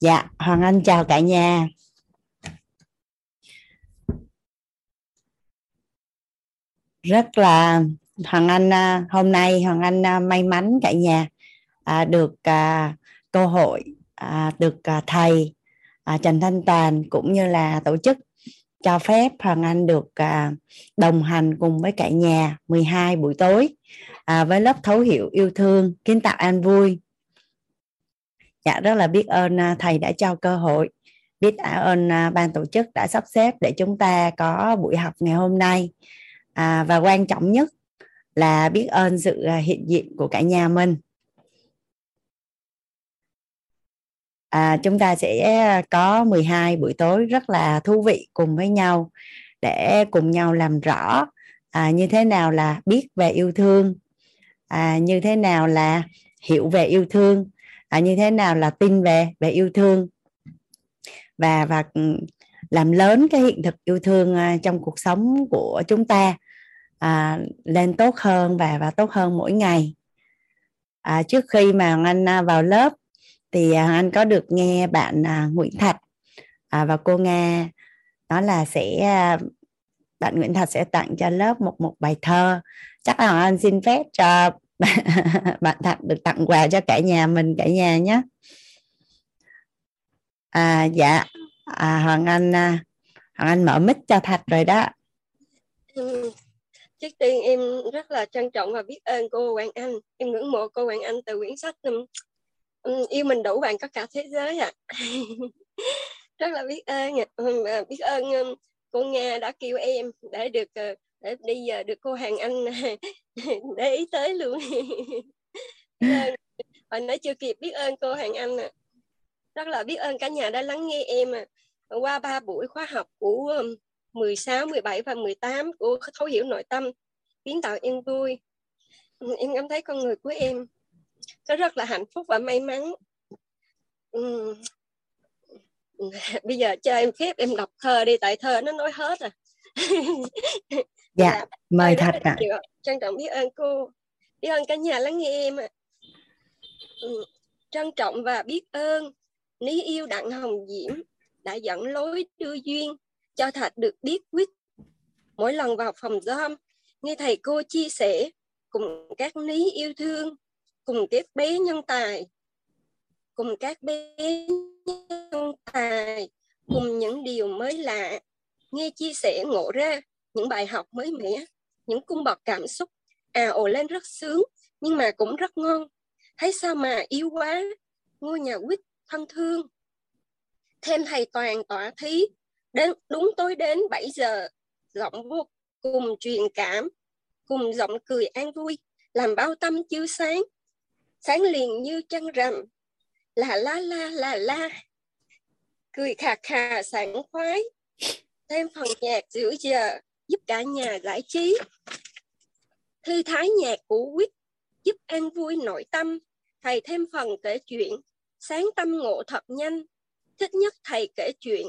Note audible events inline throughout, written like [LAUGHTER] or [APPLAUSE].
Dạ, Hoàng Anh chào cả nhà. Rất là Hoàng Anh à, hôm nay Hoàng Anh à, may mắn cả nhà à, được à, cơ hội được thầy Trần Thanh Toàn cũng như là tổ chức cho phép Hoàng Anh được đồng hành cùng với cả nhà 12 buổi tối với lớp thấu hiểu yêu thương kiến tạo an vui dạ rất là biết ơn à, thầy đã cho cơ hội. Biết ơn à, ban tổ chức đã sắp xếp để chúng ta có buổi học ngày hôm nay. À, và quan trọng nhất là biết ơn sự à, hiện diện của cả nhà mình. À, chúng ta sẽ có 12 buổi tối rất là thú vị cùng với nhau để cùng nhau làm rõ à, như thế nào là biết về yêu thương à, như thế nào là hiểu về yêu thương à, như thế nào là tin về về yêu thương? Và và ừ, làm lớn cái hiện thực yêu thương à, trong cuộc sống của chúng ta à, lên tốt hơn và và tốt hơn mỗi ngày. À, trước khi mà anh à, vào lớp thì à, anh có được nghe bạn à, Nguyễn Thạch. À, và cô Nga đó là sẽ bạn Nguyễn Thạch sẽ tặng cho lớp một một bài thơ. Chắc là anh xin phép cho [LAUGHS] bạn Thạch được tặng quà cho cả nhà mình cả nhà nhé. À dạ. À, Hoàng Anh à, Hoàng Anh mở mic cho Thạch rồi đó. Ừ. Trước tiên em rất là trân trọng và biết ơn cô Hoàng Anh. Em ngưỡng mộ cô Hoàng Anh từ quyển sách um, um, yêu mình đủ bạn có cả thế giới ạ. À. [LAUGHS] rất là biết ơn à. biết ơn um, cô Nga đã kêu em để được uh, để bây giờ được cô hàng anh [LAUGHS] để ý tới luôn [LAUGHS] hồi nãy chưa kịp biết ơn cô hàng anh à. rất là biết ơn cả nhà đã lắng nghe em à. qua ba buổi khóa học của 16, 17 và 18 của thấu hiểu nội tâm kiến tạo yên vui em cảm thấy con người của em nó rất là hạnh phúc và may mắn uhm. [LAUGHS] bây giờ cho em phép em đọc thơ đi tại thơ nó nói hết à dạ, dạ mời thật ạ à. trân trọng biết ơn cô biết ơn cả nhà lắng nghe em ạ ừ. trân trọng và biết ơn ní yêu đặng hồng diễm đã dẫn lối đưa duyên cho thạch được biết quyết mỗi lần vào phòng giam nghe thầy cô chia sẻ cùng các ní yêu thương cùng các bé nhân tài cùng các bé nhân tài cùng những điều mới lạ nghe chia sẻ ngộ ra những bài học mới mẻ, những cung bậc cảm xúc à ồ lên rất sướng, nhưng mà cũng rất ngon. Thấy sao mà yêu quá, ngôi nhà quýt thân thương. Thêm thầy toàn tỏa thí, đến, đúng tối đến 7 giờ, giọng vô cùng truyền cảm, cùng giọng cười an vui, làm bao tâm chiếu sáng. Sáng liền như trăng rằm, là la la là la. Cười khà khà sảng khoái, thêm phần nhạc giữa giờ giúp cả nhà giải trí. Thư thái nhạc của Quýt giúp an vui nội tâm, thầy thêm phần kể chuyện, sáng tâm ngộ thật nhanh. Thích nhất thầy kể chuyện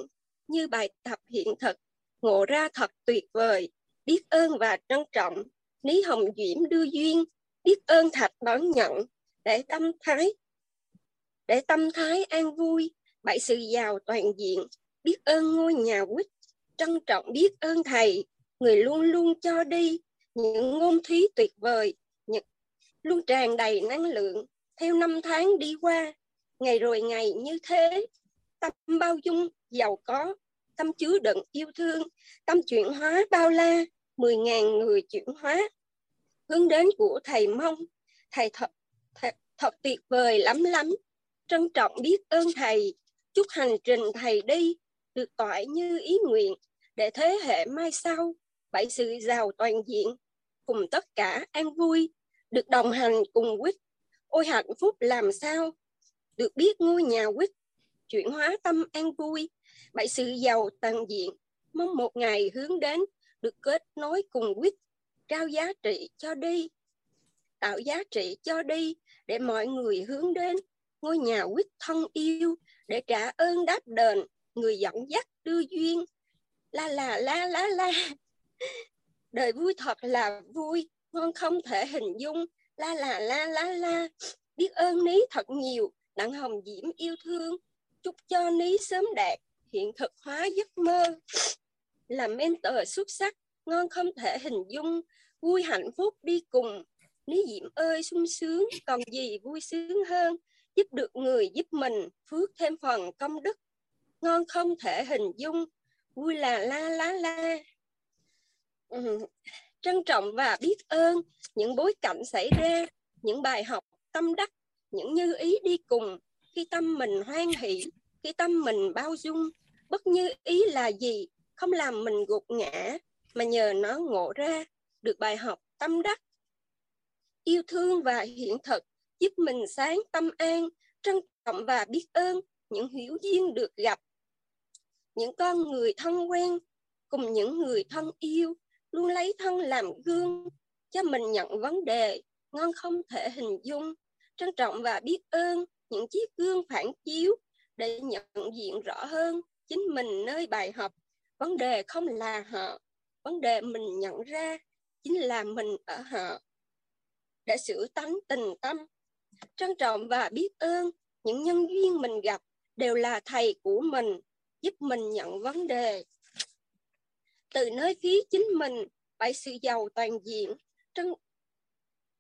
như bài tập hiện thực, ngộ ra thật tuyệt vời, biết ơn và trân trọng. lý Hồng Diễm đưa duyên, biết ơn Thạch đón nhận, để tâm thái để tâm thái an vui, bảy sự giàu toàn diện, biết ơn ngôi nhà quýt, trân trọng biết ơn thầy, người luôn luôn cho đi những ngôn thí tuyệt vời những, luôn tràn đầy năng lượng. Theo năm tháng đi qua ngày rồi ngày như thế tâm bao dung giàu có tâm chứa đựng yêu thương tâm chuyển hóa bao la mười ngàn người chuyển hóa. Hướng đến của thầy mong thầy thật thật, thật tuyệt vời lắm lắm. Trân trọng biết ơn thầy chúc hành trình thầy đi được tỏi như ý nguyện để thế hệ mai sau bảy sự giàu toàn diện, cùng tất cả an vui, được đồng hành cùng quýt. Ôi hạnh phúc làm sao? Được biết ngôi nhà quýt, chuyển hóa tâm an vui. Bảy sự giàu toàn diện, mong một ngày hướng đến được kết nối cùng quýt, trao giá trị cho đi. Tạo giá trị cho đi để mọi người hướng đến ngôi nhà quýt thân yêu, để trả ơn đáp đền người dẫn dắt đưa duyên. La la la la la đời vui thật là vui ngon không thể hình dung. La la la la la. Biết ơn ní thật nhiều, đặng hồng diễm yêu thương. Chúc cho ní sớm đạt, hiện thực hóa giấc mơ. Làm mentor xuất sắc, ngon không thể hình dung. Vui hạnh phúc đi cùng. Ní diễm ơi, sung sướng, còn gì vui sướng hơn? Giúp được người giúp mình, phước thêm phần công đức. Ngon không thể hình dung. Vui là, la la la. Ừ. trân trọng và biết ơn những bối cảnh xảy ra, những bài học tâm đắc, những như ý đi cùng. Khi tâm mình hoan hỷ, khi tâm mình bao dung, bất như ý là gì? Không làm mình gục ngã, mà nhờ nó ngộ ra được bài học tâm đắc. Yêu thương và hiện thực giúp mình sáng tâm an, trân trọng và biết ơn những hiểu duyên được gặp. Những con người thân quen cùng những người thân yêu luôn lấy thân làm gương cho mình nhận vấn đề, ngon không thể hình dung. Trân trọng và biết ơn những chiếc gương phản chiếu để nhận diện rõ hơn chính mình nơi bài học. Vấn đề không là họ, vấn đề mình nhận ra chính là mình ở họ. Để sửa tánh tình tâm, trân trọng và biết ơn những nhân duyên mình gặp đều là thầy của mình, giúp mình nhận vấn đề từ nơi phía chính mình, bày sự giàu toàn diện. Trân,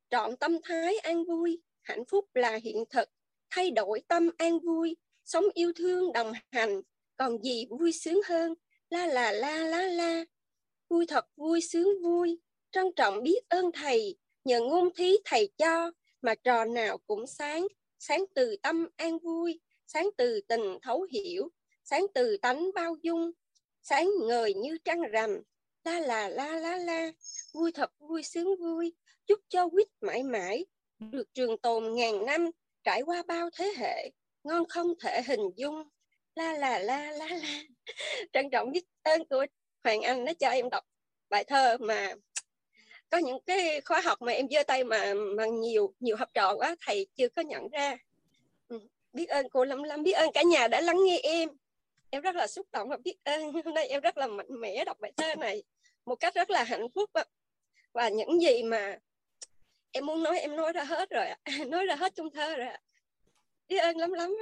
trọn tâm thái an vui, hạnh phúc là hiện thực. Thay đổi tâm an vui, sống yêu thương đồng hành. Còn gì vui sướng hơn? La là la la la. Vui thật vui sướng vui. Trân trọng biết ơn thầy, nhờ ngôn thí thầy cho, mà trò nào cũng sáng. Sáng từ tâm an vui, sáng từ tình thấu hiểu, sáng từ tánh bao dung sáng ngời như trăng rằm. La là la la la. Vui thật vui, sướng vui. Chúc cho quýt mãi mãi. Được trường tồn ngàn năm. Trải qua bao thế hệ. Ngon không thể hình dung. La là la la la. [LAUGHS] Trân trọng biết ơn của hoàng anh nó cho em đọc bài thơ mà có những cái khóa học mà em giơ tay mà mà nhiều nhiều học trò quá, thầy chưa có nhận ra. Ừ, biết ơn cô lắm lắm biết ơn cả nhà đã lắng nghe em em rất là xúc động và biết ơn. [LAUGHS] Hôm nay em rất là mạnh mẽ đọc bài thơ này một cách rất là hạnh phúc và những gì mà em muốn nói em nói ra hết rồi [LAUGHS] nói ra hết trong thơ rồi biết ơn lắm lắm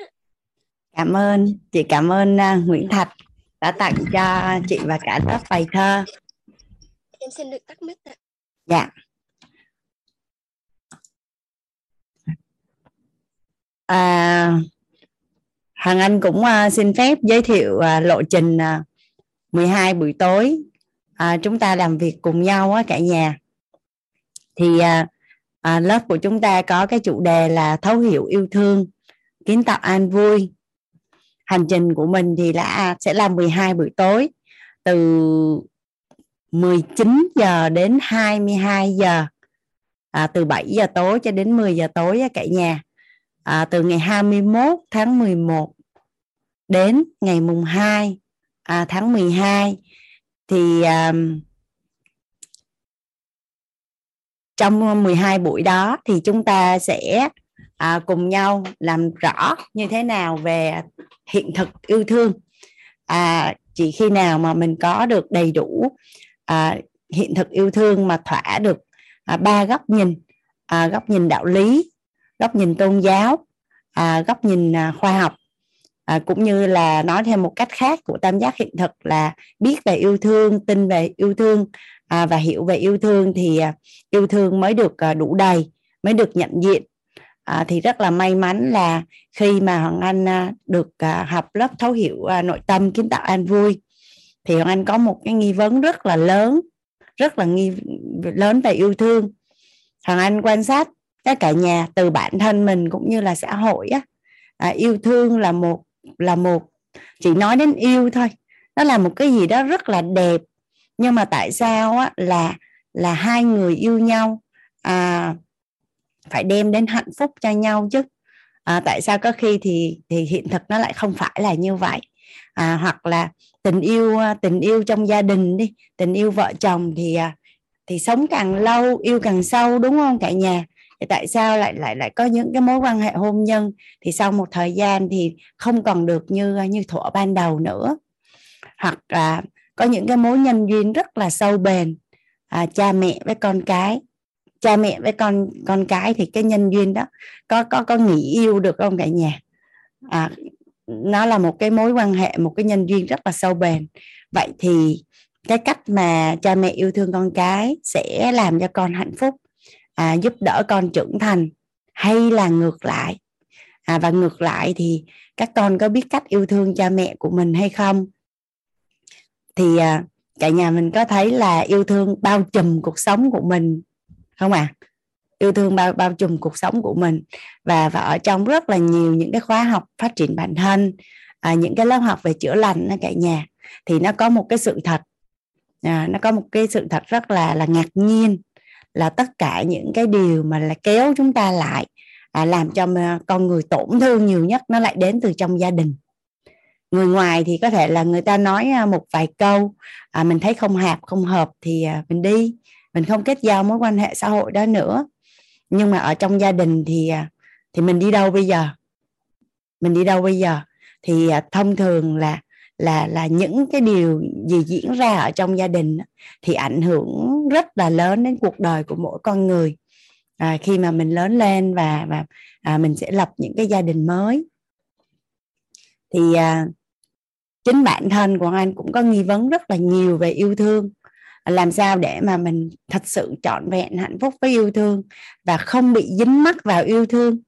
cảm ơn. Chị cảm ơn uh, Nguyễn Thạch đã tặng cho chị và cả lớp bài thơ. Em xin được tắt mic ạ. Dạ. À, Hằng Anh cũng uh, xin phép giới thiệu uh, lộ trình à, uh, 12 buổi tối uh, chúng ta làm việc cùng nhau uh, cả nhà. Thì uh, uh, lớp của chúng ta có cái chủ đề là thấu hiểu yêu thương kiến tạo an vui. Hành trình của mình thì là sẽ là 12 buổi tối từ 19 giờ đến 22 giờ à, từ 7 giờ tối cho đến 10 giờ tối cả nhà à, từ ngày 21 tháng 11 đến ngày mùng 2 à, tháng 12 thì à, trong 12 buổi đó thì chúng ta sẽ à, cùng nhau làm rõ như thế nào về hiện thực yêu thương. À, chỉ khi nào mà mình có được đầy đủ à, hiện thực yêu thương mà thỏa được à, ba à, góc nhìn à, góc nhìn đạo lý góc nhìn tôn giáo à, góc nhìn à, khoa học à, cũng như là nói theo một cách khác của tam giác hiện thực là biết về yêu thương tin về yêu thương à, và hiểu về yêu thương thì à, yêu thương mới được à, đủ đầy mới được nhận diện. À, thì rất là may mắn là khi mà hoàng anh à, được à, học lớp thấu hiểu à, nội tâm kiến tạo an vui thì hoàng anh có một cái nghi vấn rất là lớn rất là nghi lớn về yêu thương. Hoàng anh quan sát các cả nhà từ bản thân mình cũng như là xã hội á. À, yêu thương là một là một chỉ nói đến yêu thôi. Nó là một cái gì đó rất là đẹp. Nhưng mà tại sao á là là hai người yêu nhau? À, phải đem đến hạnh phúc cho nhau chứ. À, tại sao có khi thì thì hiện thực nó lại không phải là như vậy? À, hoặc là tình yêu tình yêu trong gia đình đi tình yêu vợ chồng thì à, thì sống càng lâu yêu càng sâu đúng không cả nhà? Thì tại sao lại lại lại có những cái mối quan hệ hôn nhân? Thì sau một thời gian thì không còn được như như thuở ban đầu nữa. Hoặc là có những cái mối nhân duyên rất là sâu bền à, cha mẹ với con cái. Cha mẹ với con con cái thì cái nhân duyên đó có có có nghỉ yêu được không cả nhà? À, nó là một cái mối quan hệ một cái nhân duyên rất là sâu bền. Vậy thì cái cách mà cha mẹ yêu thương con cái sẽ làm cho con hạnh phúc à, giúp đỡ con trưởng thành hay là ngược lại? À, và ngược lại thì các con có biết cách yêu thương cha mẹ của mình hay không? Thì à, cả nhà mình có thấy là yêu thương bao trùm cuộc sống của mình không ạ? À? yêu thương bao bao trùm cuộc sống của mình và và ở trong rất là nhiều những cái khóa học phát triển bản thân à, những cái lớp học về chữa lành đó cả nhà thì nó có một cái sự thật. À, nó có một cái sự thật rất là là ngạc nhiên là tất cả những cái điều mà là kéo chúng ta lại à, làm cho con người tổn thương nhiều nhất nó lại đến từ trong gia đình. Người ngoài thì có thể là người ta nói à, một vài câu à, mình thấy không hợp không hợp thì à, mình đi. Mình không kết giao mối quan hệ xã hội đó nữa. Nhưng mà ở trong gia đình thì à, thì mình đi đâu bây giờ? Mình đi đâu bây giờ? Thì à, thông thường là là là những cái điều gì diễn ra ở trong gia đình thì ảnh hưởng rất là lớn đến cuộc đời của mỗi con người. À, khi mà mình lớn lên và và à, mình sẽ lập những cái gia đình mới. Thì à, chính bản thân của anh cũng có nghi vấn rất là nhiều về yêu thương. Làm sao để mà mình thật sự trọn vẹn hạnh phúc với yêu thương và không bị dính mắc vào yêu thương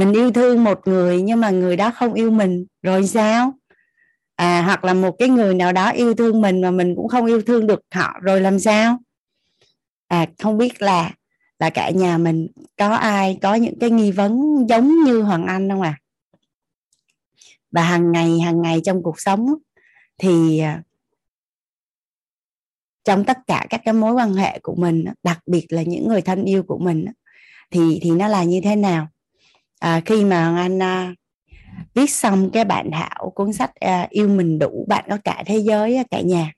mình yêu thương một người nhưng mà người đó không yêu mình. Rồi sao? À hoặc là một cái người nào đó yêu thương mình mà mình cũng không yêu thương được họ, rồi làm sao? À không biết là là cả nhà mình có ai có những cái nghi vấn giống như hoàng anh không à và hàng ngày hàng ngày trong cuộc sống thì à, trong tất cả các cái mối quan hệ của mình đặc biệt là những người thân yêu của mình thì thì nó là như thế nào? À, khi mà anh à, viết xong cái bản thảo cuốn sách à, yêu mình đủ bạn có cả thế giới cả nhà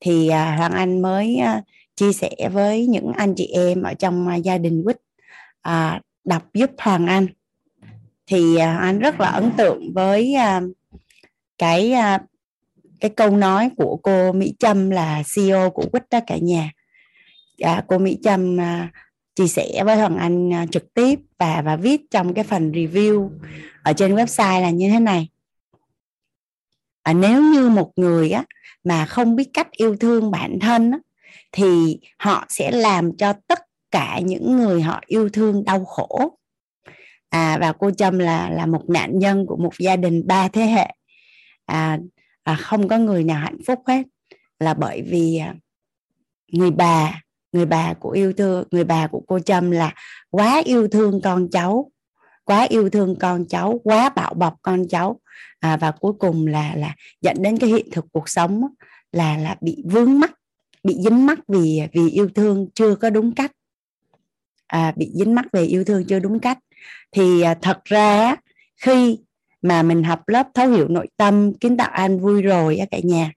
thì à, hoàng anh mới à, chia sẻ với những anh chị em ở trong à, gia đình quýt à, đọc giúp hoàng anh. Thì à, anh rất là ấn tượng với à, cái à, cái câu nói của cô Mỹ Trâm là CEO của Quýt đó cả nhà. À, cô Mỹ Trâm à, chia sẻ với Hoàng Anh à, trực tiếp và và viết trong cái phần review ở trên website là như thế này. À, nếu như một người á mà không biết cách yêu thương bản thân á, thì họ sẽ làm cho tất cả những người họ yêu thương đau khổ. À và cô Trâm là là một nạn nhân của một gia đình ba thế hệ. À, à không có người nào hạnh phúc hết là bởi vì à, người bà người bà của yêu thương người bà của cô Trâm là quá yêu thương con cháu quá yêu thương con cháu quá bạo bọc con cháu. À, và cuối cùng là là dẫn đến cái hiện thực cuộc sống là là bị vướng mắc bị dính mắc vì vì yêu thương chưa có đúng cách. À, bị dính mắc về yêu thương chưa đúng cách. Thì à, thật ra khi mà mình học lớp thấu hiểu nội tâm kiến tạo an vui rồi á cả nhà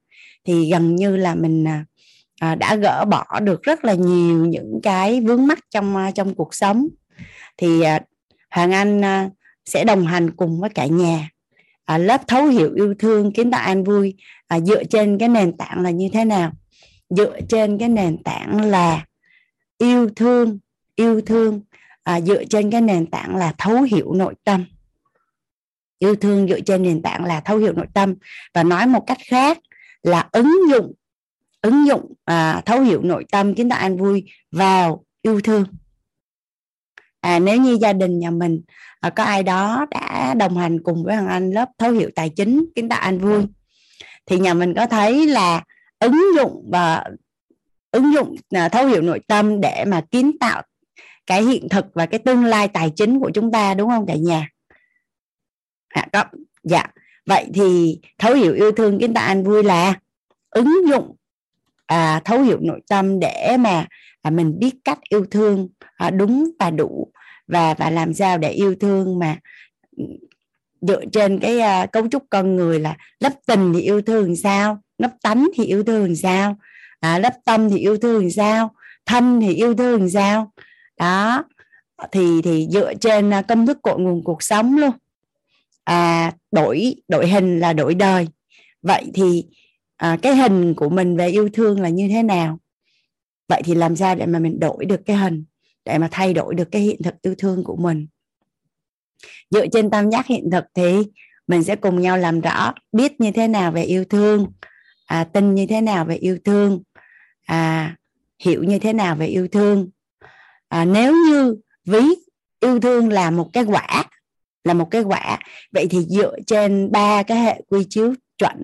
thì gần như là mình à, à, đã gỡ bỏ được rất là nhiều những cái vướng mắc trong à, trong cuộc sống. Thì à, hoàng anh à, sẽ đồng hành cùng với cả nhà. À, lớp thấu hiểu yêu thương kiến tạo an vui à, dựa trên cái nền tảng là như thế nào? Dựa trên cái nền tảng là yêu thương yêu thương à, dựa trên cái nền tảng là thấu hiểu nội tâm. Yêu thương dựa trên nền tảng là thấu hiểu nội tâm. Và nói một cách khác là ứng dụng ứng dụng à, thấu hiểu nội tâm kiến tạo an vui vào yêu thương. À, nếu như gia đình nhà mình à, có ai đó đã đồng hành cùng với hoàng anh lớp thấu hiểu tài chính kiến tạo an vui thì nhà mình có thấy là ứng dụng và ứng dụng à, thấu hiểu nội tâm để mà kiến tạo cái hiện thực và cái tương lai tài chính của chúng ta đúng không cả nhà? À, có dạ. Vậy thì thấu hiểu yêu thương kiến tạo an vui là ứng dụng à, thấu hiểu nội tâm để mà à, mình biết cách yêu thương à, đúng và đủ và và làm sao để yêu thương mà ừ, dựa trên cái à, cấu trúc con người là lấp tình thì yêu thương sao lấp tánh thì yêu thương sao à, lấp tâm thì yêu thương sao thân thì yêu thương sao. Đó thì thì dựa trên à, công thức cội nguồn cuộc sống luôn. À, đổi đổi hình là đổi đời. Vậy thì à, cái hình của mình về yêu thương là như thế nào? Vậy thì làm sao để mà mình đổi được cái hình để mà thay đổi được cái hiện thực yêu thương của mình? Dựa trên tam giác hiện thực thì mình sẽ cùng nhau làm rõ biết như thế nào về yêu thương à, tin như thế nào về yêu thương à, hiểu như thế nào về yêu thương. À, nếu như ví yêu thương là một cái quả là một cái quả vậy thì dựa trên ba cái hệ quy chiếu chuẩn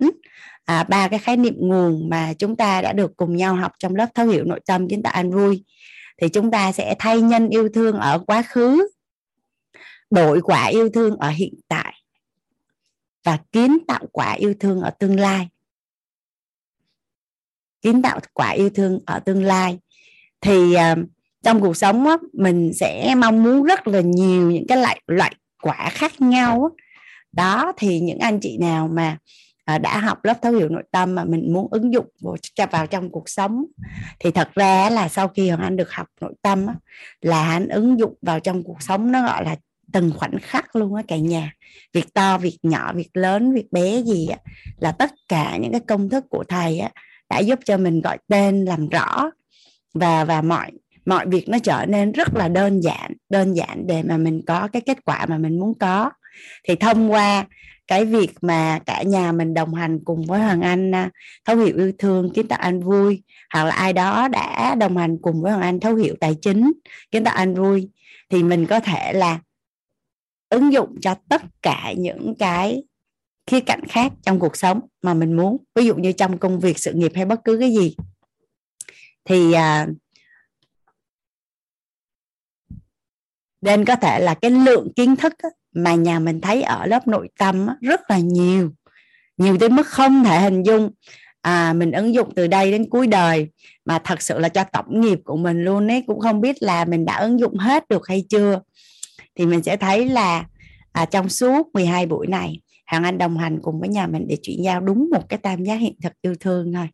à, ba cái khái niệm nguồn mà chúng ta đã được cùng nhau học trong lớp thấu hiểu nội tâm kiến tạo an vui. Thì chúng ta sẽ thay nhân yêu thương ở quá khứ đổi quả yêu thương ở hiện tại và kiến tạo quả yêu thương ở tương lai. Kiến tạo quả yêu thương ở tương lai. Thì uh, trong cuộc sống á, mình sẽ mong muốn rất là nhiều những cái loại loại quả khác nhau á. đó thì những anh chị nào mà À, đã học lớp thấu hiểu nội tâm mà mình muốn ứng dụng vào, vào trong cuộc sống. Thì thật ra là sau khi hoàng anh được học nội tâm là anh ứng dụng vào trong cuộc sống nó gọi là từng khoảnh khắc luôn á cả nhà. Việc to việc nhỏ việc lớn việc bé gì á là tất cả những cái công thức của thầy á đã giúp cho mình gọi tên làm rõ. Và và mọi mọi việc nó trở nên rất là đơn giản đơn giản để mà mình có cái kết quả mà mình muốn có. Thì thông qua cái việc mà cả nhà mình đồng hành cùng với Hoàng Anh à, thấu hiểu yêu thương kiến tạo anh vui hoặc là ai đó đã đồng hành cùng với Hoàng Anh thấu hiểu tài chính kiến tạo anh vui thì mình có thể là ứng dụng cho tất cả những cái khía cạnh khác trong cuộc sống mà mình muốn. Ví dụ như trong công việc sự nghiệp hay bất cứ cái gì. Thì à, nên có thể là cái lượng kiến thức mà nhà mình thấy ở lớp nội tâm rất là nhiều nhiều đến mức không thể hình dung. À, mình ứng dụng từ đây đến cuối đời mà thật sự là cho tổng nghiệp của mình luôn ấy cũng không biết là mình đã ứng dụng hết được hay chưa. Thì mình sẽ thấy là à, trong suốt 12 buổi này Hoàng Anh đồng hành cùng với nhà mình để chuyển giao đúng một cái tam giác hiện thực yêu thương thôi.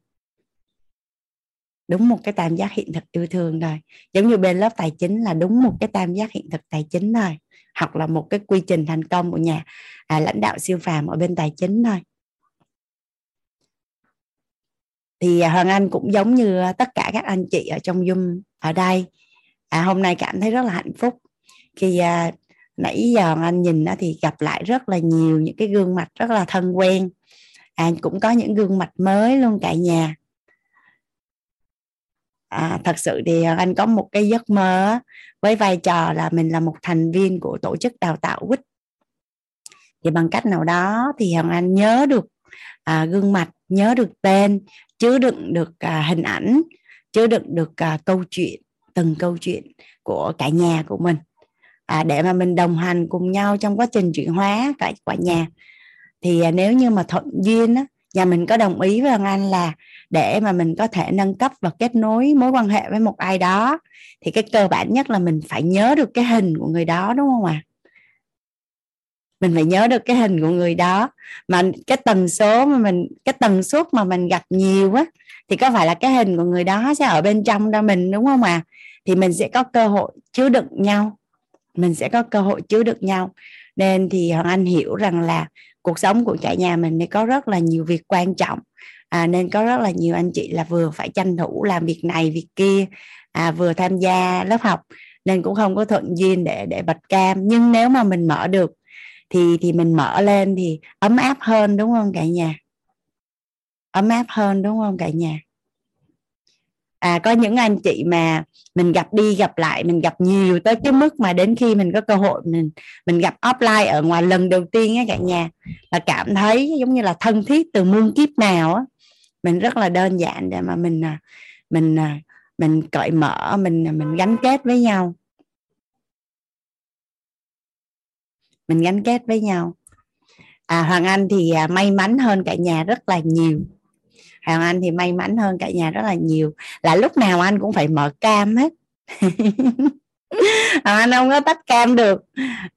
Đúng một cái tam giác hiện thực yêu thương thôi. Giống như bên lớp tài chính là đúng một cái tam giác hiện thực tài chính thôi hoặc là một cái quy trình thành công của nhà à, lãnh đạo siêu phàm ở bên tài chính thôi. Thì à, Hoàng Anh cũng giống như à, tất cả các anh chị ở trong Zoom ở đây. À, hôm nay cảm thấy rất là hạnh phúc. Khi à, nãy giờ anh nhìn đó thì gặp lại rất là nhiều những cái gương mặt rất là thân quen. À, cũng có những gương mặt mới luôn cả nhà à, thật sự thì à, anh có một cái giấc mơ với vai trò là mình là một thành viên của tổ chức đào tạo quýt. Thì bằng cách nào đó thì hằng anh nhớ được à, gương mặt nhớ được tên chứa đựng được à, hình ảnh chứa đựng được à, câu chuyện từng câu chuyện của cả nhà của mình. À, để mà mình đồng hành cùng nhau trong quá trình chuyển hóa cả quả nhà. Thì à, nếu như mà thuận duyên á, nhà mình có đồng ý với anh là để mà mình có thể nâng cấp và kết nối mối quan hệ với một ai đó, thì cái cơ bản nhất là mình phải nhớ được cái hình của người đó, đúng không ạ à? mình phải nhớ được cái hình của người đó mà cái tần số mà mình, cái tần suất mà mình gặp nhiều á, thì có phải là cái hình của người đó sẽ ở bên trong đó mình, đúng không ạ à? thì mình sẽ có cơ hội chứa đựng nhau mình sẽ có cơ hội chứa đựng nhau nên thì hoàng anh hiểu rằng là cuộc sống của cả nhà mình thì có rất là nhiều việc quan trọng. À, nên có rất là nhiều anh chị là vừa phải tranh thủ làm việc này việc kia à, vừa tham gia lớp học. Nên cũng không có thuận duyên để để bạch cam. Nhưng nếu mà mình mở được thì thì mình mở lên thì ấm áp hơn đúng không cả nhà? Ấm áp hơn đúng không cả nhà? À có những anh chị mà mình gặp đi gặp lại, mình gặp nhiều tới cái mức mà đến khi mình có cơ hội mình mình gặp offline ở ngoài lần đầu tiên á cả nhà. Là cảm thấy giống như là thân thiết từ muôn kiếp nào á. Mình rất là đơn giản để mà mình à, mình à, mình cởi mở, mình à, mình gắn kết với nhau. Mình gắn kết với nhau. À hoàng anh thì may mắn hơn cả nhà rất là nhiều hoàng anh thì may mắn hơn cả nhà rất là nhiều. Là lúc nào anh cũng phải mở cam hết. [LAUGHS] Anh không có tắt cam được.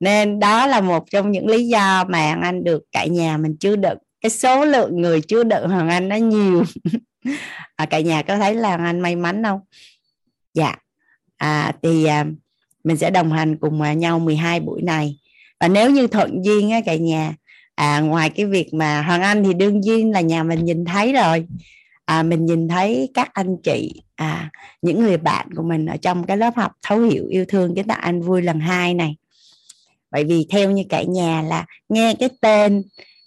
Nên đó là một trong những lý do mà anh được cả nhà mình chưa đựng. Cái số lượng người chưa đựng hoàng anh nó nhiều. [LAUGHS] À, cả nhà có thấy là anh may mắn không? Dạ. À, thì à, mình sẽ đồng hành cùng à, nhau 12 buổi này. Và nếu như thuận duyên á cả nhà à, ngoài cái việc mà hoàng anh thì đương nhiên là nhà mình nhìn thấy rồi. À, mình nhìn thấy các anh chị à, những người bạn của mình ở trong cái lớp học thấu hiểu yêu thương cái tạo anh vui lần hai này. Bởi vì theo như cả nhà là nghe cái tên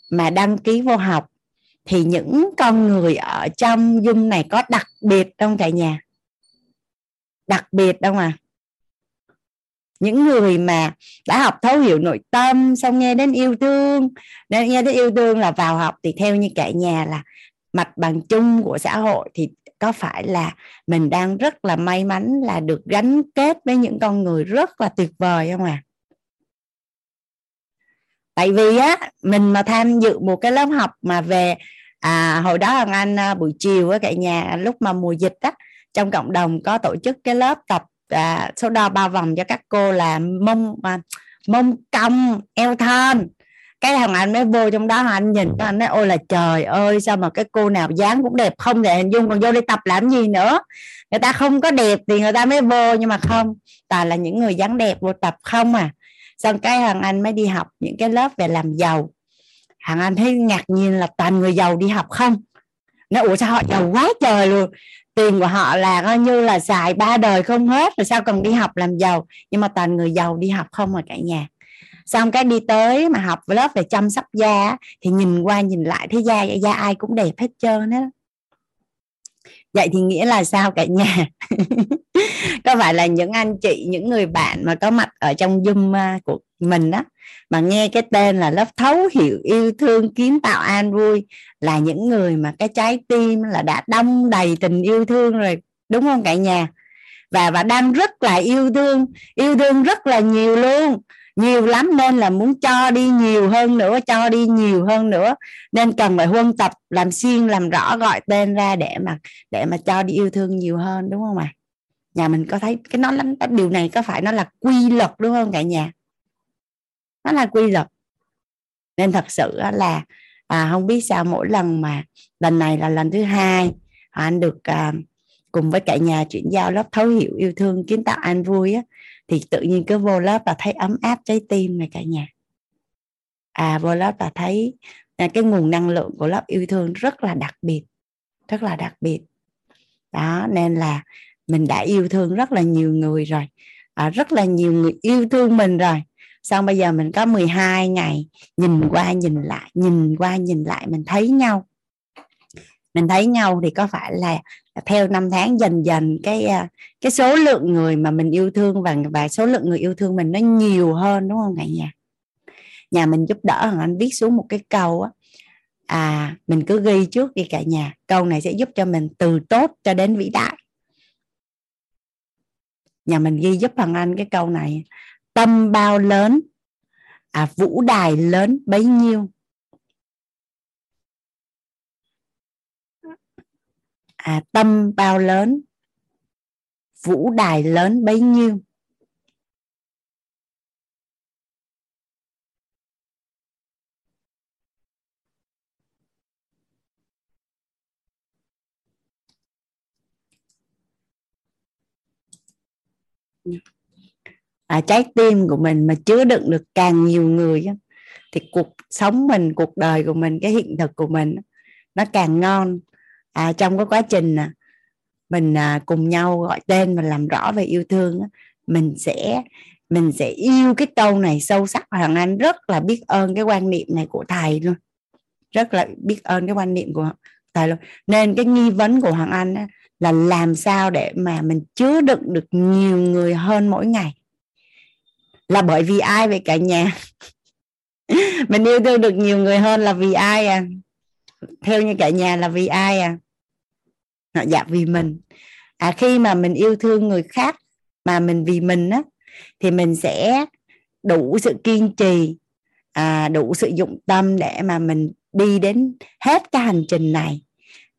mà đăng ký vô học thì những con người ở trong dung này có đặc biệt trong cả nhà? Đặc biệt đâu mà những người mà đã học thấu hiểu nội tâm xong nghe đến yêu thương nên nghe đến yêu thương là vào học thì theo như cả nhà là mặt bằng chung của xã hội thì có phải là mình đang rất là may mắn là được gắn kết với những con người rất là tuyệt vời không à tại vì á mình mà tham dự một cái lớp học mà về à, hồi đó hoàng anh à, buổi chiều á cả nhà lúc mà mùa dịch á trong cộng đồng có tổ chức cái lớp tập à, số đo bao vòng cho các cô là mông à, mông cong eo thon. Cái thằng anh mới vô trong đó anh nhìn anh nói ôi là trời ơi sao mà cái cô nào dáng cũng đẹp không thể hình dung còn vô đi tập làm gì nữa? Người ta không có đẹp thì người ta mới vô nhưng mà không toàn là những người dáng đẹp vô tập không à. Xong cái thằng anh mới đi học những cái lớp về làm giàu. Thằng anh thấy ngạc nhiên là toàn người giàu đi học không? Nó ủa sao họ giàu quá trời luôn? Tiền của họ là coi như là xài ba đời không hết, rồi sao cần đi học làm giàu? Nhưng mà toàn người giàu đi học không mà cả nhà. Xong cái đi tới mà học lớp về chăm sóc da thì nhìn qua nhìn lại thấy da da ai cũng đẹp hết trơn á. Vậy thì nghĩa là sao cả nhà? [LAUGHS] Có phải là những anh chị, những người bạn mà có mặt ở trong zoom à, của mình đó mà nghe cái tên là lớp thấu hiểu yêu thương kiến tạo an vui là những người mà cái trái tim là đã đong đầy tình yêu thương rồi, đúng không cả nhà? Và và đang rất là yêu thương yêu thương rất là nhiều luôn. Nhiều lắm nên là muốn cho đi nhiều hơn nữa, cho đi nhiều hơn nữa. Nên cần phải huân tập, làm xuyên làm rõ gọi tên ra để mà để mà cho đi yêu thương nhiều hơn, đúng không ạ? À? nhà mình có thấy cái nó lắm điều này có phải nó là quy luật, đúng không cả nhà? Nó là quy luật. Nên thật sự là à, không biết sao mỗi lần mà lần này là lần thứ hai à, anh được à, cùng với cả nhà chuyển giao lớp thấu hiểu yêu thương kiến tạo an vui á, thì tự nhiên cứ vô lớp là thấy ấm áp trái tim này cả nhà. À vô lớp là thấy à, cái nguồn năng lượng của lớp yêu thương rất là đặc biệt rất là đặc biệt. Đó nên là mình đã yêu thương rất là nhiều người rồi à, rất là nhiều người yêu thương mình rồi xong bây giờ mình có 12 ngày, nhìn qua nhìn lại, nhìn qua nhìn lại mình thấy nhau. Mình thấy nhau thì có phải là theo năm tháng dần dần cái à, cái số lượng người mà mình yêu thương và và số lượng người yêu thương mình nó nhiều hơn, đúng không cả nhà? Nhà mình giúp đỡ thằng anh viết xuống một cái câu á à mình cứ ghi trước đi cả nhà. Câu này sẽ giúp cho mình từ tốt cho đến vĩ đại. Nhà mình ghi giúp thằng anh cái câu này tâm bao lớn? À vũ đài lớn bấy nhiêu? À tâm bao lớn? Vũ đài lớn bấy nhiêu? À, trái tim của mình mà chứa đựng được càng nhiều người thì cuộc sống mình cuộc đời của mình cái hiện thực của mình nó càng ngon. À, trong cái quá trình mình à, cùng nhau gọi tên và làm rõ về yêu thương mình sẽ mình sẽ yêu cái câu này sâu sắc. Hoàng anh rất là biết ơn cái quan niệm này của thầy luôn. Rất là biết ơn cái quan niệm của thầy luôn. Nên cái nghi vấn của hoàng anh là làm sao để mà mình chứa đựng được nhiều người hơn mỗi ngày là bởi vì ai vậy cả nhà? [LAUGHS] Mình yêu thương được nhiều người hơn là vì ai à? Theo như cả nhà là vì ai à? Dạ vì mình. À khi mà mình yêu thương người khác mà mình vì mình á thì mình sẽ đủ sự kiên trì à, đủ sự dụng tâm để mà mình đi đến hết cái hành trình này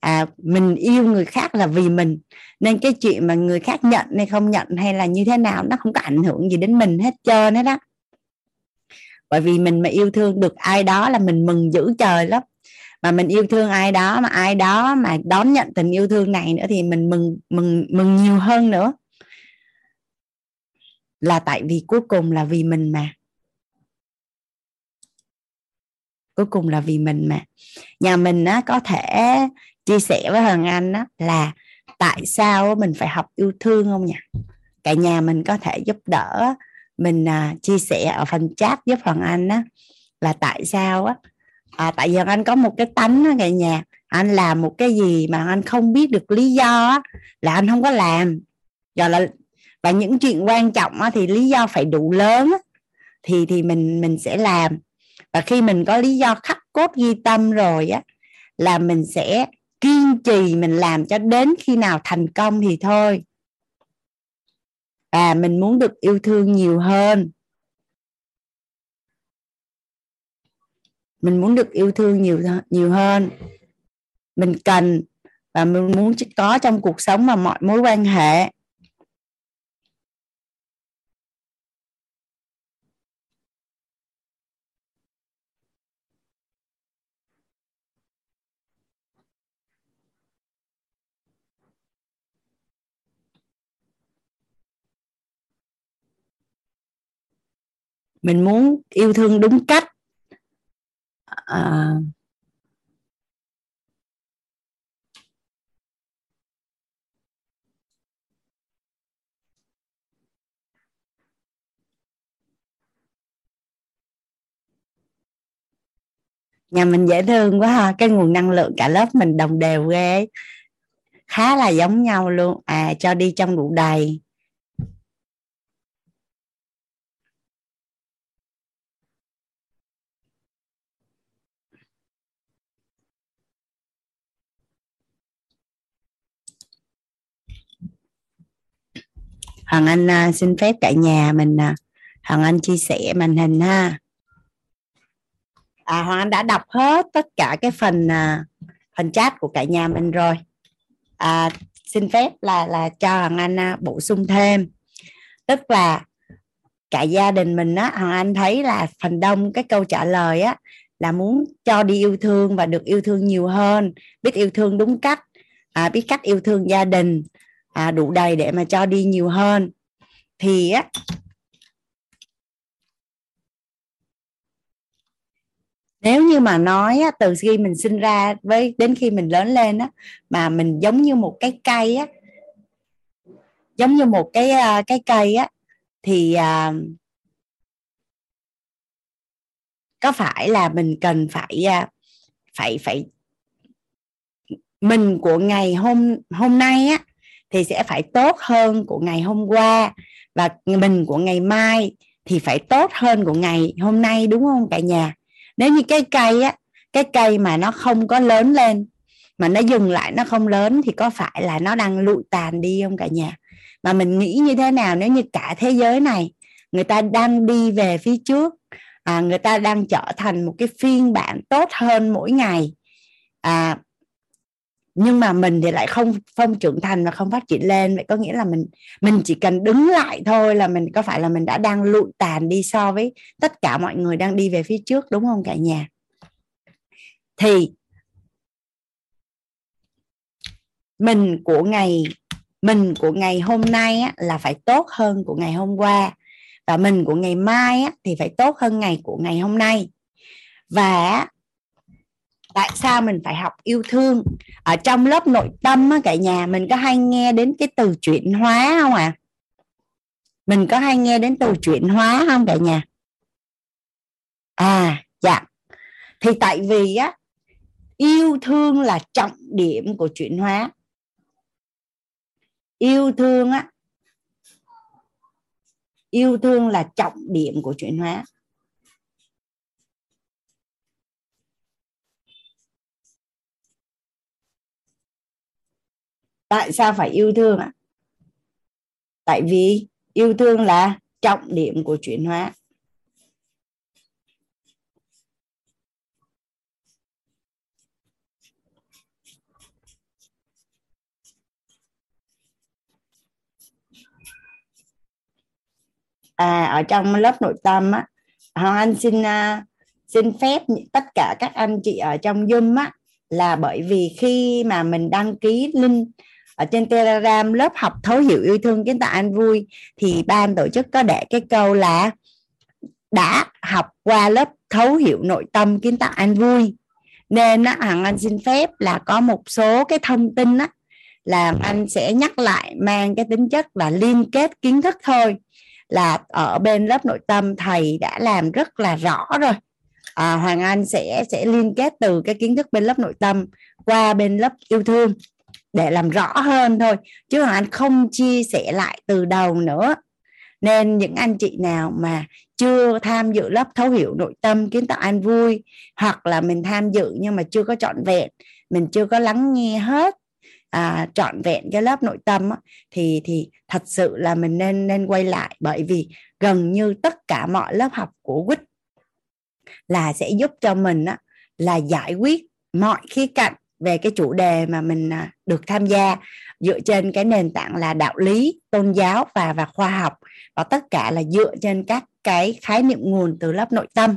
à, mình yêu người khác là vì mình. Nên cái chuyện mà người khác nhận hay không nhận hay là như thế nào nó không có ảnh hưởng gì đến mình hết trơn hết đó. Bởi vì mình mà yêu thương được ai đó là mình mừng dữ trời lắm. Mà mình yêu thương ai đó mà ai đó mà đón nhận tình yêu thương này nữa thì mình mừng mừng mừng nhiều hơn nữa. Là tại vì cuối cùng là vì mình mà. Cuối cùng là vì mình mà. Nhà mình á, có thể chia sẻ với Hằng Anh đó là tại sao mình phải học yêu thương không nhỉ? Cả nhà mình có thể giúp đỡ mình à, chia sẻ ở phần chat giúp hoàng anh á là tại sao á? À, tại vì anh có một cái tánh á cả nhà anh làm một cái gì mà anh không biết được lý do á, là anh không có làm. Rồi là và những chuyện quan trọng á, thì lý do phải đủ lớn á, thì thì mình mình sẽ làm. Và khi mình có lý do khắc cốt ghi tâm rồi á là mình sẽ kiên trì mình làm cho đến khi nào thành công thì thôi. Và mình muốn được yêu thương nhiều hơn. Mình muốn được yêu thương nhiều nhiều hơn. Mình cần và mình muốn có trong cuộc sống và mọi mối quan hệ. Mình muốn yêu thương đúng cách. À, nhà mình dễ thương quá ha. Cái nguồn năng lượng cả lớp mình đồng đều ghê. Khá là giống nhau luôn. À cho đi trong đủ đầy Hoàng Anh à, xin phép cả nhà mình à. Hoàng Anh chia sẻ màn hình ha. À, Hoàng Anh đã đọc hết tất cả cái phần à, phần chat của cả nhà mình rồi. À, xin phép là là cho Hoàng Anh bổ sung thêm. Tức là cả gia đình mình á Hoàng Anh thấy là phần đông cái câu trả lời á là muốn cho đi yêu thương và được yêu thương nhiều hơn biết yêu thương đúng cách. À, biết cách yêu thương gia đình à, đủ đầy để mà cho đi nhiều hơn. Thì á nếu như mà nói á, từ khi mình sinh ra với đến khi mình lớn lên á mà mình giống như một cái cây á giống như một cái à, cái cây á thì à, có phải là mình cần phải à, phải phải mình của ngày hôm hôm nay á thì sẽ phải tốt hơn của ngày hôm qua và mình của ngày mai thì phải tốt hơn của ngày hôm nay đúng không cả nhà? Nếu như cái cây á cái cây mà nó không có lớn lên mà nó dừng lại nó không lớn thì có phải là nó đang lụi tàn đi không cả nhà? Mà mình nghĩ như thế nào nếu như cả thế giới này người ta đang đi về phía trước à, người ta đang trở thành một cái phiên bản tốt hơn mỗi ngày à, nhưng mà mình thì lại không không trưởng thành và không phát triển lên. Vậy có nghĩa là mình mình chỉ cần đứng lại thôi là mình có phải là mình đã đang lụi tàn đi so với tất cả mọi người đang đi về phía trước đúng không cả nhà? Thì mình của ngày mình của ngày hôm nay á, là phải tốt hơn của ngày hôm qua. Và mình của ngày mai á, thì phải tốt hơn ngày của ngày hôm nay. Và tại sao mình phải học yêu thương? Ở trong lớp nội tâm á, cả nhà mình có hay nghe đến cái từ chuyển hóa không ạ? À? mình có hay nghe đến từ chuyển hóa không cả nhà? À dạ. Thì tại vì á yêu thương là trọng điểm của chuyển hóa. Yêu thương á yêu thương là trọng điểm của chuyển hóa. Tại sao phải yêu thương ạ? Tại vì yêu thương là trọng điểm của chuyển hóa. À ở trong lớp nội tâm á hoàng anh xin uh, xin phép tất cả các anh chị ở trong zoom á là bởi vì khi mà mình đăng ký link ở trên telegram lớp học thấu hiểu yêu thương kiến tạo an vui thì ban tổ chức có để cái câu là đã học qua lớp thấu hiểu nội tâm kiến tạo an vui nên á hằng anh xin phép là có một số cái thông tin á là anh sẽ nhắc lại mang cái tính chất là liên kết kiến thức thôi. Là ở bên lớp nội tâm thầy đã làm rất là rõ rồi. À, Hoàng Anh sẽ sẽ liên kết từ cái kiến thức bên lớp nội tâm qua bên lớp yêu thương để làm rõ hơn thôi chứ Hoàng Anh không chia sẻ lại từ đầu nữa. Nên những anh chị nào mà chưa tham dự lớp thấu hiểu nội tâm kiến tạo an vui hoặc là mình tham dự nhưng mà chưa có trọn vẹn mình chưa có lắng nghe hết à, trọn vẹn cái lớp nội tâm á, thì thì thật sự là mình nên nên quay lại. Bởi vì gần như tất cả mọi lớp học của quýt là sẽ giúp cho mình á, là giải quyết mọi khía cạnh về cái chủ đề mà mình à, được tham gia dựa trên cái nền tảng là đạo lý tôn giáo và và khoa học. Và tất cả là dựa trên các cái khái niệm nguồn từ lớp nội tâm.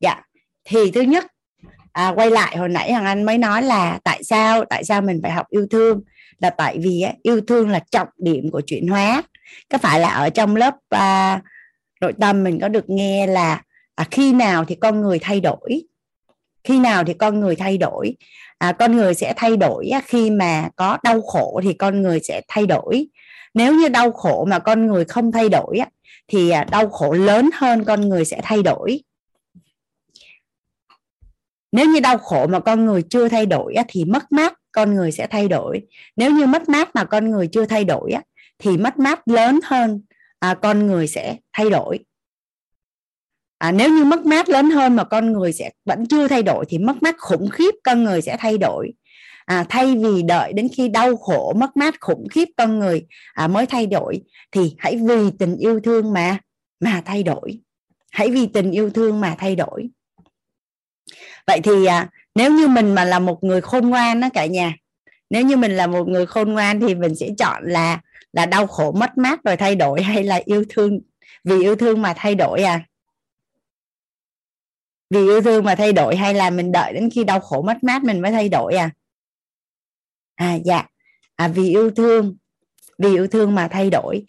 Dạ. Thì thứ nhất à, quay lại hồi nãy hằng anh mới nói là tại sao tại sao mình phải học yêu thương? Là tại vì á, yêu thương là trọng điểm của chuyển hóa. Có phải là ở trong lớp à, nội tâm mình có được nghe là à, khi nào thì con người thay đổi? Khi nào thì con người thay đổi? À, con người sẽ thay đổi khi mà có đau khổ thì con người sẽ thay đổi. Nếu như đau khổ mà con người không thay đổi thì à, đau khổ lớn hơn con người sẽ thay đổi. Nếu như đau khổ mà con người chưa thay đổi thì mất mát con người sẽ thay đổi. Nếu như mất mát mà con người chưa thay đổi thì mất mát lớn hơn à, con người sẽ thay đổi à, nếu như mất mát lớn hơn mà con người sẽ vẫn chưa thay đổi thì mất mát khủng khiếp con người sẽ thay đổi. À, thay vì đợi đến khi đau khổ mất mát khủng khiếp con người à, mới thay đổi thì hãy vì tình yêu thương mà mà thay đổi. Hãy vì tình yêu thương mà thay đổi. Vậy thì à, nếu như mình mà là một người khôn ngoan đó cả nhà nếu như mình là một người khôn ngoan thì mình sẽ chọn là là đau khổ mất mát rồi thay đổi hay là yêu thương vì yêu thương mà thay đổi à? Vì yêu thương mà thay đổi hay là mình đợi đến khi đau khổ mất mát mình mới thay đổi à? À dạ. À, vì yêu thương. Vì yêu thương mà thay đổi.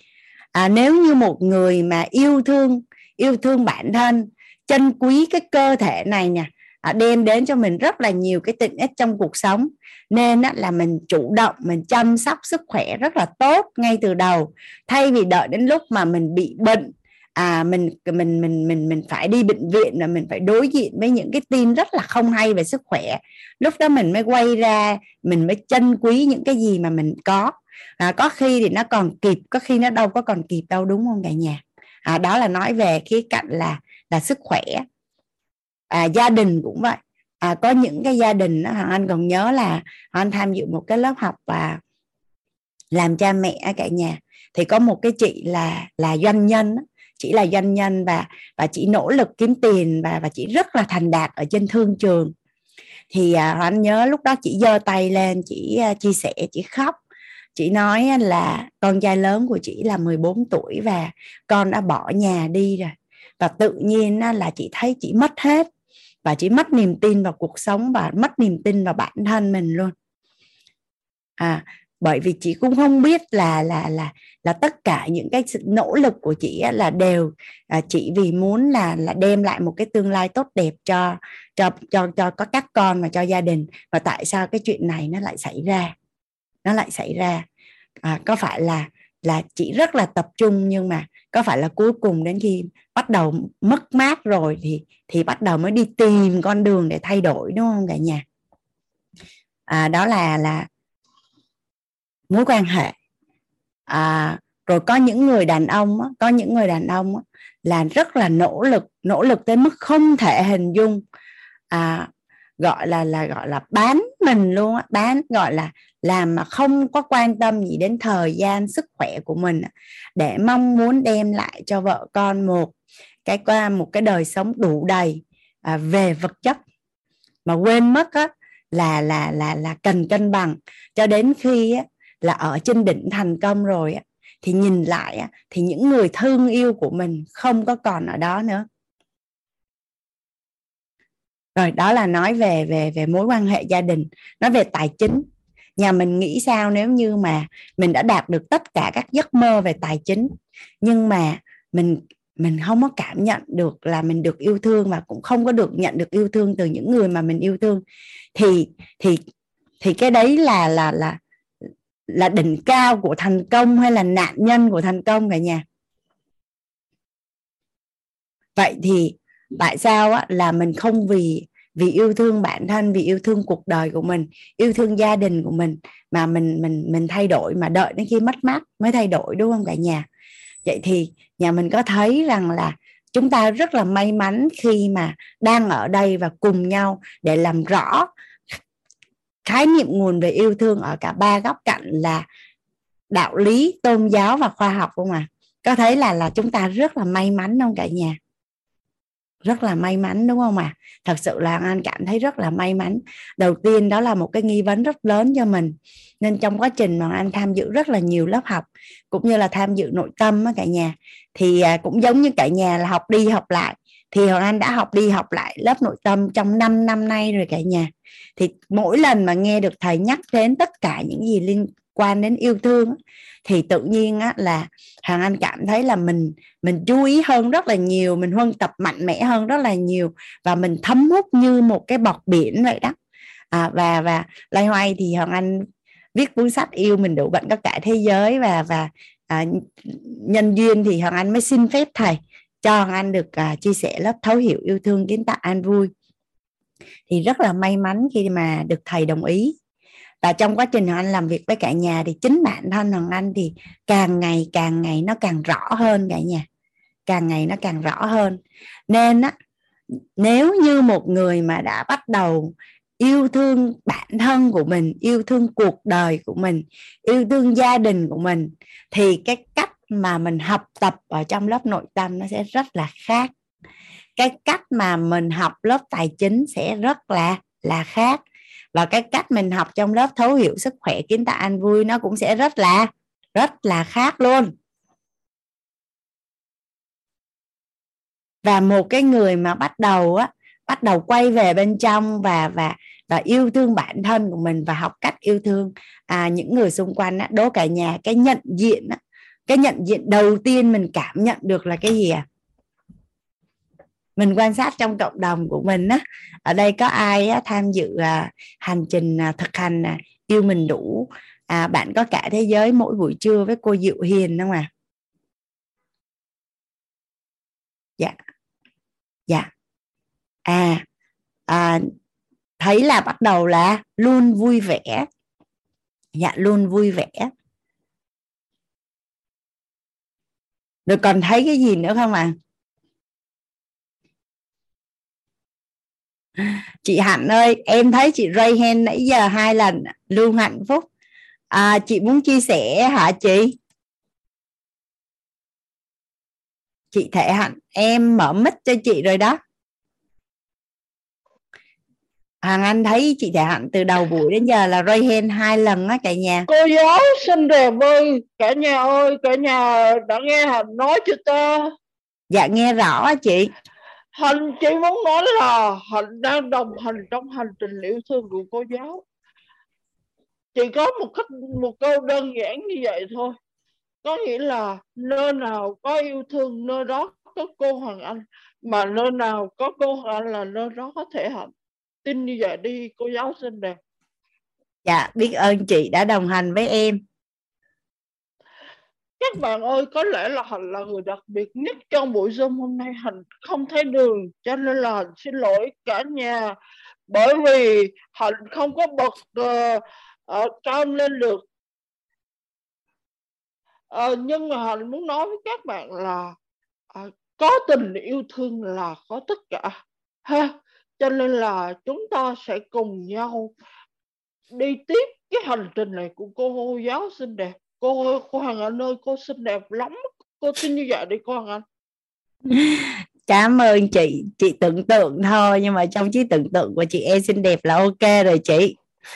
À, nếu như một người mà yêu thương yêu thương bản thân trân quý cái cơ thể này nha à, đem đến cho mình rất là nhiều cái tiện ích trong cuộc sống nên á, là mình chủ động mình chăm sóc sức khỏe rất là tốt ngay từ đầu. Thay vì đợi đến lúc mà mình bị bệnh à mình mình mình mình mình phải đi bệnh viện là mình phải đối diện với những cái tin rất là không hay về sức khỏe. Lúc đó mình mới quay ra mình mới trân quý những cái gì mà mình có. À, có khi thì nó còn kịp có khi nó đâu có còn kịp đâu đúng không cả nhà? À, đó là nói về khía cạnh là là sức khỏe. À, gia đình cũng vậy. À, có những cái gia đình đó, anh còn nhớ là anh tham dự một cái lớp học và làm cha mẹ cả nhà. Thì có một cái chị là là doanh nhân đó chỉ là doanh nhân và và chỉ nỗ lực kiếm tiền và và chỉ rất là thành đạt ở trên thương trường. Thì à, anh nhớ lúc đó chỉ giơ tay lên chỉ à, chia sẻ chỉ khóc. Chị nói là con trai lớn của chị là 14 tuổi và con đã bỏ nhà đi rồi. Và tự nhiên là chị thấy chị mất hết và chị mất niềm tin vào cuộc sống và mất niềm tin vào bản thân mình luôn. À bởi vì chị cũng không biết là là là là tất cả những cái sự nỗ lực của chị là đều à, vì muốn là là đem lại một cái tương lai tốt đẹp cho cho cho cho có các con và cho gia đình. Và tại sao cái chuyện này nó lại xảy ra? Nó lại xảy ra à, có phải là là chị rất là tập trung nhưng mà có phải là cuối cùng đến khi bắt đầu mất mát rồi thì thì bắt đầu mới đi tìm con đường để thay đổi đúng không cả nhà? À, đó là là mối quan hệ. À, rồi có những người đàn ông có những người đàn ông là rất là nỗ lực nỗ lực tới mức không thể hình dung à, gọi là là gọi là bán mình luôn á bán gọi là làm mà không có quan tâm gì đến thời gian sức khỏe của mình để mong muốn đem lại cho vợ con một cái qua một cái đời sống đủ đầy à, về vật chất. Mà quên mất á, là là là là cần cân bằng. Cho đến khi á, là ở trên đỉnh thành công rồi á, thì nhìn lại á, thì những người thương yêu của mình không có còn ở đó nữa. Rồi đó là nói về về về mối quan hệ gia đình nói về tài chính. Nhà mình nghĩ sao nếu như mà mình đã đạt được tất cả các giấc mơ về tài chính nhưng mà mình mình không có cảm nhận được là mình được yêu thương và cũng không có được nhận được yêu thương từ những người mà mình yêu thương thì thì thì cái đấy là là là là đỉnh cao của thành công hay là nạn nhân của thành công cả nhà? Vậy thì tại sao á, là mình không vì vì yêu thương bản thân vì yêu thương cuộc đời của mình yêu thương gia đình của mình mà mình mình mình thay đổi mà đợi đến khi mất mát mới thay đổi đúng không cả nhà? Vậy thì nhà mình có thấy rằng là chúng ta rất là may mắn khi mà đang ở đây và cùng nhau để làm rõ khái niệm nguồn về yêu thương ở cả ba góc cạnh là đạo lý, tôn giáo và khoa học không à có thấy là là chúng ta rất là may mắn không cả nhà? Rất là may mắn đúng không ạ? À? thật sự là anh cảm thấy rất là may mắn. Đầu tiên đó là một cái nghi vấn rất lớn cho mình. Nên trong quá trình mà anh tham dự rất là nhiều lớp học, cũng như là tham dự nội tâm á cả nhà, thì à, cũng giống như cả nhà là học đi học lại thì hoàng anh đã học đi học lại lớp nội tâm trong 5 năm nay rồi cả nhà. Thì mỗi lần mà nghe được thầy nhắc đến tất cả những gì liên quan đến yêu thương thì tự nhiên á, là hoàng anh cảm thấy là mình mình chú ý hơn rất là nhiều mình huân tập mạnh mẽ hơn rất là nhiều và mình thấm hút như một cái bọt biển vậy đó. À, và và lay hoay thì hoàng anh viết cuốn sách yêu mình đủ bệnh có cả thế giới và và à, nhân duyên thì hoàng anh mới xin phép thầy cho anh được à, chia sẻ lớp thấu hiểu yêu thương kiến tạo an vui. Thì rất là may mắn khi mà được thầy đồng ý. Và trong quá trình anh làm việc với cả nhà thì chính bản thân hoàng anh thì càng ngày càng ngày nó càng rõ hơn cả nhà. Càng ngày nó càng rõ hơn. Nên á nếu như một người mà đã bắt đầu yêu thương bản thân của mình yêu thương cuộc đời của mình yêu thương gia đình của mình thì cái cách mà mình học tập ở trong lớp nội tâm nó sẽ rất là khác. Cái cách mà mình học lớp tài chính sẽ rất là là khác. Và cái cách mình học trong lớp thấu hiểu sức khỏe kiến tạo an vui nó cũng sẽ rất là rất là khác luôn. Và một cái người mà bắt đầu á bắt đầu quay về bên trong và và và yêu thương bản thân của mình và học cách yêu thương à, những người xung quanh á, đố cả nhà cái nhận diện á, cái nhận diện đầu tiên mình cảm nhận được là cái gì à mình quan sát trong cộng đồng của mình á ở đây có ai á, tham dự à, hành trình à, thực hành à, yêu mình đủ? À, bạn có cả thế giới mỗi buổi trưa với cô Diệu Hiền không à dạ. Dạ. À, à thấy là bắt đầu là luôn vui vẻ. Dạ luôn vui vẻ. Rồi còn thấy cái gì nữa không à chị Hạnh ơi em thấy chị Ray Hen nãy giờ hai lần luôn hạnh phúc. À, chị muốn chia sẻ hả chị? Chị Thể Hạnh em mở mic cho chị rồi đó. Hoàng Anh thấy chị Thể Hạnh từ đầu buổi đến giờ là Ray Hen hai lần á cả nhà. Cô giáo xinh đẹp ơi cả nhà ơi cả nhà đã nghe Hạnh nói chưa ta? Dạ nghe rõ chị. Hạnh chỉ muốn nói là Hạnh đang đồng hành trong hành trình yêu thương của cô giáo. Chỉ có một cách một câu đơn giản như vậy thôi. Có nghĩa là nơi nào có yêu thương nơi đó có cô Hoàng Anh mà nơi nào có cô Hoàng Anh là nơi đó có thể hạnh tin như vậy đi cô giáo xinh đẹp. Dạ biết ơn chị đã đồng hành với em. Các bạn ơi có lẽ là hạnh là người đặc biệt nhất trong buổi zoom hôm nay. Hạnh không thấy đường cho nên là hạnh xin lỗi cả nhà. Bởi vì hạnh không có bật uh, uh, cam lên được. Uh, nhưng mà hạnh muốn nói với các bạn là uh, có tình yêu thương là có tất cả. Ha cho nên là chúng ta sẽ cùng nhau đi tiếp cái hành trình này của cô giáo xinh đẹp. Cô cô Hằng Anh ơi cô xinh đẹp lắm. Cô tin như vậy đi cô Hằng Anh. [LAUGHS] Cảm ơn chị. Chị tưởng tượng thôi nhưng mà trong trí tưởng tượng của chị em xinh đẹp là ok rồi chị. [LAUGHS]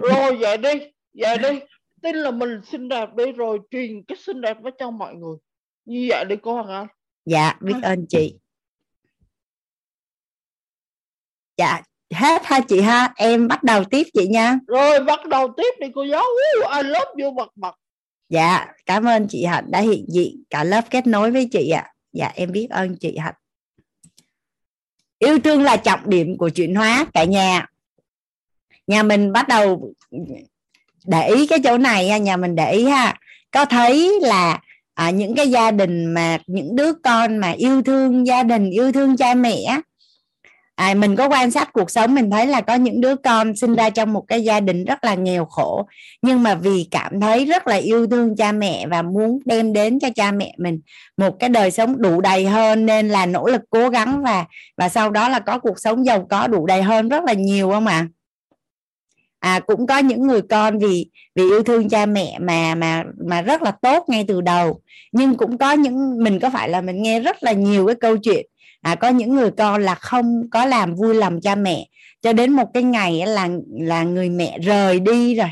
Rồi vậy đi vậy đi. Tin là mình xinh đẹp đi rồi truyền cái xinh đẹp với cho mọi người. Như vậy đi cô Hằng Anh. Dạ biết ơn chị dạ hết ha chị ha. Em bắt đầu tiếp chị nha. Rồi bắt đầu tiếp đi cô giáo. I love you bật bật dạ cảm ơn chị hạnh đã hiện diện cả lớp kết nối với chị ạ. À. dạ em biết ơn chị hạnh. Yêu thương là trọng điểm của chuyển hóa cả nhà. Nhà mình bắt đầu để ý cái chỗ này nhà mình để ý ha. Có thấy là à, những cái gia đình mà những đứa con mà yêu thương gia đình yêu thương cha mẹ à, mình có quan sát cuộc sống mình thấy là có những đứa con sinh ra trong một cái gia đình rất là nghèo khổ nhưng mà vì cảm thấy rất là yêu thương cha mẹ và muốn đem đến cho cha mẹ mình một cái đời sống đủ đầy hơn nên là nỗ lực cố gắng và và sau đó là có cuộc sống giàu có đủ đầy hơn rất là nhiều không ạ à? à cũng có những người con vì vì yêu thương cha mẹ mà mà mà rất là tốt ngay từ đầu nhưng cũng có những mình có phải là mình nghe rất là nhiều cái câu chuyện à, có những người con là không có làm vui lòng cha mẹ. Cho đến một cái ngày là là người mẹ rời đi rồi.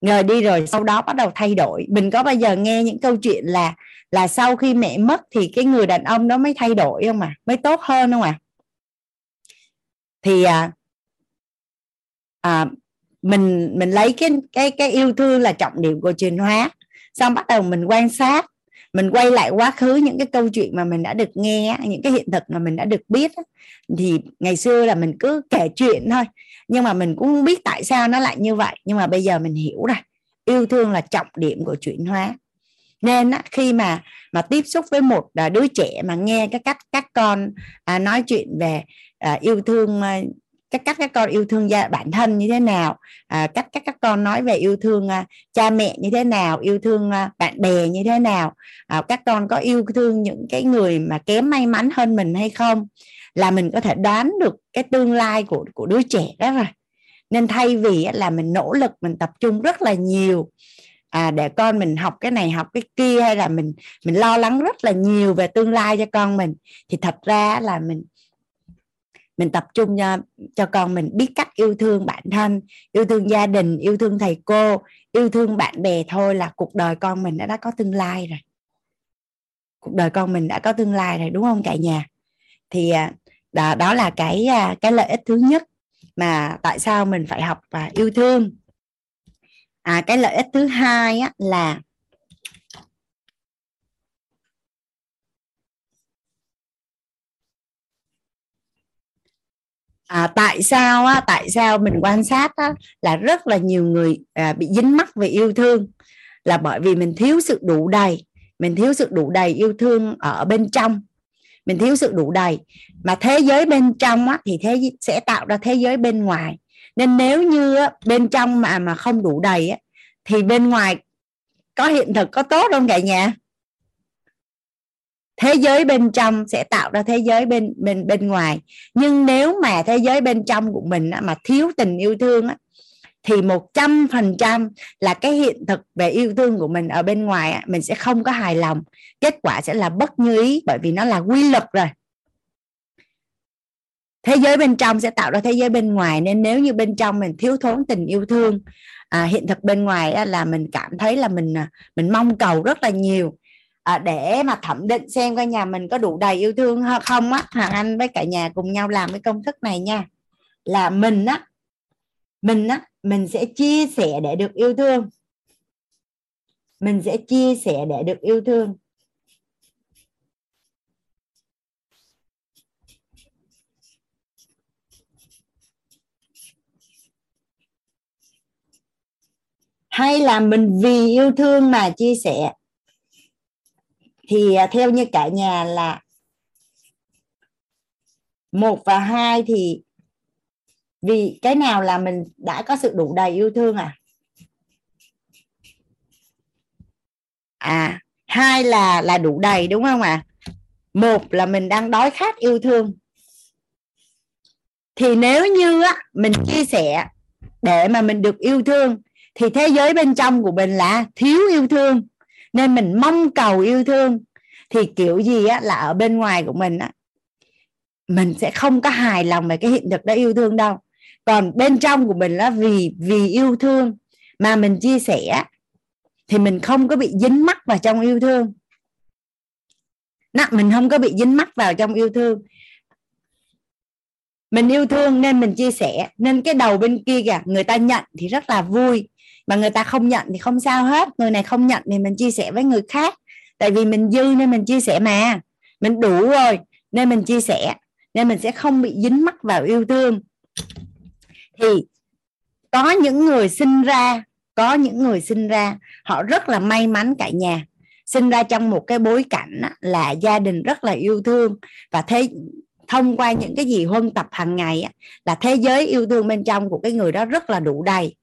Rời đi rồi sau đó bắt đầu thay đổi. Mình có bao giờ nghe những câu chuyện là là sau khi mẹ mất thì cái người đàn ông đó mới thay đổi không à mới tốt hơn không à thì à, à, mình mình lấy cái cái cái yêu thương là trọng điểm của truyền hóa. Xong bắt đầu mình quan sát mình quay lại quá khứ những cái câu chuyện mà mình đã được nghe những cái hiện thực mà mình đã được biết thì ngày xưa là mình cứ kể chuyện thôi. Nhưng mà mình cũng không biết tại sao nó lại như vậy nhưng mà bây giờ mình hiểu rồi. Yêu thương là trọng điểm của chuyển hóa. Nên á, khi mà mà tiếp xúc với một à, đứa trẻ mà nghe cái cách các con à, nói chuyện về à, yêu thương à, cách các các con yêu thương gia bản thân như thế nào? À, cách các các con nói về yêu thương à, cha mẹ như thế nào? Yêu thương à, bạn bè như thế nào? À, các con có yêu thương những cái người mà kém may mắn hơn mình hay không? Là mình có thể đoán được cái tương lai của của đứa trẻ đó rồi. Nên thay vì là mình nỗ lực mình tập trung rất là nhiều à, để con mình học cái này học cái kia hay là mình mình lo lắng rất là nhiều về tương lai cho con mình thì thật ra là mình mình tập trung cho, cho con mình biết cách yêu thương bản thân yêu thương gia đình yêu thương thầy cô yêu thương bạn bè thôi là cuộc đời con mình đã, đã có tương lai rồi. Cuộc đời con mình đã có tương lai rồi đúng không cả nhà? Thì à, đó, đó là cái à, cái lợi ích thứ nhất mà tại sao mình phải học và yêu thương. À, cái lợi ích thứ hai á, là à, tại sao á, tại sao mình quan sát á, là rất là nhiều người à, bị dính mắc về yêu thương? Là bởi vì mình thiếu sự đủ đầy. Mình thiếu sự đủ đầy yêu thương ở bên trong. Mình thiếu sự đủ đầy. Mà thế giới bên trong á, thì thế sẽ tạo ra thế giới bên ngoài. Nên nếu như á, bên trong mà mà không đủ đầy á, thì bên ngoài có hiện thực có tốt không cả nhà? Thế giới bên trong sẽ tạo ra thế giới bên bên bên ngoài. Nhưng nếu mà thế giới bên trong của mình mà thiếu tình yêu thương thì một trăm phần trăm là cái hiện thực về yêu thương của mình ở bên ngoài mình sẽ không có hài lòng. Kết quả sẽ là bất như ý bởi vì nó là quy luật rồi. Thế giới bên trong sẽ tạo ra thế giới bên ngoài nên nếu như bên trong mình thiếu thốn tình yêu thương à, hiện thực bên ngoài là mình cảm thấy là mình à, mình mong cầu rất là nhiều à, để mà thẩm định xem coi nhà mình có đủ đầy yêu thương không á hoàng anh với cả nhà cùng nhau làm cái công thức này nha. Là mình á mình á mình sẽ chia sẻ để được yêu thương. Mình sẽ chia sẻ để được yêu thương. Hay là mình vì yêu thương mà chia sẻ? Thì à, theo như cả nhà là một và hai thì vì cái nào là mình đã có sự đủ đầy yêu thương à? À hai là là đủ đầy đúng không ạ? À? một là mình đang đói khát yêu thương. Thì nếu như á, mình chia sẻ để mà mình được yêu thương, thì thế giới bên trong của mình là thiếu yêu thương nên mình mong cầu yêu thương. Thì kiểu gì á là ở bên ngoài của mình á mình sẽ không có hài lòng về cái hiện thực đó yêu thương đâu. Còn bên trong của mình là vì vì yêu thương mà mình chia sẻ thì mình không có bị dính mắc vào trong yêu thương. Nạ, mình không có bị dính mắc vào trong yêu thương. Mình yêu thương nên mình chia sẻ. Nên cái đầu bên kia kìa người ta nhận thì rất là vui mà người ta không nhận thì không sao hết. Người này không nhận thì mình chia sẻ với người khác. Tại vì mình dư nên mình chia sẻ mà. Mình đủ rồi, nên mình chia sẻ. Nên mình sẽ không bị dính mắc vào yêu thương. Thì có những người sinh ra, có những người sinh ra, họ rất là may mắn cả nhà. Sinh ra trong một cái bối cảnh là gia đình rất là yêu thương. Và thế, thông qua những cái gì huân tập hàng ngày là thế giới yêu thương bên trong của cái người đó rất là đủ đầy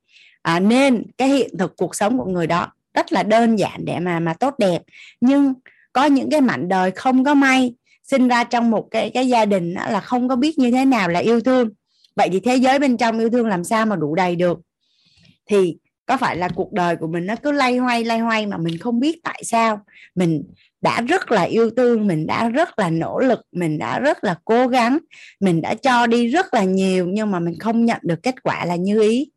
à, nên cái hiện thực cuộc sống của người đó rất là đơn giản để mà mà tốt đẹp. Nhưng có những cái mảnh đời không có may sinh ra trong một cái cái gia đình là không có biết như thế nào là yêu thương. Vậy thì thế giới bên trong yêu thương làm sao mà đủ đầy được? Thì có phải là cuộc đời của mình nó cứ lay hoay lay hoay mà mình không biết tại sao? Mình đã rất là yêu thương mình đã rất là nỗ lực mình đã rất là cố gắng mình đã cho đi rất là nhiều nhưng mà mình không nhận được kết quả là như ý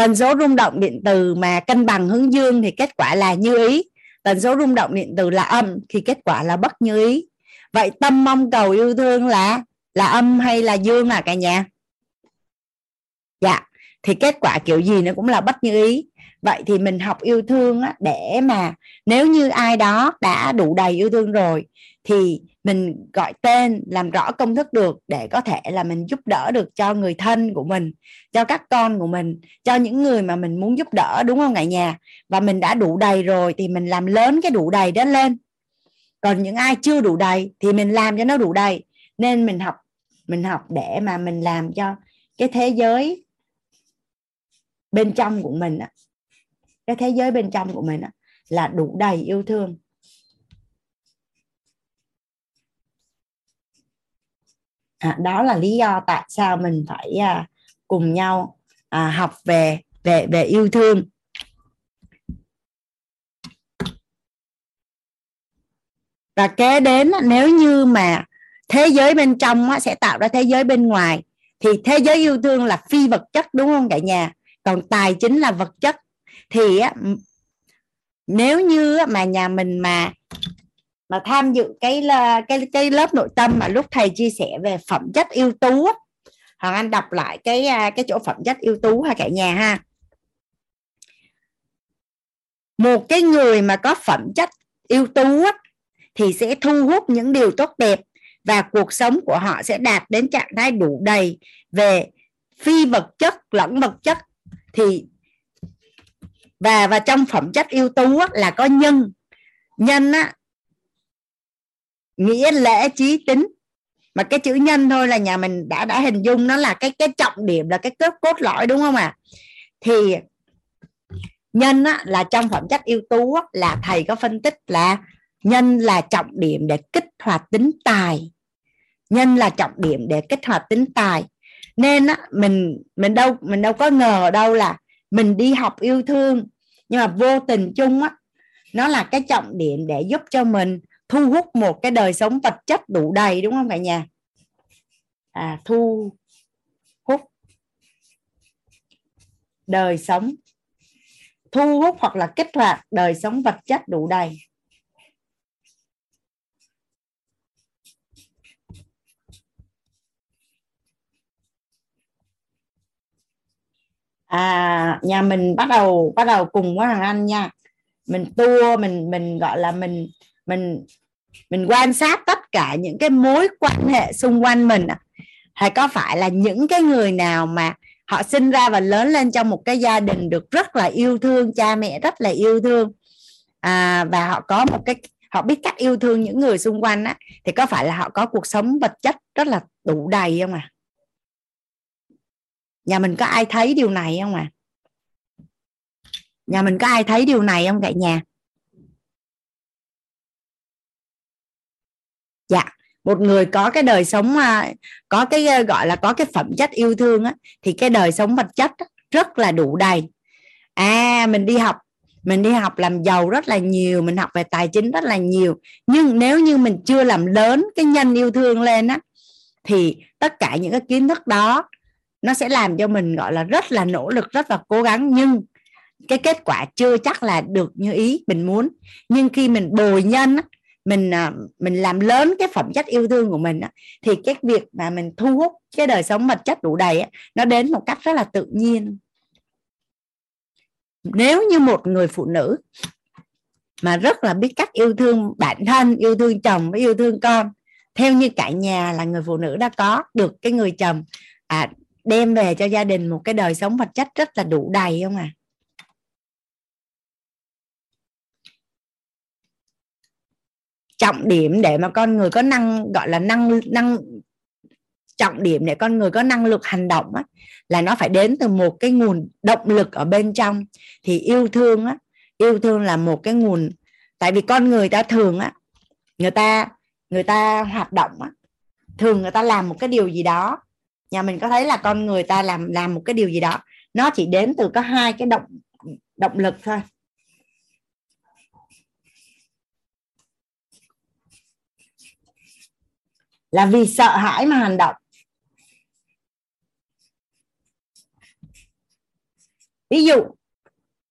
tần số rung động điện từ mà cân bằng hướng dương thì kết quả là như ý. Tần số rung động điện từ là âm thì kết quả là bất như ý. Vậy tâm mong cầu yêu thương là là âm hay là dương à cả nhà? Dạ thì kết quả kiểu gì nó cũng là bất như ý. Vậy thì mình học yêu thương á, để mà nếu như ai đó đã đủ đầy yêu thương rồi thì mình gọi tên, làm rõ công thức được để có thể là mình giúp đỡ được cho người thân của mình, cho các con của mình, cho những người mà mình muốn giúp đỡ, đúng không cả nhà? Và mình đã đủ đầy rồi thì mình làm lớn cái đủ đầy đó lên. Còn những ai chưa đủ đầy thì mình làm cho nó đủ đầy. Nên mình học mình học để mà mình làm cho cái thế giới bên trong của mình cái thế giới bên trong của mình là đủ đầy yêu thương. À, đó là lý do tại sao mình phải à, cùng nhau à, học về về về yêu thương. Và kế đến nếu như mà thế giới bên trong sẽ tạo ra thế giới bên ngoài thì thế giới yêu thương là phi vật chất đúng không cả nhà? Còn tài chính là vật chất. Thì á nếu như mà nhà mình mà mà tham dự cái là cái cái lớp nội tâm mà lúc thầy chia sẻ về phẩm chất ưu tú hoàng anh đọc lại cái ờ, cái chỗ phẩm chất ưu tú ha cả nhà ha. Một cái người mà có phẩm chất ưu tú thì sẽ thu hút những điều tốt đẹp và cuộc sống của họ sẽ đạt đến trạng thái đủ đầy về phi vật chất, lẫn vật chất. Thì, và và trong phẩm chất ưu tú là có nhân. Nhân á nghĩa lễ trí tính. Mà cái chữ nhân thôi là nhà mình đã đã hình dung nó là cái cái trọng điểm là cái cốt cốt lõi đúng không ạ? À? thì nhân á, là trong phẩm chất ưu tú á, là thầy có phân tích là nhân là trọng điểm để kích hoạt tính tài. Nhân là trọng điểm để kích hoạt tính tài. Nên á, mình mình đâu mình đâu có ngờ đâu là mình đi học yêu thương nhưng mà vô tình chung á nó là cái trọng điểm để giúp cho mình thu hút một cái đời sống vật chất đủ đầy, đúng không cả nhà? À thu hút đời sống, thu hút hoặc là kích hoạt đời sống vật chất đủ đầy. À nhà mình bắt đầu bắt đầu cùng với thằng anh nha. Mình tua mình mình gọi là mình mình mình quan sát tất cả những cái mối quan hệ xung quanh mình à. hay có phải là những cái người nào mà họ sinh ra và lớn lên trong một cái gia đình được rất là yêu thương cha mẹ rất là yêu thương à, và họ có một cái họ biết cách yêu thương những người xung quanh á thì có phải là họ có cuộc sống vật chất rất là đủ đầy không à? Nhà mình có ai thấy điều này không à? Nhà mình có ai thấy điều này không cả nhà? Dạ. Một người có cái đời sống à, có cái à, gọi là có cái phẩm chất yêu thương á thì cái đời sống vật chất rất là đủ đầy. À mình đi học mình đi học làm giàu rất là nhiều mình học về tài chính rất là nhiều. Nhưng nếu như mình chưa làm lớn cái nhân yêu thương lên á thì tất cả những cái kiến thức đó nó sẽ làm cho mình gọi là rất là nỗ lực rất là cố gắng. Nhưng cái kết quả chưa chắc là được như ý mình muốn. Nhưng khi mình bồi nhân á, mình à, mình làm lớn cái phẩm chất yêu thương của mình thì cái việc mà mình thu hút cái đời sống vật chất đủ đầy nó đến một cách rất là tự nhiên. Nếu như một người phụ nữ mà rất là biết cách yêu thương bản thân yêu thương chồng với yêu thương con theo như cả nhà là người phụ nữ đã có được cái người chồng à, đem về cho gia đình một cái đời sống vật chất rất là đủ đầy không à? Trọng điểm để mà con người có năng gọi là năng năng trọng điểm để con người có năng lực hành động á, là nó phải đến từ một cái nguồn động lực ở bên trong. Thì yêu thương á yêu thương là một cái nguồn tại vì con người ta thường á người ta người ta hoạt động á thường người ta làm một cái điều gì đó. Nhà mình có thấy là con người ta làm làm một cái điều gì đó nó chỉ đến từ có hai cái động động lực thôi. Là vì sợ hãi mà hành động. Ví dụ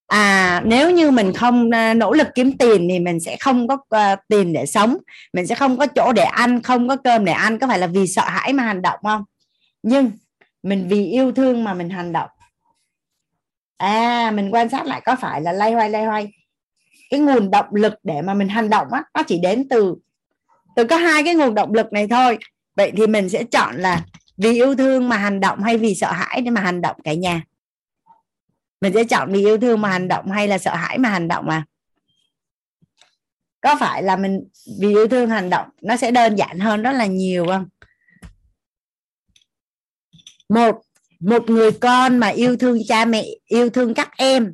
à nếu như mình không à, nỗ lực kiếm tiền thì mình sẽ không có uh, tiền để sống. Mình sẽ không có chỗ để ăn không có cơm để ăn. Có phải là vì sợ hãi mà hành động không? Nhưng mình vì yêu thương mà mình hành động. À mình quan sát lại có phải là lay hoay lay hoay. Cái nguồn động lực để mà mình hành động á nó chỉ đến từ tôi có hai cái nguồn động lực này thôi. Vậy thì mình sẽ chọn là vì yêu thương mà hành động hay vì sợ hãi để mà hành động cả nhà? Mình sẽ chọn vì yêu thương mà hành động hay là sợ hãi mà hành động à? Có phải là mình vì yêu thương hành động nó sẽ đơn giản hơn rất là nhiều không? Một một người con mà yêu thương cha mẹ, yêu thương các em,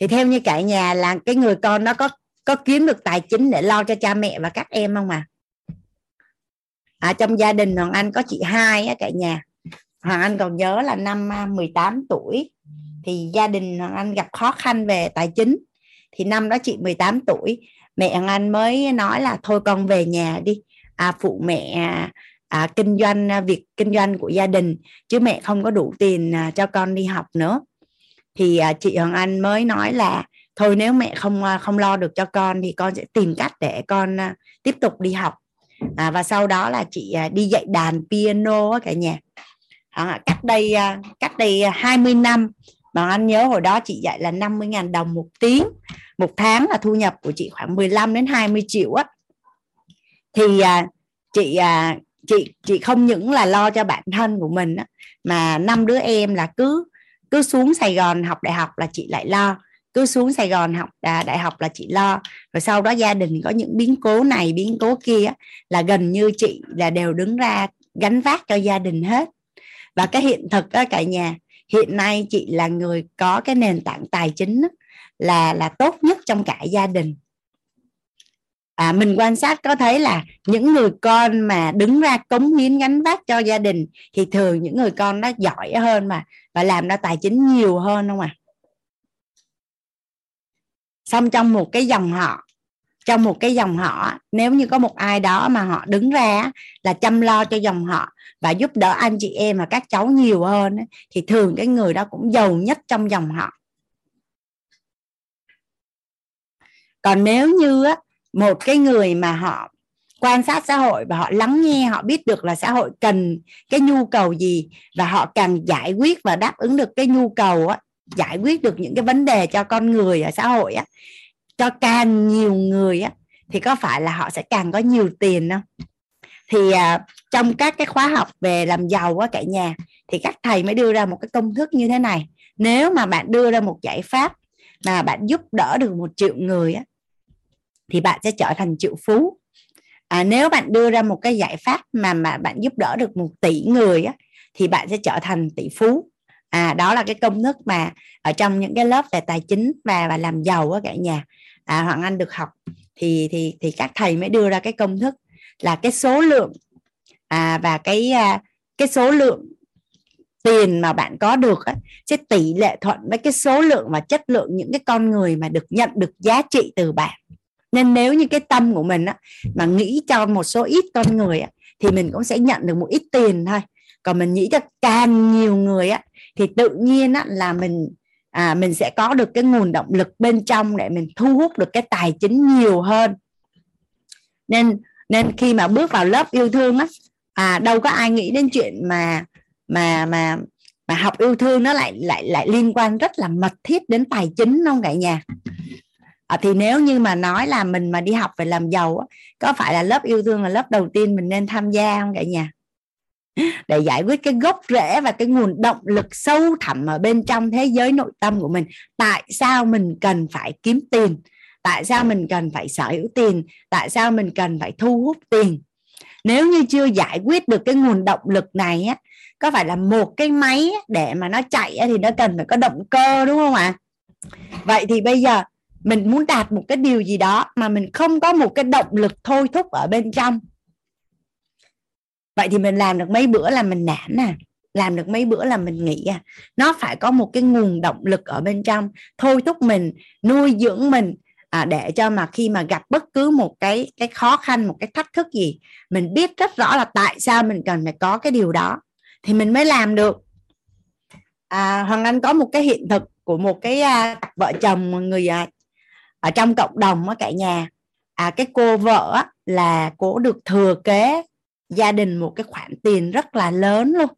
thì theo như cả nhà là cái người con nó có có kiếm được tài chính để lo cho cha mẹ và các em không mà à, trong gia đình hoàng anh có chị hai á cả nhà. Hoàng anh còn nhớ là năm à, 18 tuổi. Thì gia đình hoàng anh gặp khó khăn về tài chính. Thì năm đó chị 18 tuổi mẹ hoàng anh mới nói là thôi con về nhà đi. À, phụ mẹ à, à kinh doanh à, việc kinh doanh của gia đình chứ mẹ không có đủ tiền à, cho con đi học nữa. Thì à, chị Hoàng Anh mới nói là thôi nếu mẹ không không lo được cho con thì con sẽ tìm cách để con à, tiếp tục đi học à, và sau đó là chị à, đi dạy đàn piano cả nhà. À, cách đây à, cách đây à, 20 năm mà anh nhớ hồi đó chị dạy là 50.000 đồng một tiếng một tháng là thu nhập của chị khoảng 15 đến 20 triệu á. Thì à, chị à, chị chị không những là lo cho bản thân của mình á, mà năm đứa em là cứ cứ xuống Sài Gòn học đại học là chị lại lo cứ xuống Sài Gòn học à, đại học là chị lo. Rồi sau đó gia đình có những biến cố này biến cố kia là gần như chị là đều đứng ra gánh vác cho gia đình hết. Và cái hiện thực ở cả nhà hiện nay chị là người có cái nền tảng tài chính là là tốt nhất trong cả gia đình. À, mình quan sát có thấy là những người con mà đứng ra cống hiến gánh vác cho gia đình thì thường những người con nó giỏi hơn mà và làm ra tài chính nhiều hơn không à xong trong một cái dòng họ, trong một cái dòng họ, nếu như có một ai đó mà họ đứng ra là chăm lo cho dòng họ và giúp đỡ anh chị em và các cháu nhiều hơn thì thường cái người đó cũng giàu nhất trong dòng họ. Còn nếu như một cái người mà họ quan sát xã hội và họ lắng nghe, họ biết được là xã hội cần cái nhu cầu gì và họ càng giải quyết và đáp ứng được cái nhu cầu á giải quyết được những cái vấn đề cho con người ở xã hội á cho càng nhiều người á thì có phải là họ sẽ càng có nhiều tiền không? Thì à, trong các cái khóa học về làm giàu á cả nhà thì các thầy mới đưa ra một cái công thức như thế này. Nếu mà bạn đưa ra một giải pháp mà bạn giúp đỡ được một triệu người á thì bạn sẽ trở thành triệu phú. À, nếu bạn đưa ra một cái giải pháp mà mà bạn giúp đỡ được một tỷ người á, thì bạn sẽ trở thành tỷ phú à đó là cái công thức mà ở trong những cái lớp về tài chính và và làm giàu á cả nhà. À, hoàng anh được học. Thì thì thì các thầy mới đưa ra cái công thức là cái số lượng à, và cái à, cái số lượng tiền mà bạn có được á, sẽ tỷ lệ thuận với cái số lượng và chất lượng những cái con người mà được nhận được giá trị từ bạn. Nên nếu như cái tâm của mình á, mà nghĩ cho một số ít con người á, thì mình cũng sẽ nhận được một ít tiền thôi. Còn mình nghĩ cho càng nhiều người á thì tự nhiên á, là mình à, mình sẽ có được cái nguồn động lực bên trong để mình thu hút được cái tài chính nhiều hơn. Nên nên khi mà bước vào lớp yêu thương á à đâu có ai nghĩ đến chuyện mà mà mà mà học yêu thương nó lại lại lại liên quan rất là mật thiết đến tài chính không cả nhà. À, thì nếu như mà nói là mình mà đi học về làm giàu á, có phải là lớp yêu thương là lớp đầu tiên mình nên tham gia không cả nhà? Để giải quyết cái gốc rễ và cái nguồn động lực sâu thẳm ở bên trong thế giới nội tâm của mình. Tại sao mình cần phải kiếm tiền? Tại sao mình cần phải sở hữu tiền? Tại sao mình cần phải thu hút tiền? Nếu như chưa giải quyết được cái nguồn động lực này á, có phải là một cái máy để mà nó chạy thì nó cần phải có động cơ, đúng không ạ? Vậy thì bây giờ mình muốn đạt một cái điều gì đó mà mình không có một cái động lực thôi thúc ở bên trong vậy thì mình làm được mấy bữa là mình nản à làm được mấy bữa là mình nghỉ à nó phải có một cái nguồn động lực ở bên trong thôi thúc mình nuôi dưỡng mình à, để cho mà khi mà gặp bất cứ một cái cái khó khăn một cái thách thức gì mình biết rất rõ là tại sao mình cần phải có cái điều đó thì mình mới làm được. À, hoàng anh có một cái hiện thực của một cái à, vợ chồng người à, ở trong cộng đồng á cả nhà. À cái cô vợ á, là cô được thừa kế gia đình một cái khoản tiền rất là lớn luôn.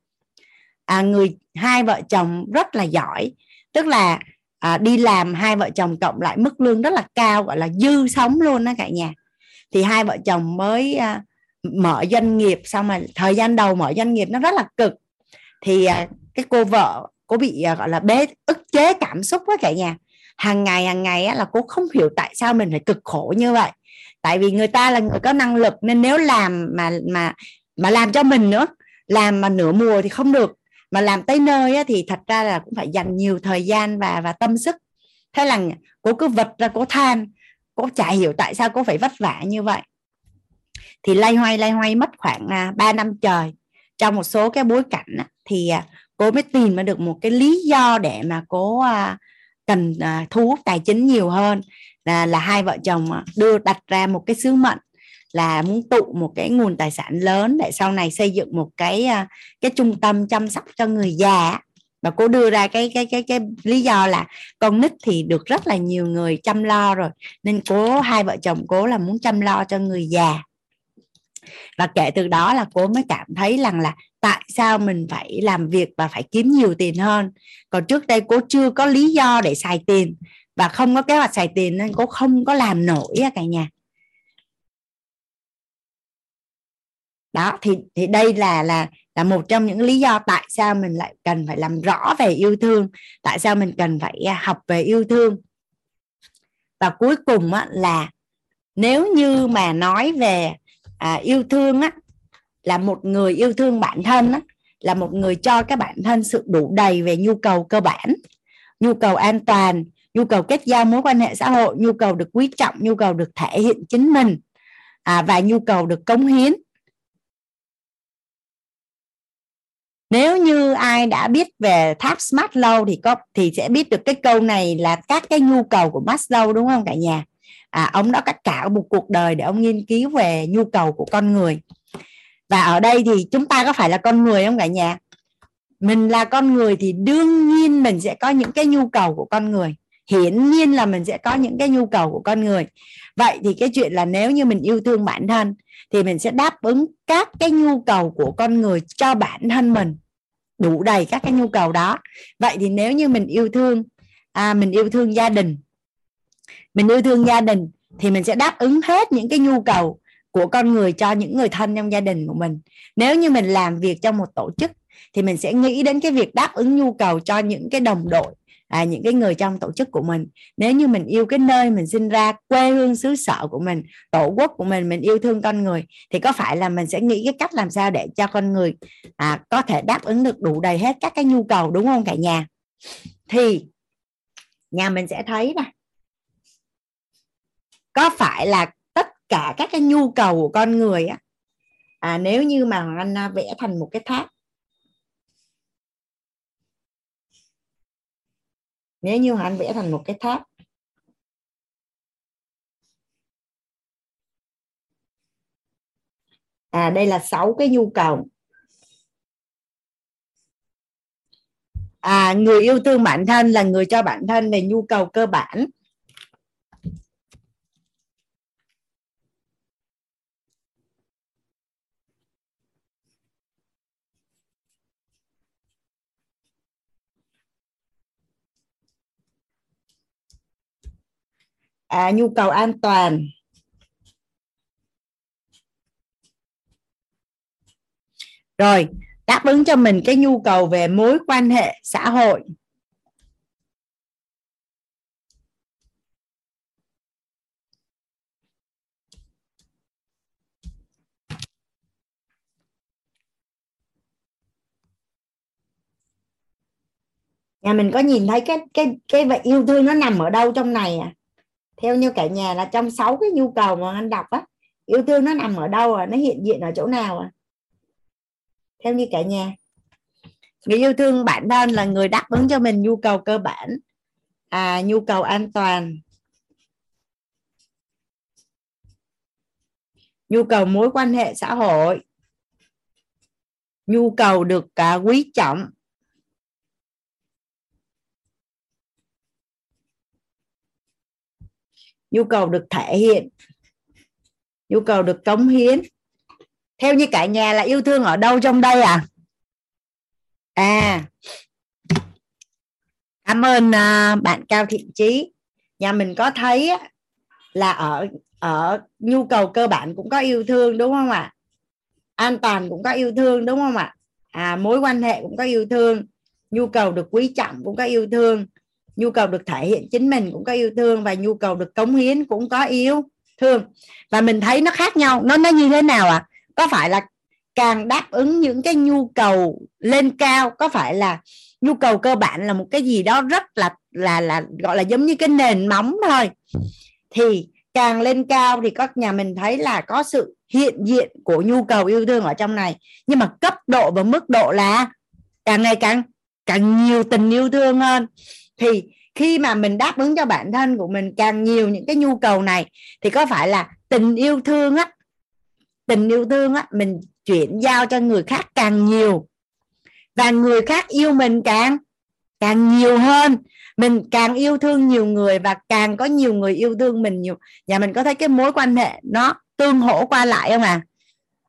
À, người hai vợ chồng rất là giỏi. Tức là à, đi làm hai vợ chồng cộng lại mức lương rất là cao gọi là dư sống luôn đó cả nhà. Thì hai vợ chồng mới à, mở doanh nghiệp xong mà thời gian đầu mở doanh nghiệp nó rất là cực. Thì à, cái cô vợ cô bị à, gọi là bế ức chế cảm xúc với cả nhà. Hàng ngày hàng ngày á, là cô không hiểu tại sao mình phải cực khổ như vậy tại vì người ta là người có năng lực nên nếu làm mà mà mà làm cho mình nữa làm mà nửa mùa thì không được. Mà làm tới nơi á, thì thật ra là cũng phải dành nhiều thời gian và và tâm sức. Thế là cô cứ vật ra cô than cô chả hiểu tại sao cô phải vất vả như vậy. Thì lay hoay lay hoay mất khoảng à, 3 năm trời. Trong một số cái bối cảnh á, thì à, cô mới tìm ra được một cái lý do để mà cô à, cần thu hút tài chính nhiều hơn là là hai vợ chồng ờ, đưa, đặt ra một cái sứ mệnh là muốn tụ một cái nguồn tài sản lớn để sau này xây dựng một cái ờ, cái trung tâm chăm sóc cho người già và cô đưa ra cái cái cái cái lý do là con nít thì được rất là nhiều người chăm lo rồi, nên cố, hai vợ chồng cố là muốn chăm lo cho người già. Và kể từ đó là cô mới cảm thấy rằng là tại sao mình phải làm việc và phải kiếm nhiều tiền hơn. Còn trước đây cô chưa có lý do để xài tiền và không có kế hoạch xài tiền nên cô không có làm nổi cả nhà. Đó thì thì đây là là là một trong những lý do tại sao mình lại cần phải làm rõ về yêu thương tại sao mình cần phải à, học về yêu thương. Và cuối cùng á, là nếu như mà nói về à, yêu thương á là một người yêu thương bản thân á là một người cho các bản thân sự đủ đầy về nhu cầu cơ bản nhu cầu an toàn nhu cầu kết giao mối quan hệ xã hội nhu cầu được quý trọng nhu cầu được thể hiện chính mình à, và nhu cầu được cống hiến. Nếu như ai đã biết về tháp Maslow thì có thì sẽ biết được cái câu này là các cái nhu cầu của Maslow đúng không cả nhà? À, ông đã cắt cả một cuộc đời để ông nghiên cứu về nhu cầu của con người. Và ở đây thì chúng ta có phải là con người không cả nhà? Mình là con người thì đương nhiên mình sẽ có những cái nhu cầu của con người hiển nhiên là mình sẽ có những cái nhu cầu của con người. Vậy thì cái chuyện là nếu như mình yêu thương bản thân thì mình sẽ đáp ứng các cái nhu cầu của con người cho bản thân mình đủ đầy các cái nhu cầu đó. Vậy thì nếu như mình yêu thương à, mình yêu thương gia đình mình yêu thương gia đình thì mình sẽ đáp ứng hết những cái nhu cầu của con người cho những người thân trong gia đình của mình. Nếu như mình làm việc trong một tổ chức thì mình sẽ nghĩ đến cái việc đáp ứng nhu cầu cho những cái đồng đội à, những cái người trong tổ chức của mình. Nếu như mình yêu cái nơi mình sinh ra quê hương xứ sở của mình tổ quốc của mình mình yêu thương con người thì có phải là mình sẽ nghĩ cái cách làm sao để cho con người à, có thể đáp ứng được đủ đầy hết các cái nhu cầu đúng không cả nhà? Thì nhà mình sẽ thấy nè. Có phải là tất cả các cái nhu cầu của con người á à, nếu như mà anh à, vẽ thành một cái tháp nếu như anh vẽ thành một cái tháp à đây là sáu cái nhu cầu. À người yêu thương bản thân là người cho bản thân về nhu cầu cơ bản. à, nhu cầu an toàn. Rồi đáp ứng cho mình cái nhu cầu về mối quan hệ xã hội. Nhà mình có nhìn thấy cái cái cái yêu thương nó nằm ở đâu trong này à? Theo như cả nhà là trong sáu cái nhu cầu mà anh đọc á, yêu thương nó nằm ở đâu à? Nó hiện diện ở chỗ nào à? Theo như cả nhà. Người yêu thương bản thân là người đáp ứng cho mình nhu cầu cơ bản à nhu cầu an toàn. Nhu cầu mối quan hệ xã hội. Nhu cầu được cả quý trọng. Nhu cầu được thể hiện, nhu cầu được cống hiến. Theo như cả nhà là yêu thương ở đâu trong đây à? À cảm ơn à, bạn cao thiện trí nhà mình có thấy là ở ở nhu cầu cơ bản cũng có yêu thương, đúng không ạ? An toàn cũng có yêu thương, đúng không ạ? À mối quan hệ cũng có yêu thương, nhu cầu được quý trọng cũng có yêu thương nhu cầu được thể hiện chính mình cũng có yêu thương và nhu cầu được cống hiến cũng có yêu thương. Và mình thấy nó khác nhau, nó nó như thế nào ạ? À? có phải là càng đáp ứng những cái nhu cầu lên cao, có phải là nhu cầu cơ bản là một cái gì đó rất là là là, gọi là giống như cái nền móng thôi? Thì càng lên cao thì các nhà mình thấy là có sự hiện diện của nhu cầu yêu thương ở trong này. Nhưng mà cấp độ và mức độ là càng ngày càng càng nhiều tình yêu thương hơn thì khi mà mình đáp ứng cho bản thân của mình càng nhiều những cái nhu cầu này, thì có phải là tình yêu thương á, tình yêu thương á, mình chuyển giao cho người khác càng nhiều và người khác yêu mình càng càng nhiều hơn. Mình càng yêu thương nhiều người và càng có nhiều người yêu thương mình nhiều. Nhà mình có thấy cái mối quan hệ nó tương hỗ qua lại không à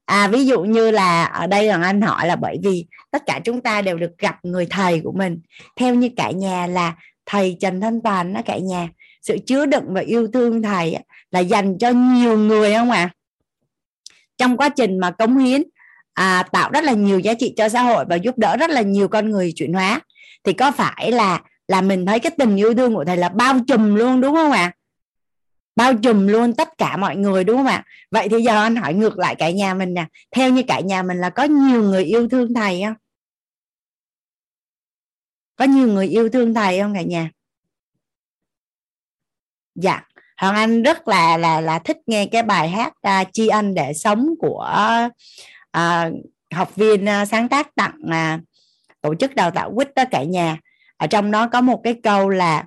à ví dụ như là ở đây là anh hỏi là bởi vì tất cả chúng ta đều được gặp người thầy của mình theo như cả nhà là thầy Trần Thanh Toàn đó cả nhà sự chứa đựng và yêu thương thầy là dành cho nhiều người không ạ à? trong quá trình mà cống hiến à, tạo rất là nhiều giá trị cho xã hội và giúp đỡ rất là nhiều con người chuyển hóa thì có phải là là mình thấy cái tình yêu thương của thầy là bao trùm luôn đúng không ạ à? Bao trùm luôn tất cả mọi người đúng không ạ? Vậy thì giờ anh hỏi ngược lại cả nhà mình nè. Theo như cả nhà mình là có nhiều người yêu thương thầy không? Có nhiều người yêu thương thầy không cả nhà? Dạ. Hoàng anh rất là là là thích nghe cái bài hát uh, tri ân để sống của uh, học viên uh, sáng tác tặng uh, tổ chức đào tạo quýt đó cả nhà. Ở trong đó có một cái câu là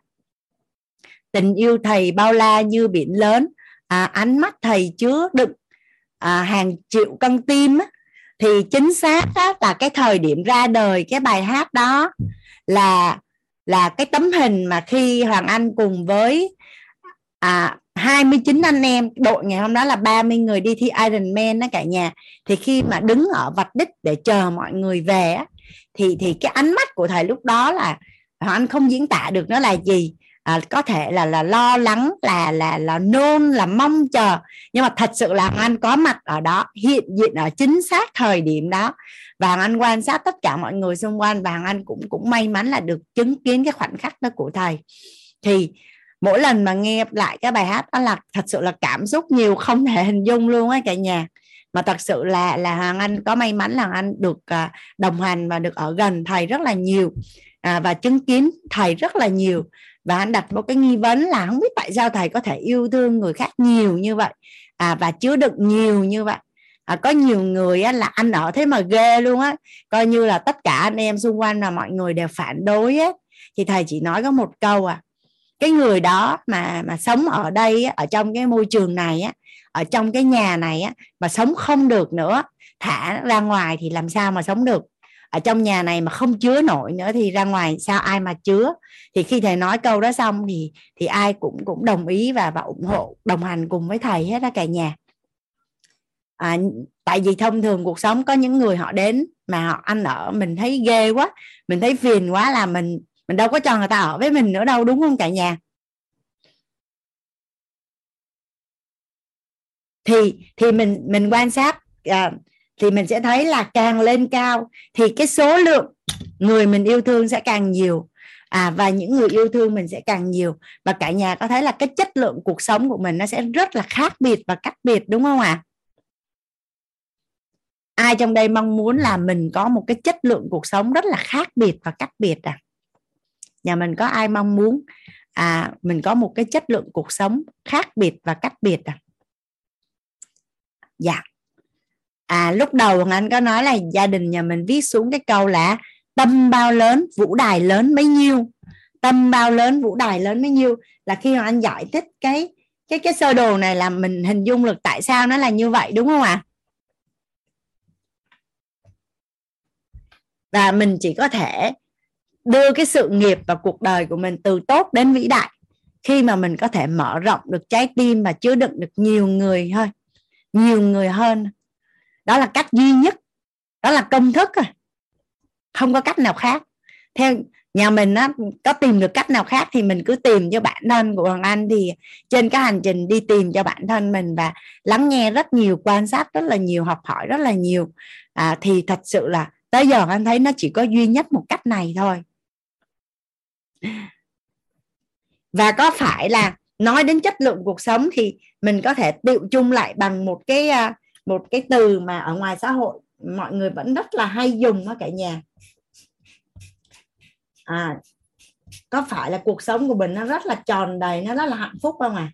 tình yêu thầy bao la như biển lớn. À, ánh mắt thầy chứa đựng à, hàng triệu cân tim á, thì chính xác á, là cái thời điểm ra đời cái bài hát đó là là cái tấm hình mà khi Hoàng Anh cùng với à, 29 anh em đội ngày hôm đó là 30 người đi thi Ironman đó cả nhà. Thì khi mà đứng ở vạch đích để chờ mọi người về á, thì thì cái ánh mắt của thầy lúc đó là Hoàng Anh không diễn tả được nó là gì à, có thể là là lo lắng là là là nôn là mong chờ. Nhưng mà thật sự là anh có mặt ở đó hiện diện ở chính xác thời điểm đó. Và anh quan sát tất cả mọi người xung quanh và anh cũng cũng may mắn là được chứng kiến cái khoảnh khắc đó của thầy. Thì mỗi lần mà nghe lại cái bài hát đó là thật sự là cảm xúc nhiều không thể hình dung luôn á cả nhà. Mà thật sự là là hoàng anh có may mắn là anh được à, đồng hành và được ở gần thầy rất là nhiều. À, và chứng kiến thầy rất là nhiều và anh đặt một cái nghi vấn là không biết tại sao thầy có thể yêu thương người khác nhiều như vậy. À, và chứa đựng nhiều như vậy. À, có nhiều người á, là anh ở thế mà ghê luôn á. Coi như là tất cả anh em xung quanh là mọi người đều phản đối á. Thì thầy chỉ nói có một câu à cái người đó mà mà sống ở đây á, ở trong cái môi trường này á ở trong cái nhà này á mà sống không được nữa thả ra ngoài thì làm sao mà sống được? Ở trong nhà này mà không chứa nổi nữa thì ra ngoài sao ai mà chứa? Thì khi thầy nói câu đó xong thì thì ai cũng cũng đồng ý và và ủng hộ đồng hành cùng với thầy hết đó cả nhà. À, tại vì thông thường cuộc sống có những người họ đến mà họ ăn ở mình thấy ghê quá mình thấy phiền quá là mình mình đâu có cho người ta ở với mình nữa đâu đúng không cả nhà? Thì thì mình mình quan sát à, thì mình sẽ thấy là càng lên cao thì cái số lượng người mình yêu thương sẽ càng nhiều. À và những người yêu thương mình sẽ càng nhiều. Và cả nhà có thấy là cái chất lượng cuộc sống của mình nó sẽ rất là khác biệt và cách biệt, đúng không ạ? À? ai trong đây mong muốn là mình có một cái chất lượng cuộc sống rất là khác biệt và cách biệt à? Nhà mình có ai mong muốn à mình có một cái chất lượng cuộc sống khác biệt và cách biệt à? Dạ à lúc đầu anh có nói là gia đình nhà mình viết xuống cái câu là tâm bao lớn, vũ đài lớn mấy nhiêu. Tâm bao lớn, vũ đài lớn mấy nhiêu. Là khi mà anh giải thích cái cái cái sơ đồ này là mình hình dung được tại sao nó là như vậy, đúng không ạ? À? và mình chỉ có thể đưa cái sự nghiệp và cuộc đời của mình từ tốt đến vĩ đại khi mà mình có thể mở rộng được trái tim và chứa đựng được nhiều người thôi nhiều người hơn đó là cách duy nhất đó là công thức rồi không có cách nào khác. Theo nhà mình á có tìm được cách nào khác thì mình cứ tìm cho bản thân của hoàng anh thì trên cái hành trình đi tìm cho bản thân mình và lắng nghe rất nhiều quan sát rất là nhiều học hỏi rất là nhiều. À, thì thật sự là tới giờ anh thấy nó chỉ có duy nhất một cách này thôi. Và có phải là nói đến chất lượng cuộc sống thì mình có thể tiệu chung lại bằng một cái à, một cái từ mà ở ngoài xã hội mọi người vẫn rất là hay dùng đó cả nhà. À có phải là cuộc sống của mình nó rất là tròn đầy nó rất là hạnh phúc không à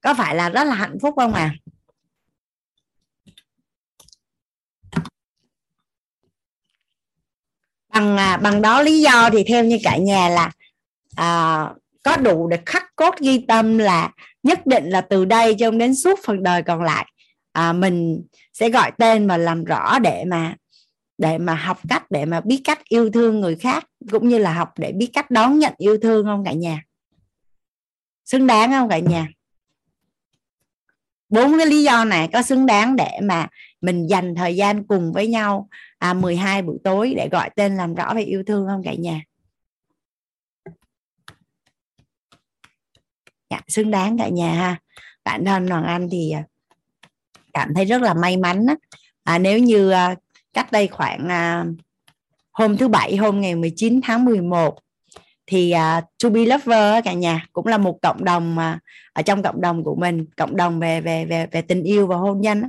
có phải là rất là hạnh phúc không à bằng bằng đó lý do thì theo như cả nhà là à, có đủ để khắc cốt ghi tâm là nhất định là từ đây cho đến suốt phần đời còn lại à, mình sẽ gọi tên và làm rõ để mà để mà học cách để mà biết cách yêu thương người khác cũng như là học để biết cách đón nhận yêu thương không cả nhà? Xứng đáng không cả nhà? Bốn cái lý do này có xứng đáng để mà mình dành thời gian cùng với nhau à, 12 buổi tối để gọi tên làm rõ về yêu thương không cả nhà? Dạ, xứng đáng cả nhà ha. Bản thân hoàng anh thì à, cảm thấy rất là may mắn á. À, nếu như à, cách đây khoảng à, hôm thứ bảy hôm ngày 19 tháng 11 thì uh, To Be Lover cả nhà cũng là một cộng đồng mà ở trong cộng đồng của mình cộng đồng về về về về tình yêu và hôn nhân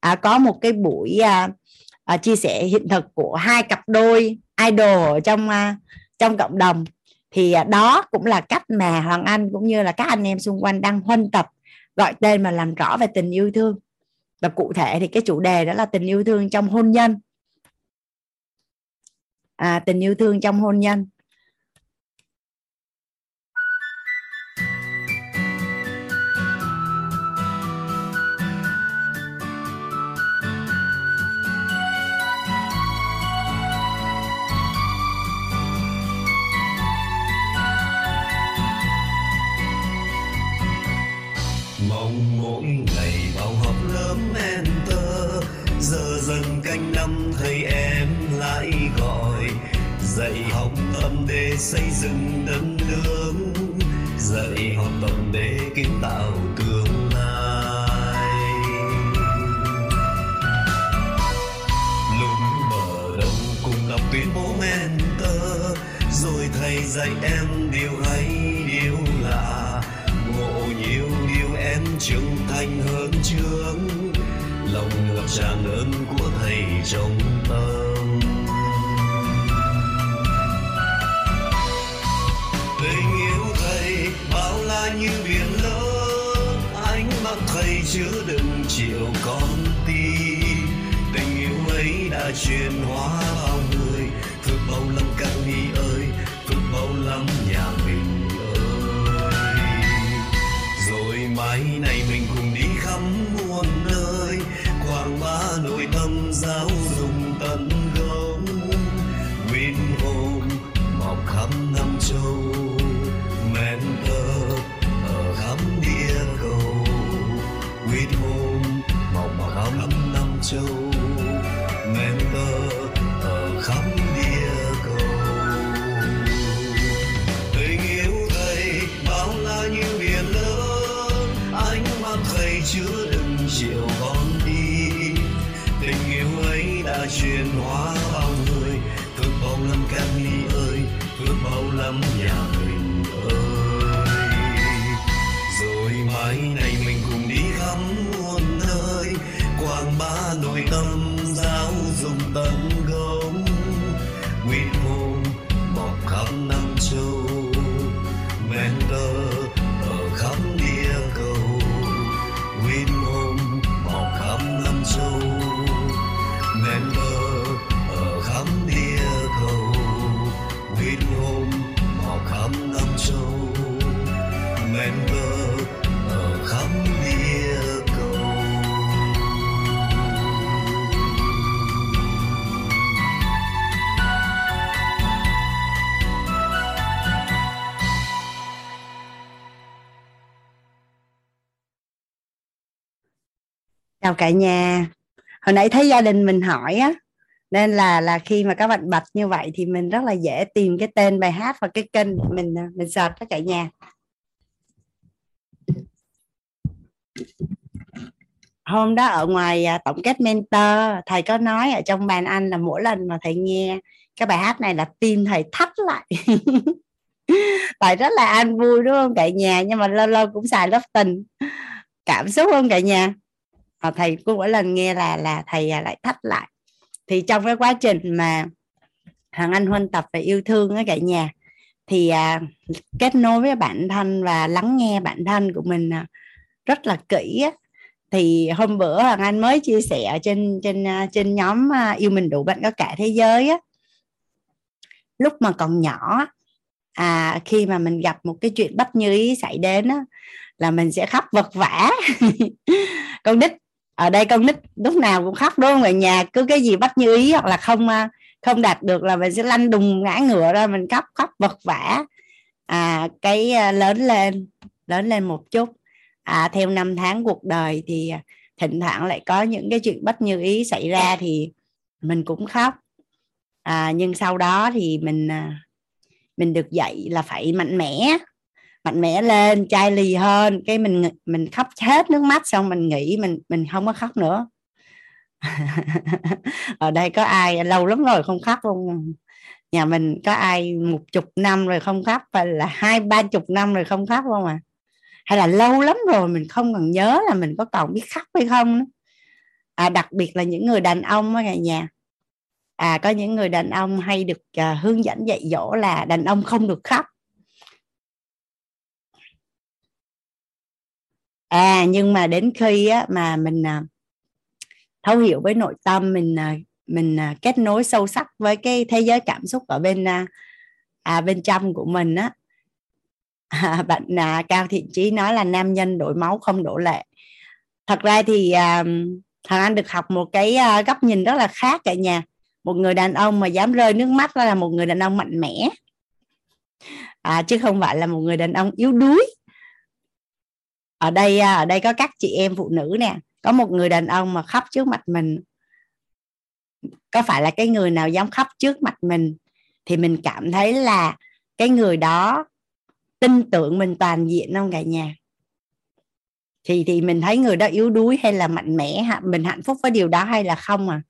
à, có một cái buổi uh, uh, chia sẻ hiện thực của hai cặp đôi idol ở trong uh, trong cộng đồng thì à, đó cũng là cách mà Hoàng Anh cũng như là các anh em xung quanh đang huân tập gọi tên mà làm rõ về tình yêu thương. Và cụ thể thì cái chủ đề đó là tình yêu thương trong hôn nhân. À, tình yêu thương trong hôn nhân. Dạy em điều hay, điều lạ. Ngộ nhiều điều em trưởng thành hơn trước. Lòng ngập tràn ơn của thầy trong tâm. Tình yêu thầy bao la như biển lớn. Ánh mắt thầy chứa đựng triệu con tim. Tình yêu ấy đã truyền hóa bao nội tâm chào cả nhà. Hồi nãy thấy gia đình mình hỏi á, nên là là khi mà các bạn bật như vậy thì mình rất là dễ tìm cái tên bài hát và cái kênh mình mình search tất cả nhà. Hôm đó ở ngoài à, tổng kết mentor, thầy có nói ở trong bàn anh là mỗi lần mà thầy nghe cái bài hát này là tim thầy thắt lại. [LAUGHS] Tại rất là an vui, đúng không cả nhà? Nhưng mà lâu lâu cũng xài lớp tình. Cảm xúc không cả nhà? Ờ, thầy cũng mỗi lần nghe là là thầy à, lại thắt lại. Thì trong cái quá trình mà hoàng anh huân tập về yêu thương á cả nhà thì à, kết nối với bản thân và lắng nghe bản thân của mình à, rất là kỹ á. Thì hôm bữa hoàng anh mới chia sẻ trên trên à, trên nhóm à, yêu mình đủ bạn có cả thế giới á. Lúc mà còn nhỏ à khi mà mình gặp một cái chuyện bất như ý xảy đến á là mình sẽ khóc vật vã. [LAUGHS] Con nít ở đây con nít lúc nào cũng khóc đúng không? Ở nhà cứ cái gì bắt như ý hoặc là không à, không đạt được là mình sẽ lăn đùng ngã ngựa ra mình khóc khóc vật vã à cái à, lớn lên lớn lên một chút. À theo năm tháng cuộc đời thì à, thỉnh thoảng lại có những cái chuyện bất như ý xảy ra thì mình cũng khóc. À, nhưng sau đó thì mình mình được dạy là phải mạnh mẽ mạnh mẽ lên chai lì hơn. Cái mình mình khóc hết nước mắt xong mình nghĩ mình mình không có khóc nữa. [LAUGHS] Ở đây có ai lâu lắm rồi không khóc không nhà mình có ai một chục năm rồi không khóc hay là hai ba chục năm rồi không khóc không à? Hay là lâu lắm rồi mình không còn nhớ là mình có còn biết khóc hay không à, đặc biệt là những người đàn ông ở nhà nhà. À có những người đàn ông hay được uh, hướng dẫn dạy dỗ là đàn ông không được khóc. À nhưng mà đến khi á, mà mình à, thấu hiểu với nội tâm mình à, mình à, kết nối sâu sắc với cái thế giới cảm xúc ở bên à, à, bên trong của mình á. À, bạn à, cao thiện trí nói là nam nhân đổi máu không đổ lệ. Thật ra thì à, thằng anh được học một cái à, góc nhìn rất là khác cả nhà. Một người đàn ông mà dám rơi nước mắt là một người đàn ông mạnh mẽ. À, chứ không phải là một người đàn ông yếu đuối ở đây à, ở đây có các chị em phụ nữ nè có một người đàn ông mà khóc trước mặt mình. Có phải là cái người nào dám khóc trước mặt mình? Thì mình cảm thấy là cái người đó tin tưởng mình toàn diện không cả nhà? Thì thì mình thấy người đó yếu đuối hay là mạnh mẽ mình hạnh phúc với điều đó hay là không à?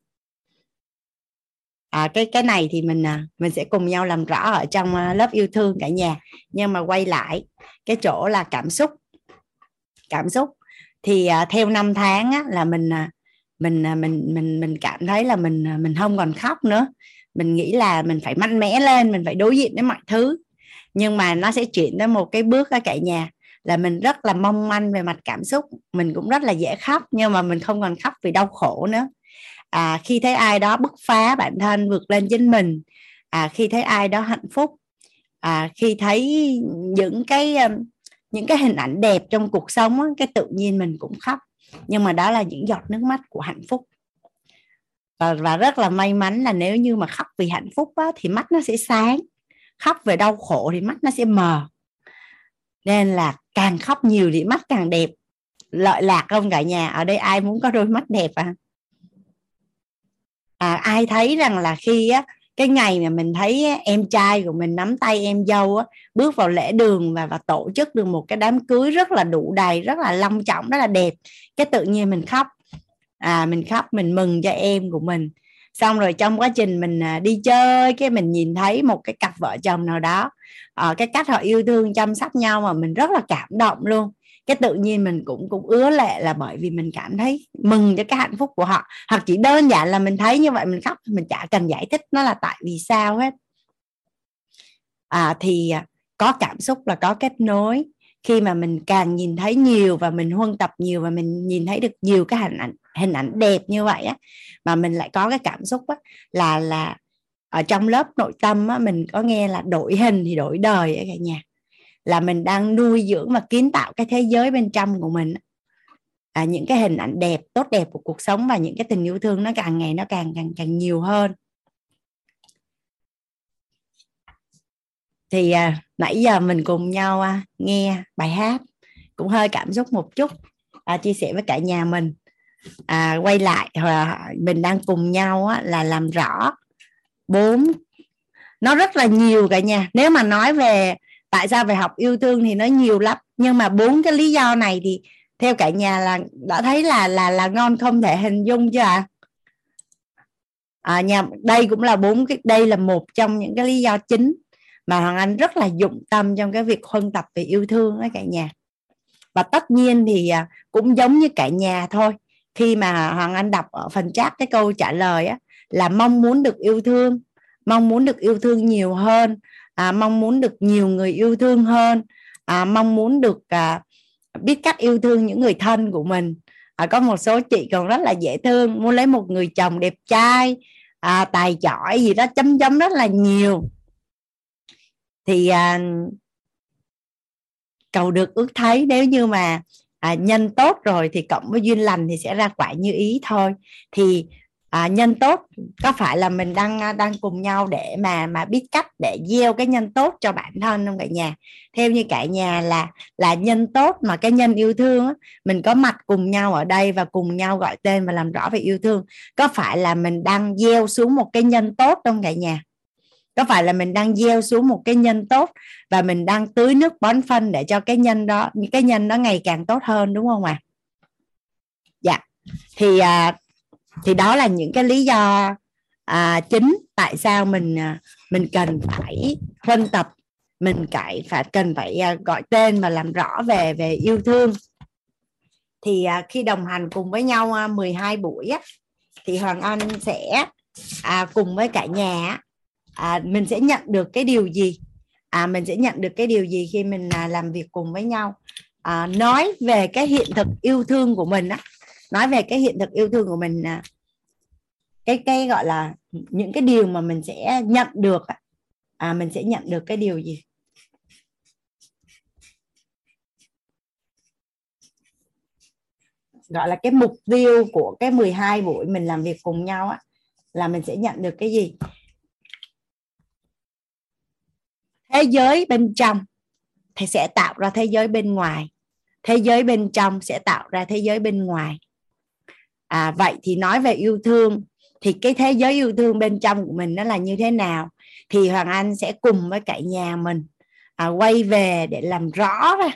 À, cái cái này thì mình à, mình sẽ cùng nhau làm rõ ở trong à, lớp yêu thương cả nhà. Nhưng mà quay lại cái chỗ là cảm xúc cảm xúc. Thì uh, theo năm tháng á, là mình uh, mình uh, mình mình mình cảm thấy là mình uh, mình không còn khóc nữa. Mình nghĩ là mình phải mạnh mẽ lên mình phải đối diện với mọi thứ. Nhưng mà nó sẽ chuyển tới một cái bước ở cả nhà là mình rất là mong manh về mặt cảm xúc. Mình cũng rất là dễ khóc nhưng mà mình không còn khóc vì đau khổ nữa. À, khi thấy ai đó bứt phá bản thân vượt lên chính mình à, khi thấy ai đó hạnh phúc à, khi thấy những cái những cái hình ảnh đẹp trong cuộc sống á, cái tự nhiên mình cũng khóc. Nhưng mà đó là những giọt nước mắt của hạnh phúc. Và, và rất là may mắn là nếu như mà khóc vì hạnh phúc á, thì mắt nó sẽ sáng. Khóc về đau khổ thì mắt nó sẽ mờ. Nên là càng khóc nhiều thì mắt càng đẹp. Lợi lạc không cả nhà? Ở đây ai muốn có đôi mắt đẹp à? À, ai thấy rằng là khi á cái ngày mà mình thấy em trai của mình nắm tay em dâu á, bước vào lễ đường và và tổ chức được một cái đám cưới rất là đủ đầy rất là long trọng rất là đẹp. Cái tự nhiên mình khóc. À mình khóc mình mừng cho em của mình. Xong rồi trong quá trình mình à, đi chơi cái mình nhìn thấy một cái cặp vợ chồng nào đó. À, cái cách họ yêu thương chăm sóc nhau mà mình rất là cảm động luôn cái tự nhiên mình cũng cũng ứa lệ là bởi vì mình cảm thấy mừng cho cái hạnh phúc của họ. Hoặc chỉ đơn giản là mình thấy như vậy mình khóc mình chả cần giải thích nó là tại vì sao hết. À, thì à, có cảm xúc là có kết nối. Khi mà mình càng nhìn thấy nhiều và mình huân tập nhiều và mình nhìn thấy được nhiều cái hình ảnh hình ảnh đẹp như vậy á mà mình lại có cái cảm xúc á là là ở trong lớp nội tâm á mình có nghe là đổi hình thì đổi đời ấy cả nhà là mình đang nuôi dưỡng và kiến tạo cái thế giới bên trong của mình. À, những cái hình ảnh đẹp tốt đẹp của cuộc sống và những cái tình yêu thương nó càng ngày nó càng càng càng nhiều hơn. Thì à, nãy giờ mình cùng nhau à, nghe bài hát cũng hơi cảm xúc một chút à, chia sẻ với cả nhà mình. À, quay lại và mình đang cùng nhau á, là làm rõ bốn nó rất là nhiều cả nhà nếu mà nói về tại sao phải học yêu thương thì nó nhiều lắm nhưng mà bốn cái lý do này thì theo cả nhà là đã thấy là là là ngon không thể hình dung chưa ạ à? à, nhà đây cũng là bốn cái đây là một trong những cái lý do chính mà hoàng anh rất là dụng tâm trong cái việc huân tập về yêu thương với cả nhà và tất nhiên thì à, cũng giống như cả nhà thôi khi mà hoàng anh đọc ở phần chat cái câu trả lời á là mong muốn được yêu thương mong muốn được yêu thương nhiều hơn à, mong muốn được nhiều người yêu thương hơn. À, mong muốn được à, biết cách yêu thương những người thân của mình. À, có một số chị còn rất là dễ thương muốn lấy một người chồng đẹp trai à, tài giỏi gì đó chấm chấm rất là nhiều. Thì à, cầu được ước thấy nếu như mà à, nhân tốt rồi thì cộng với duyên lành thì sẽ ra quả như ý thôi. Thì à, nhân tốt. Có phải là mình đang à, đang cùng nhau để mà mà biết cách để gieo cái nhân tốt cho bản thân không cả nhà? Theo như cả nhà là là nhân tốt mà cái nhân yêu thương á, mình có mặt cùng nhau ở đây và cùng nhau gọi tên và làm rõ về yêu thương. Có phải là mình đang gieo xuống một cái nhân tốt không cả nhà? Có phải là mình đang gieo xuống một cái nhân tốt và mình đang tưới nước bón phân để cho cái nhân đó những cái nhân nó ngày càng tốt hơn đúng không ạ? À? dạ. Thì à, thì đó là những cái lý do à, chính tại sao mình à, mình cần phải phân tập. Mình cải phải cần phải à, gọi tên và làm rõ về về yêu thương. Thì à, khi đồng hành cùng với nhau à, 12 buổi á, thì Hoàng Anh sẽ à, cùng với cả nhà à, mình sẽ nhận được cái điều gì? À, mình sẽ nhận được cái điều gì khi mình à, làm việc cùng với nhau? À, nói về cái hiện thực yêu thương của mình á nói về cái hiện thực yêu thương của mình à, cái cái gọi là những cái điều mà mình sẽ nhận được à mình sẽ nhận được cái điều gì? Gọi là cái mục tiêu của cái 12 buổi mình làm việc cùng nhau á là mình sẽ nhận được cái gì? Thế giới bên trong thì sẽ tạo ra thế giới bên ngoài thế giới bên trong sẽ tạo ra thế giới bên ngoài à vậy thì nói về yêu thương thì cái thế giới yêu thương bên trong của mình nó là như thế nào? Thì hoàng anh sẽ cùng với cả nhà mình à, quay về để làm rõ ra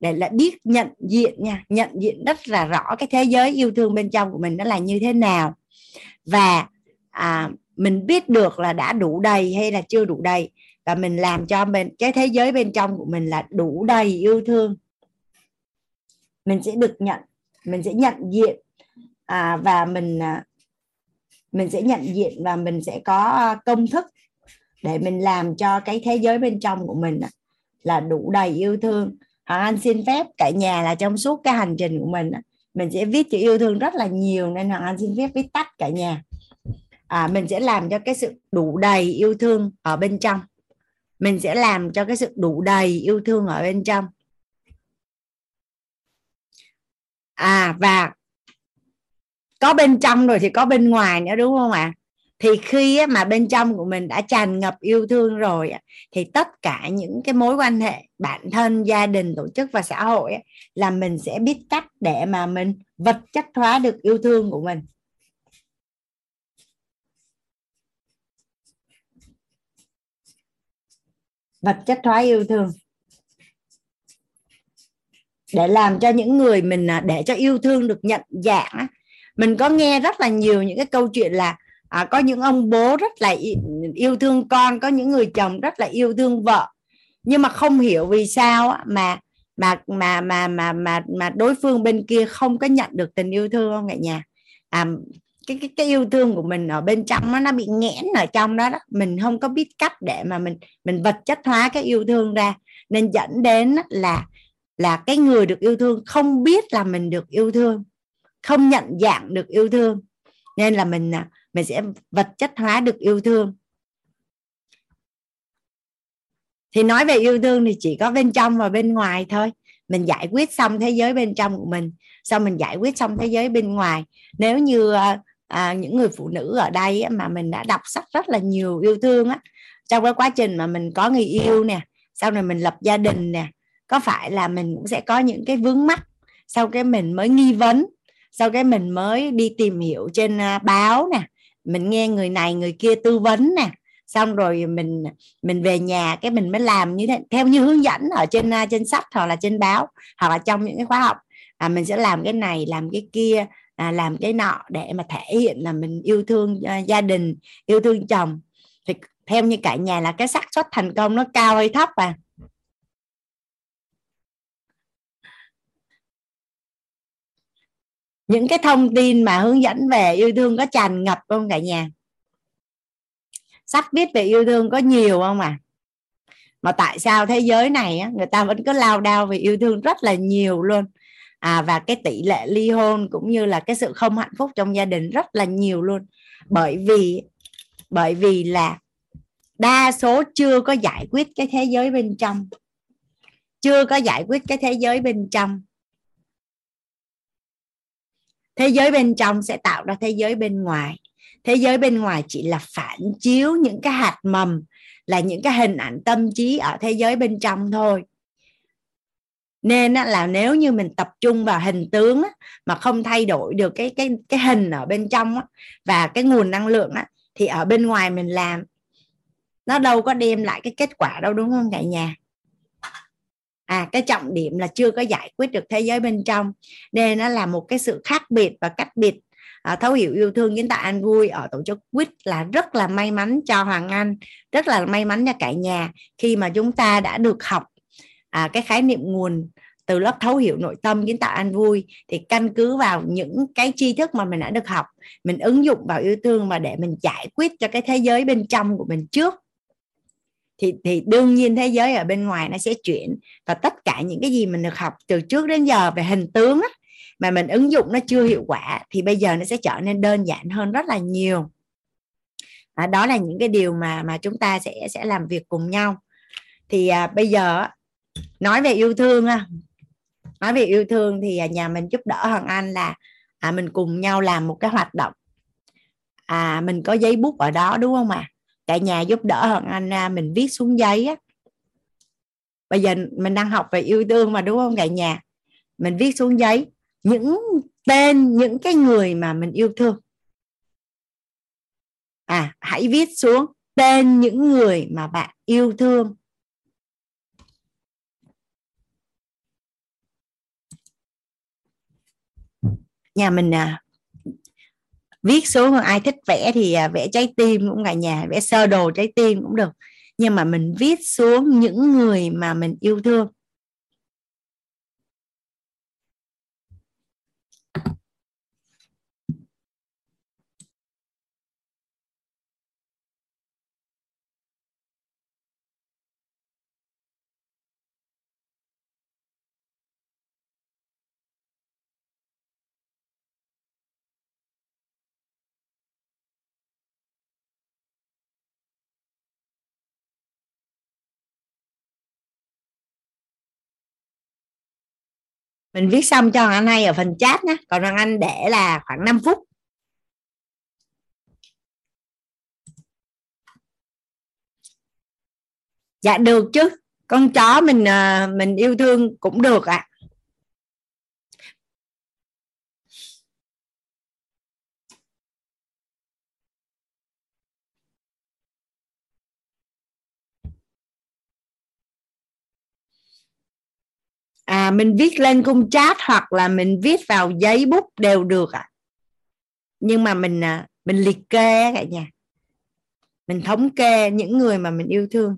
để là biết nhận diện nha nhận diện rất là rõ cái thế giới yêu thương bên trong của mình nó là như thế nào. Và à, mình biết được là đã đủ đầy hay là chưa đủ đầy và mình làm cho mình cái thế giới bên trong của mình là đủ đầy yêu thương. Mình sẽ được nhận mình sẽ nhận diện à, và mình à, mình sẽ nhận diện và mình sẽ có à, công thức để mình làm cho cái thế giới bên trong của mình là đủ đầy yêu thương. Hoàng Anh xin phép cả nhà là trong suốt cái hành trình của mình mình sẽ viết chữ yêu thương rất là nhiều nên Hoàng Anh xin phép viết tắt cả nhà. À, mình sẽ làm cho cái sự đủ đầy yêu thương ở bên trong. Mình sẽ làm cho cái sự đủ đầy yêu thương ở bên trong. À và có bên trong rồi thì có bên ngoài nữa, đúng không ạ? Thì khi mà bên trong của mình đã tràn ngập yêu thương rồi thì tất cả những cái mối quan hệ bản thân, gia đình, tổ chức và xã hội là mình sẽ biết cách để mà mình vật chất hóa được yêu thương của mình. Vật chất hóa yêu thương. Để làm cho những người mình à, để cho yêu thương được nhận dạng mình có nghe rất là nhiều những cái câu chuyện là à, có những ông bố rất là yêu thương con có những người chồng rất là yêu thương vợ. Nhưng mà không hiểu vì sao mà mà mà mà mà mà mà đối phương bên kia không có nhận được tình yêu thương không cả nhà. À, cái, cái cái yêu thương của mình ở bên trong nó nó bị nghẽn ở trong đó đó. Mình không có biết cách để mà mình mình vật chất hóa cái yêu thương ra. Nên dẫn đến là là cái người được yêu thương không biết là mình được yêu thương không nhận dạng được yêu thương. Nên là mình à, mình sẽ vật chất hóa được yêu thương. Thì nói về yêu thương thì chỉ có bên trong và bên ngoài thôi. Mình giải quyết xong thế giới bên trong của mình xong mình giải quyết xong thế giới bên ngoài. Nếu như à, à, những người phụ nữ ở đây á, mà mình đã đọc sách rất là nhiều yêu thương á trong cái quá trình mà mình có người yêu nè sau này mình lập gia đình nè có phải là mình cũng sẽ có những cái vướng mắt sau cái mình mới nghi vấn sau cái mình mới đi tìm hiểu trên à, báo nè mình nghe người này người kia tư vấn nè xong rồi mình mình về nhà cái mình mới làm như thế theo như hướng dẫn ở trên à, trên sách hoặc là trên báo hoặc là trong những cái khóa học. À, mình sẽ làm cái này làm cái kia à, làm cái nọ để mà thể hiện là mình yêu thương uh, gia đình yêu thương chồng. Thì theo như cả nhà là cái xác suất thành công nó cao hay thấp à? Những cái thông tin mà hướng dẫn về yêu thương có tràn ngập không cả nhà? Sách viết về yêu thương có nhiều không à? Mà tại sao thế giới này á, người ta vẫn cứ lao đao về yêu thương rất là nhiều luôn. À, và cái tỷ lệ ly hôn cũng như là cái sự không hạnh phúc trong gia đình rất là nhiều luôn. Bởi vì bởi vì là đa số chưa có giải quyết cái thế giới bên trong. Chưa có giải quyết cái thế giới bên trong thế giới bên trong sẽ tạo ra thế giới bên ngoài. Thế giới bên ngoài chỉ là phản chiếu những cái hạt mầm, là những cái hình ảnh tâm trí ở thế giới bên trong thôi. Nên là nếu như mình tập trung vào hình tướng mà không thay đổi được cái cái cái hình ở bên trong và cái nguồn năng lượng thì ở bên ngoài mình làm, nó đâu có đem lại cái kết quả đâu, đúng không cả nhà? À cái trọng điểm là chưa có giải quyết được thế giới bên trong nên nó là một cái sự khác biệt và cách biệt à, thấu hiểu yêu thương kiến tạo an vui ở tổ chức quýt là rất là may mắn cho hoàng anh rất là may mắn cho cả nhà khi mà chúng ta đã được học à, cái khái niệm nguồn từ lớp thấu hiểu nội tâm kiến tạo an vui. Thì căn cứ vào những cái tri thức mà mình đã được học mình ứng dụng vào yêu thương và để mình giải quyết cho cái thế giới bên trong của mình trước thì thì đương nhiên thế giới ở bên ngoài nó sẽ chuyển. Và tất cả những cái gì mình được học từ trước đến giờ về hình tướng á, mà mình ứng dụng nó chưa hiệu quả thì bây giờ nó sẽ trở nên đơn giản hơn rất là nhiều. À, đó là những cái điều mà mà chúng ta sẽ sẽ làm việc cùng nhau. Thì à, bây giờ nói về yêu thương à, nói về yêu thương thì à, nhà mình giúp đỡ hoàng anh là à, mình cùng nhau làm một cái hoạt động. À mình có giấy bút ở đó đúng không ạ? à? Cả nhà giúp đỡ hoàng anh mình viết xuống giấy á. Bây giờ mình đang học về yêu thương mà đúng không cả nhà? Mình viết xuống giấy những tên những cái người mà mình yêu thương. À hãy viết xuống tên những người mà bạn yêu thương. Nhà mình à, viết xuống ai thích vẽ thì à, vẽ trái tim cũng cả nhà, vẽ sơ đồ trái tim cũng được. Nhưng mà mình viết xuống những người mà mình yêu thương. Mình viết xong cho anh hay ở phần chat nhé. Còn hoàng anh để là khoảng 5 phút. Dạ được chứ. Con chó mình à, mình yêu thương cũng được ạ. à. À mình viết lên cung chat hoặc là mình viết vào giấy bút đều được ạ à. nhưng mà mình à, mình liệt kê cả nhà mình thống kê những người mà mình yêu thương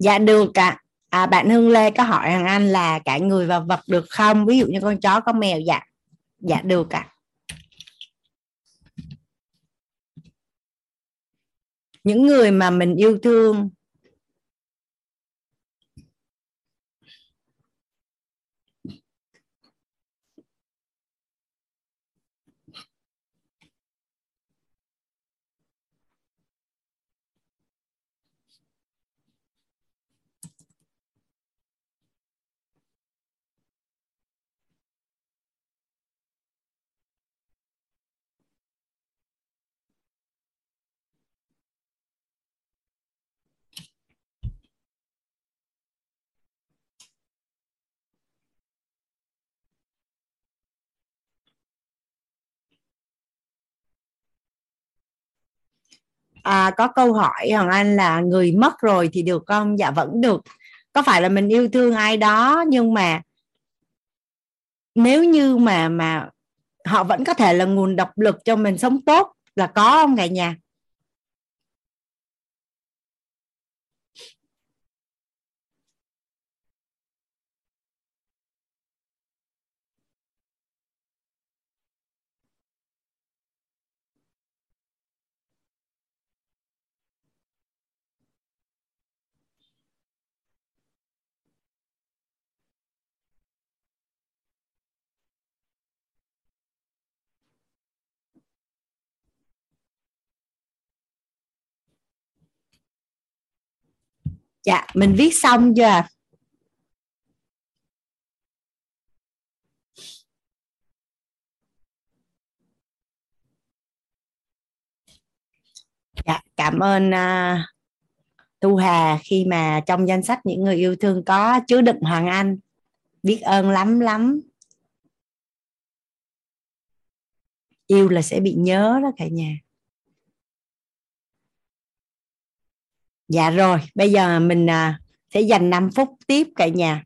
dạ được ạ à. à, bạn Hương Lê có hỏi thằng anh là cả người và vật được không ví dụ như con chó con mèo dạ dạ được ạ à. những người mà mình yêu thương à, có câu hỏi hoàng anh là người mất rồi thì được không? Dạ vẫn được. Có phải là mình yêu thương ai đó nhưng mà nếu như mà mà họ vẫn có thể là nguồn động lực cho mình sống tốt là có không cả nhà? Dạ mình viết xong chưa? Dạ cảm ơn uh, tu hà khi mà trong danh sách những người yêu thương có chứa đựng hoàng anh. Biết ơn lắm lắm. Yêu là sẽ bị nhớ đó cả nhà. Dạ rồi bây giờ mình à, sẽ dành 5 phút tiếp cả nhà.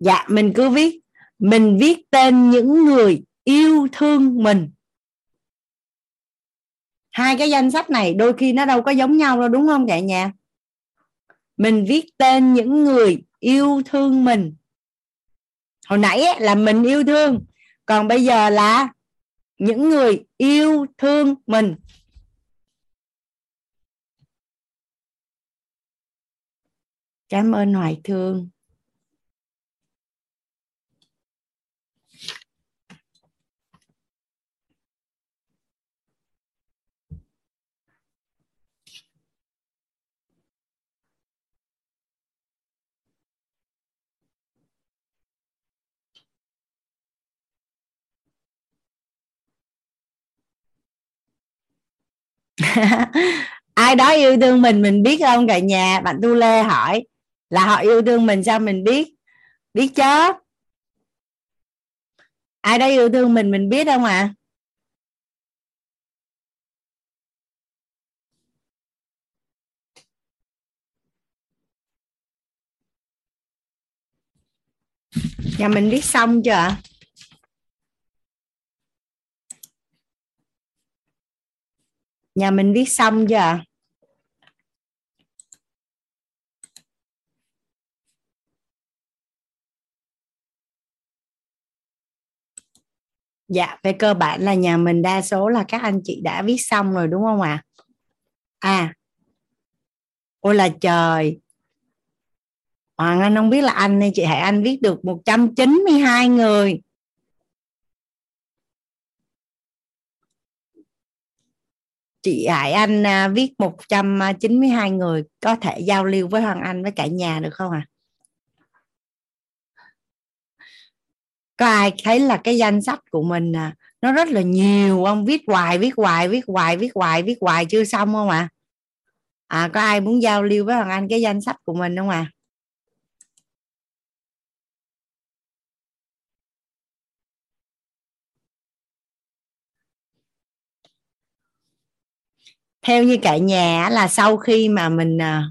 Dạ mình cứ viết. Mình viết tên những người yêu thương mình. Hai cái danh sách này đôi khi nó đâu có giống nhau đâu đúng không cả nhà? Mình viết tên những người yêu thương mình. Hồi nãy là mình yêu thương. Còn bây giờ là những người yêu thương mình. Cảm ơn hoài thương. [LAUGHS] ai đó yêu thương mình mình biết không? Cả nhà, bạn tu lê hỏi là họ yêu thương mình sao mình biết? Biết chứ ai đó yêu thương mình mình biết không ạ? À? nhà mình biết xong chưa ạ? Nhà mình viết xong chưa à? dạ về cơ bản là nhà mình đa số là các anh chị đã viết xong rồi đúng không ạ à? à ôi là trời Hoàng Anh không biết là anh hay chị Hải Anh viết được 192 người chị Hải Anh à, viết 192 người có thể giao lưu với Hoàng Anh với cả nhà được không ạ? À? Có ai thấy là cái danh sách của mình à, nó rất là nhiều ông viết hoài viết hoài viết hoài viết hoài viết hoài chưa xong không ạ? À? à có ai muốn giao lưu với Hoàng Anh cái danh sách của mình không ạ? À? Theo như cả nhà là sau khi mà mình à,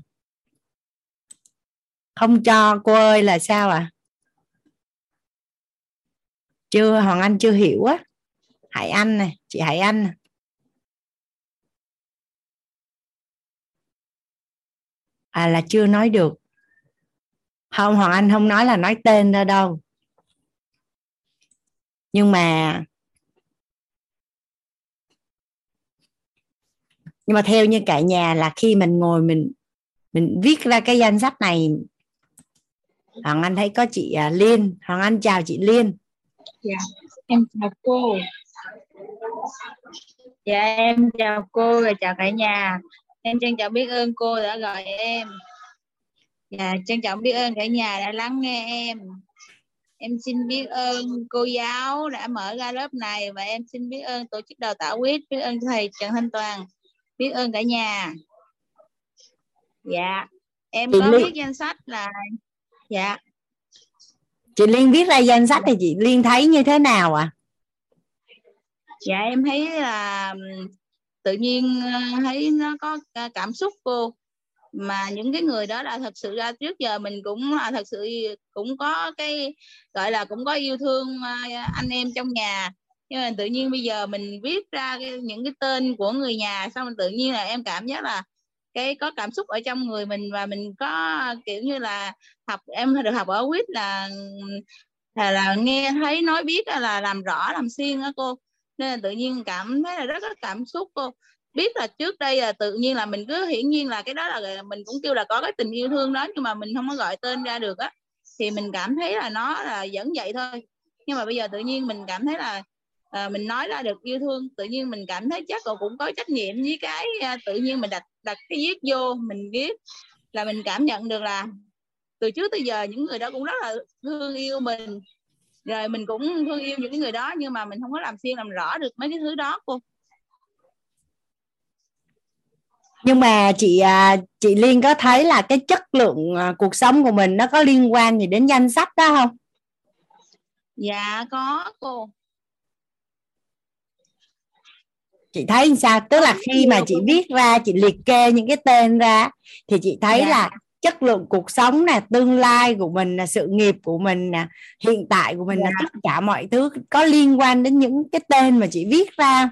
không cho cô ơi là sao à chưa, hoàng anh chưa hiểu á. Hải anh này, chị hải anh này. à là chưa nói được. Không, hoàng anh không nói là nói tên ra đâu. Nhưng mà nhưng mà theo như cả nhà là khi mình ngồi mình mình viết ra cái danh sách này, hoàng anh thấy có chị à, liên. Hoàng anh chào chị liên. Dạ em chào cô. Dạ em chào cô và chào cả nhà. Em trân trọng biết ơn cô đã gọi em. Dạ trân trọng biết ơn cả nhà đã lắng nghe em. Em xin biết ơn cô giáo đã mở ra lớp này và em xin biết ơn tổ chức đào tạo quyết biết ơn thầy Trần Thanh Toàn biết ơn cả nhà. Dạ. Em chị có Liên... viết danh sách là dạ. Chị Liên viết ra danh sách thì chị Liên thấy như thế nào à dạ em thấy là tự nhiên thấy nó có cảm xúc cô mà những cái người đó là thật sự ra trước giờ mình cũng là thật sự cũng có cái gọi là cũng có yêu thương anh em trong nhà nhưng mà tự nhiên bây giờ mình viết ra cái, những cái tên của người nhà xong tự nhiên là em cảm giác là cái có cảm xúc ở trong người mình và mình có kiểu như là học em được học ở quýt là là, là nghe thấy nói biết là làm rõ làm xuyên á cô. Nên là tự nhiên cảm thấy là rất có cảm xúc cô. Biết là trước đây là tự nhiên là mình cứ hiển nhiên là cái đó là mình cũng kêu là có cái tình yêu thương đó nhưng mà mình không có gọi tên ra được á. Thì mình cảm thấy là nó là vẫn vậy thôi. Nhưng mà bây giờ tự nhiên mình cảm thấy là à, mình nói ra được yêu thương tự nhiên mình cảm thấy chắc cậu cũng có trách nhiệm với cái à, tự nhiên mình đặt đặt cái viết vô mình viết là mình cảm nhận được là từ trước tới giờ những người đó cũng rất là thương yêu mình rồi mình cũng thương yêu những người đó nhưng mà mình không có làm xuyên làm rõ được mấy cái thứ đó cô nhưng mà chị à, chị Liên có thấy là cái chất lượng à, cuộc sống của mình nó có liên quan gì đến danh sách đó không? Dạ có cô. Chị thấy sao? Tức là khi mà chị viết ra, chị liệt kê những cái tên ra thì chị thấy dạ. là chất lượng cuộc sống nè, tương lai của mình là sự nghiệp của mình nè, hiện tại của mình dạ. là tất cả mọi thứ có liên quan đến những cái tên mà chị viết ra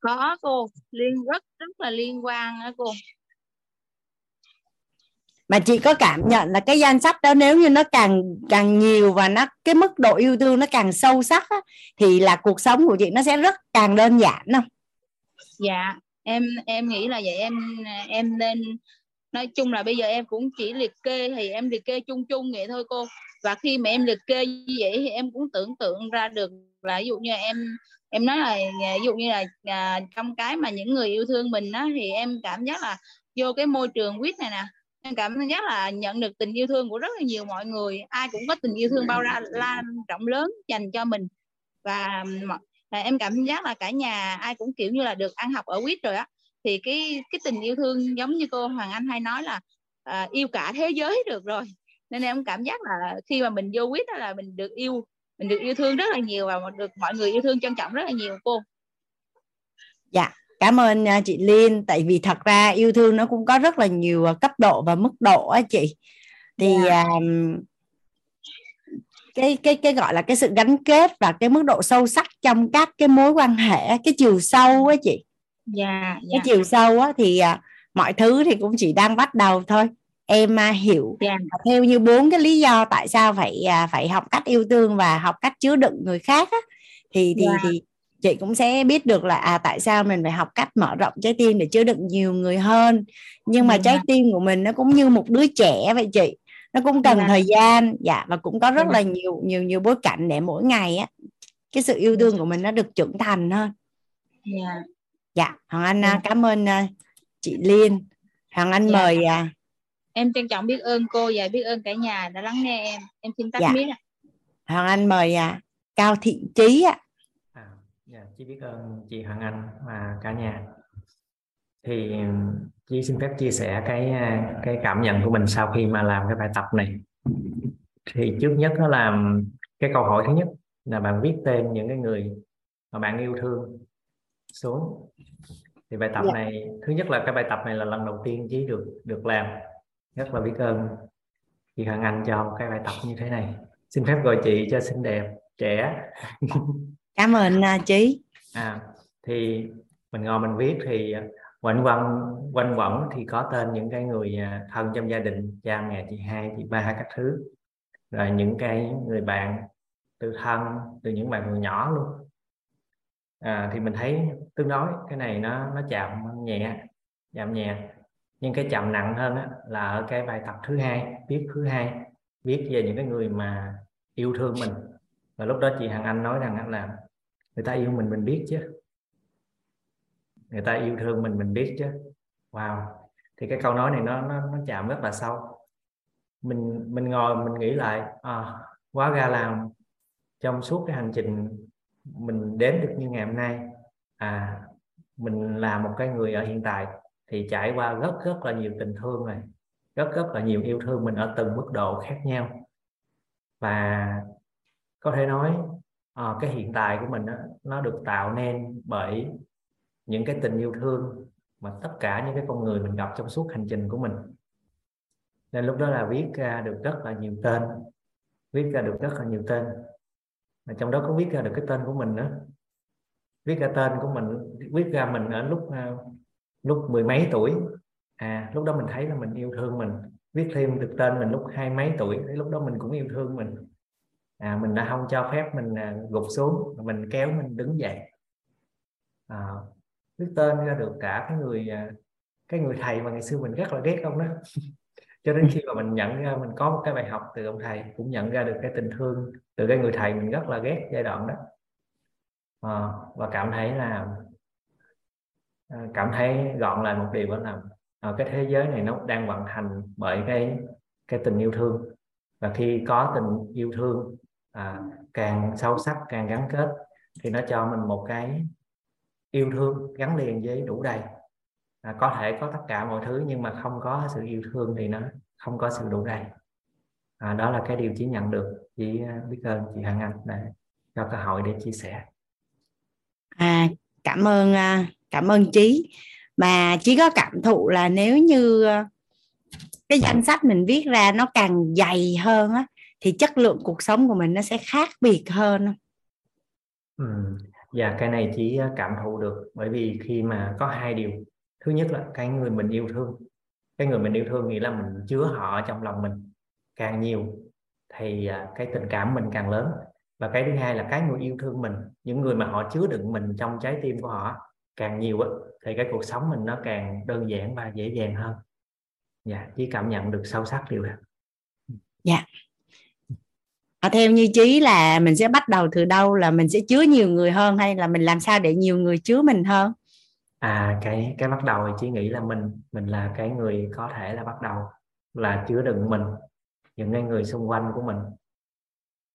có cô liên rất rất là liên quan á cô mà chị có cảm nhận là cái danh sách đó nếu như nó càng càng nhiều và nó cái mức độ yêu thương nó càng sâu sắc á, thì là cuộc sống của chị nó sẽ rất càng đơn giản không? Dạ em em nghĩ là vậy. Em em nên nói chung là bây giờ em cũng chỉ liệt kê thì em liệt kê chung chung vậy thôi cô. Và khi mà em liệt kê như vậy thì em cũng tưởng tượng ra được là ví dụ như em em nói là ví dụ như là à, trong cái mà những người yêu thương mình đó thì em cảm giác là vô cái môi trường quýt này nè em cảm giác là nhận được tình yêu thương của rất là nhiều mọi người. Ai cũng có tình yêu thương bao ra lan rộng lớn dành cho mình. Và là em cảm giác là cả nhà ai cũng kiểu như là được ăn học ở quýt rồi á. Thì cái cái tình yêu thương giống như cô Hoàng Anh hay nói là à, yêu cả thế giới được rồi. Nên em cảm giác là khi mà mình vô quýt đó là mình được yêu mình được yêu thương rất là nhiều và được mọi người yêu thương trân trọng rất là nhiều cô. Dạ cảm ơn à, chị Liên tại vì thật ra yêu thương nó cũng có rất là nhiều à, cấp độ và mức độ á chị thì yeah. Dạ. um, cái cái cái gọi là cái sự gắn kết và cái mức độ sâu sắc trong các cái mối quan hệ cái chiều sâu á chị dạ, yeah, yeah. cái chiều sâu á thì uh, mọi thứ thì cũng chỉ đang bắt đầu thôi em uh, hiểu yeah. Dạ. theo như bốn cái lý do tại sao phải uh, phải học cách yêu thương và học cách chứa đựng người khác á, thì thì yeah. Dạ. thì chị cũng sẽ biết được là à tại sao mình phải học cách mở rộng trái tim để chứa đựng nhiều người hơn nhưng mà yeah. trái tim của mình nó cũng như một đứa trẻ vậy chị nó cũng cần yeah. thời gian dạ và cũng có rất yeah. là nhiều nhiều nhiều bối cảnh để mỗi ngày á cái sự yêu thương của mình nó được trưởng thành hơn yeah. dạ hoàng anh yeah. cảm ơn chị liên hoàng anh yeah. mời em trân trọng biết ơn cô và biết ơn cả nhà đã lắng nghe em em xin tắt dạ. mic hoàng anh mời à, cao thị trí ạ à, dạ, chị biết ơn chị hoàng anh và cả nhà. Thì chị xin phép chia sẻ cái à, cái cảm nhận của mình sau khi mà làm cái bài tập này. Thì trước nhất nó làm cái câu hỏi thứ nhất là bạn viết tên những cái người mà bạn yêu thương xuống. Thì bài tập yeah. Dạ. này thứ nhất là cái bài tập này là lần đầu tiên chí được được làm. Rất là biết ơn chị Hằng Anh cho cái bài tập như thế này. Xin phép gọi chị cho xinh đẹp trẻ [LAUGHS] cảm ơn à, uh, chị à thì mình ngồi mình viết thì à, quanh quẩn quanh quẩn thì có tên những cái người à, thân trong gia đình cha mẹ chị hai chị ba các thứ. Rồi những cái người bạn từ thân từ những bạn còn nhỏ luôn. À, thì mình thấy tương đối cái này nó nó chạm nhẹ chạm nhẹ. Nhưng cái chậm nặng hơn á, là ở cái bài tập thứ hai viết thứ hai viết về những cái người mà yêu thương mình và lúc đó chị Hằng Anh nói rằng là người ta yêu mình mình biết chứ. Người ta yêu thương mình mình biết chứ. Wow. Thì cái câu nói này nó nó, nó chạm rất là sâu. Mình mình ngồi mình nghĩ lại à, quá ra làm trong suốt cái hành trình mình đến được như ngày hôm nay à mình là một cái người ở hiện tại thì trải qua rất rất là nhiều tình thương này rất rất là nhiều yêu thương mình ở từng mức độ khác nhau. Và có thể nói à, cái hiện tại của mình đó, nó được tạo nên bởi những cái tình yêu thương mà tất cả những cái con người mình gặp trong suốt hành trình của mình. Nên lúc đó là viết ra được rất là nhiều tên viết ra được rất là nhiều tên. Mà trong đó có viết ra được cái tên của mình nữa viết ra tên của mình viết ra mình ở lúc ờ, lúc mười mấy tuổi. À lúc đó mình thấy là mình yêu thương mình viết thêm được tên mình lúc hai mấy tuổi lúc đó mình cũng yêu thương mình à mình đã không cho phép mình à, gục xuống mình kéo mình đứng dậy. À, viết tên ra được cả cái người à, cái người thầy mà ngày xưa mình rất là ghét ông đó. [LAUGHS] Cho đến khi mà mình nhận ra mình có một cái bài học từ ông thầy cũng nhận ra được cái tình thương từ cái người thầy mình rất là ghét giai đoạn đó. À, và cảm thấy là à, cảm thấy gọn lại một điều đó là à, cái thế giới này nó đang vận hành bởi cái cái tình yêu thương. Và khi có tình yêu thương à, càng sâu sắc càng gắn kết thì nó cho mình một cái yêu thương gắn liền với đủ đầy. À, có thể có tất cả mọi thứ nhưng mà không có sự yêu thương thì nó không có sự đủ đầy. À, đó là cái điều chỉ nhận được chị à, biết ơn chị Hằng Anh để cho cơ hội để chia sẻ. À cảm ơn à, cảm ơn Chí. Mà Chí có cảm thụ là nếu như à, cái danh sách mình viết ra nó càng dày hơn á thì chất lượng cuộc sống của mình nó sẽ khác biệt hơn ừ. Dạ cái này chỉ cảm thụ được bởi vì khi mà có hai điều. Thứ nhất là cái người mình yêu thương. Cái người mình yêu thương nghĩa là mình chứa họ trong lòng mình càng nhiều thì à, cái tình cảm mình càng lớn. Và cái thứ hai là cái người yêu thương mình những người mà họ chứa đựng mình trong trái tim của họ càng nhiều á thì cái cuộc sống mình nó càng đơn giản và dễ dàng hơn. Dạ chỉ cảm nhận được sâu sắc điều đó. Dạ à, theo như chí là mình sẽ bắt đầu từ đâu? Là mình sẽ chứa nhiều người hơn hay là mình làm sao để nhiều người chứa mình hơn? À cái cái bắt đầu thì chỉ nghĩ là mình mình là cái người có thể là bắt đầu là chứa đựng mình những cái người xung quanh của mình.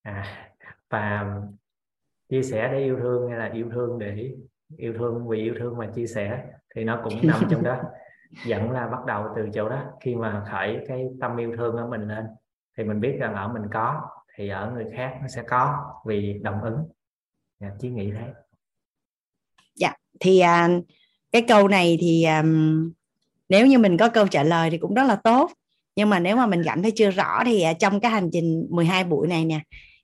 À và chia sẻ để yêu thương hay là yêu thương để yêu thương vì yêu thương mà chia sẻ thì nó cũng nằm trong đó. [LAUGHS] Vẫn là bắt đầu từ chỗ đó. Khi mà khởi cái tâm yêu thương ở mình lên thì mình biết rằng ở mình có thì ở người khác nó sẽ có vì đồng ứng dạ, chí nghĩ thế dạ thì uh, cái câu này thì um, nếu như mình có câu trả lời thì cũng rất là tốt nhưng mà nếu mà mình cảm thấy chưa rõ thì uh, trong cái hành trình 12 buổi này nè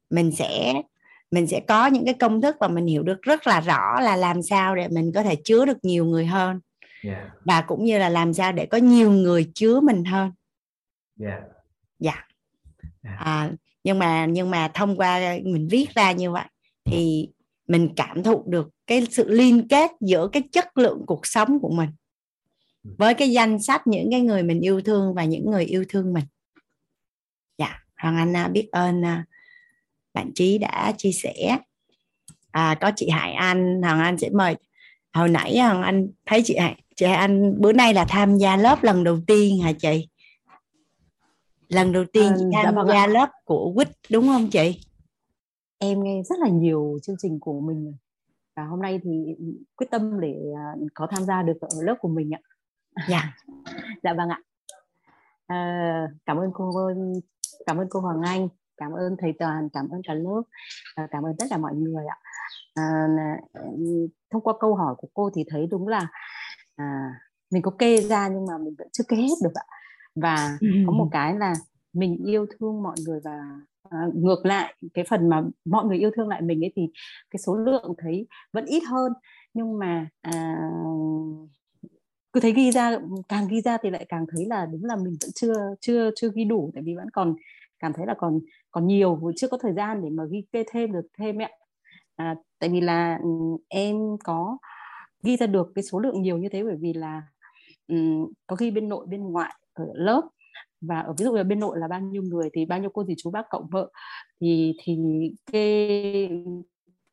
mình sẽ mình sẽ có những cái công thức và mình hiểu được rất là rõ là làm sao để mình có thể chứa được nhiều người hơn yeah. Dạ. và cũng như là làm sao để có nhiều người chứa mình hơn dạ yeah. dạ yeah. à, nhưng mà nhưng mà thông qua mình viết ra như vậy thì mình cảm thụ được cái sự liên kết giữa cái chất lượng cuộc sống của mình ừ. với cái danh sách những cái người mình yêu thương và những người yêu thương mình. Dạ hoàng anh à, biết ơn à, bạn trí đã chia sẻ. À, có chị hải anh hoàng anh sẽ mời. Hồi nãy hoàng anh thấy chị hải chị hải anh bữa nay là tham gia lớp lần đầu tiên hả chị lần đầu tiên chị tham dạ vâng gia lớp của quýt đúng không chị? Em nghe rất là nhiều chương trình của mình và hôm nay thì quyết tâm để à, có tham gia được ở lớp của mình ạ. Dạ. [LAUGHS] Dạ vâng ạ. À, cảm ơn cô cảm ơn cô Hoàng Anh cảm ơn thầy Toàn cảm ơn cả lớp cảm ơn tất cả mọi người ạ. À, thông qua câu hỏi của cô thì thấy đúng là à, mình có kê ra nhưng mà mình vẫn chưa kê hết được ạ và có một cái là mình yêu thương mọi người và à, ngược lại cái phần mà mọi người yêu thương lại mình ấy thì cái số lượng thấy vẫn ít hơn. Nhưng mà à, cứ thấy ghi ra càng ghi ra thì lại càng thấy là đúng là mình vẫn chưa chưa chưa ghi đủ. Tại vì vẫn còn cảm thấy là còn còn nhiều chưa có thời gian để mà ghi kê thêm được thêm ạ. À, tại vì là em có ghi ra được cái số lượng nhiều như thế bởi vì là um, có ghi bên nội bên ngoại ở lớp. Và ở ví dụ là bên nội là bao nhiêu người thì bao nhiêu cô dì chú bác cộng vợ. Thì thì cái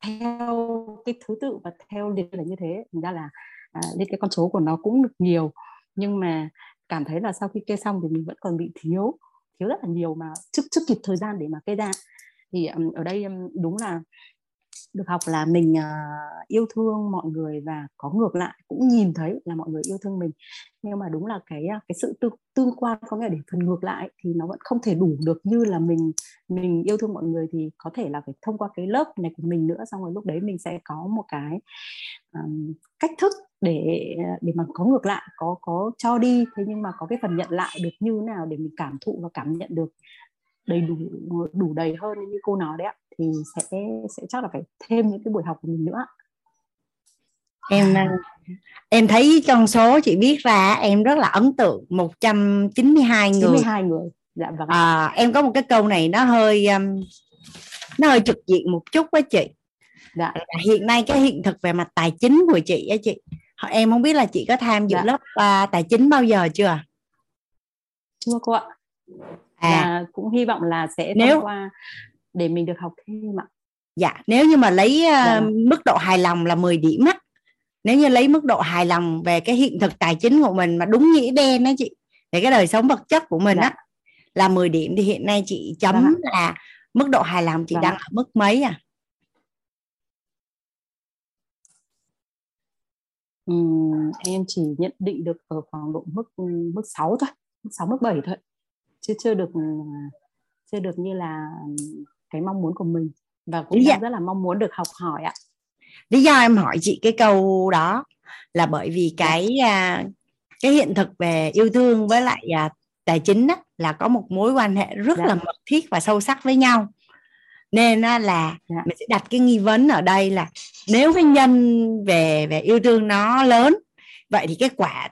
theo cái thứ tự và theo liệt là như thế. Thành ra là à, lên cái con số của nó cũng được nhiều. Nhưng mà cảm thấy là sau khi kê xong thì mình vẫn còn bị thiếu thiếu rất là nhiều mà trước trước kịp thời gian để mà kê ra. Thì um, ở đây um, đúng là được học là mình uh, yêu thương mọi người và có ngược lại cũng nhìn thấy là mọi người yêu thương mình. Nhưng mà đúng là cái ờ, cái sự tương, tương quan có nghĩa là để phần ngược lại thì nó vẫn không thể đủ được như là mình mình yêu thương mọi người thì có thể là phải thông qua cái lớp này của mình nữa xong rồi lúc đấy mình sẽ có một cái um, cách thức để để mà có ngược lại có có cho đi. Thế nhưng mà có cái phần nhận lại được như nào để mình cảm thụ và cảm nhận được đầy đủ đủ đầy hơn như cô nói đấy ạ thì sẽ sẽ chắc là phải thêm những cái buổi học của mình nữa em à, em thấy con số chị biết ra em rất là ấn tượng 192 người. 92 người. Dạ vâng. À, em có một cái câu này nó hơi um, nó hơi trực diện một chút với chị. Dạ. hiện nay cái hiện thực về mặt tài chính của chị á chị. Em không biết là chị có tham dự dạ. lớp uh, tài chính bao giờ chưa? Chưa cô ạ. À. Cũng hy vọng là sẽ nếu qua để mình được học thêm ạ dạ nếu như mà lấy uh, dạ. mức độ hài lòng là 10 điểm á nếu như lấy mức độ hài lòng về cái hiện thực tài chính của mình mà đúng nghĩa đen đó chị về cái đời sống vật chất của mình dạ. á là 10 điểm thì hiện nay chị chấm dạ. là mức độ hài lòng chị dạ. đang ở mức mấy à uhm, em chỉ nhận định được ở khoảng độ mức mức 6 thôi mức 6 mức 7 thôi chưa chưa được chưa được như là cái mong muốn của mình và cũng đang rất là mong muốn được học hỏi ạ lý do em hỏi chị cái câu đó là bởi vì dạ. cái à, cái hiện thực về yêu thương với lại à, tài chính đó, là có một mối quan hệ rất dạ. là mật thiết và sâu sắc với nhau nên là dạ. mình sẽ đặt cái nghi vấn ở đây là nếu cái nhân về về yêu thương nó lớn vậy thì cái quả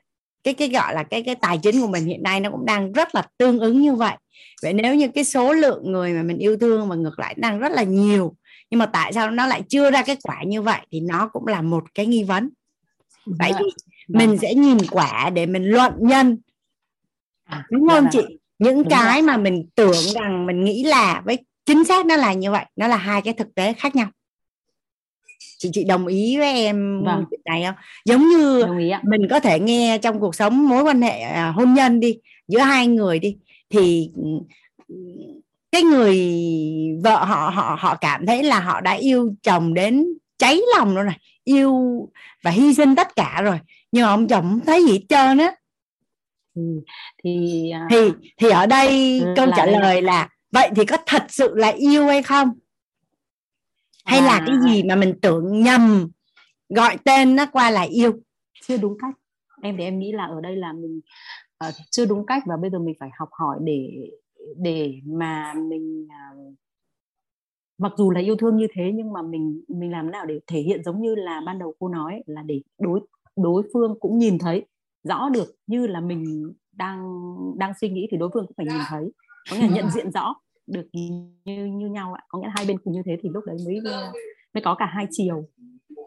cái cái gọi là cái cái tài chính của mình hiện nay nó cũng đang rất là tương ứng như vậy. Vậy nếu như cái số lượng người mà mình yêu thương mà ngược lại đang rất là nhiều nhưng mà tại sao nó lại chưa ra kết quả như vậy thì nó cũng là một cái nghi vấn. Vậy thì mình sẽ nhìn quả để mình luận nhân. À, đúng không chị? Những cái mà mình tưởng rằng mình nghĩ là với chính xác nó là như vậy nó là hai cái thực tế khác nhau chị chị đồng ý với em vâng. chuyện này không? Giống như mình có thể nghe trong cuộc sống mối quan hệ à, hôn nhân đi giữa hai người đi thì cái người vợ họ họ họ cảm thấy là họ đã yêu chồng đến cháy lòng rồi này yêu và hy sinh tất cả rồi nhưng mà ông chồng không thấy gì hết trơn á. Thì thì à, thì thì ở đây ừ, câu trả lời là vậy thì có thật sự là yêu hay không hay à. là cái gì mà mình tưởng nhầm gọi tên nó qua là yêu? Chưa đúng cách. Em thì em nghĩ là ở đây là mình uh, chưa đúng cách và bây giờ mình phải học hỏi để để mà mình uh, mặc dù là yêu thương như thế nhưng mà mình mình làm nào để thể hiện giống như là ban đầu cô nói là để đối đối phương cũng nhìn thấy. Rõ được như là mình đang đang suy nghĩ thì đối phương cũng phải nhìn thấy. Có nghĩa là nhận diện rõ được như như nhau ạ. Có nghĩa là hai bên cùng như thế thì lúc đấy mới mới có cả hai chiều.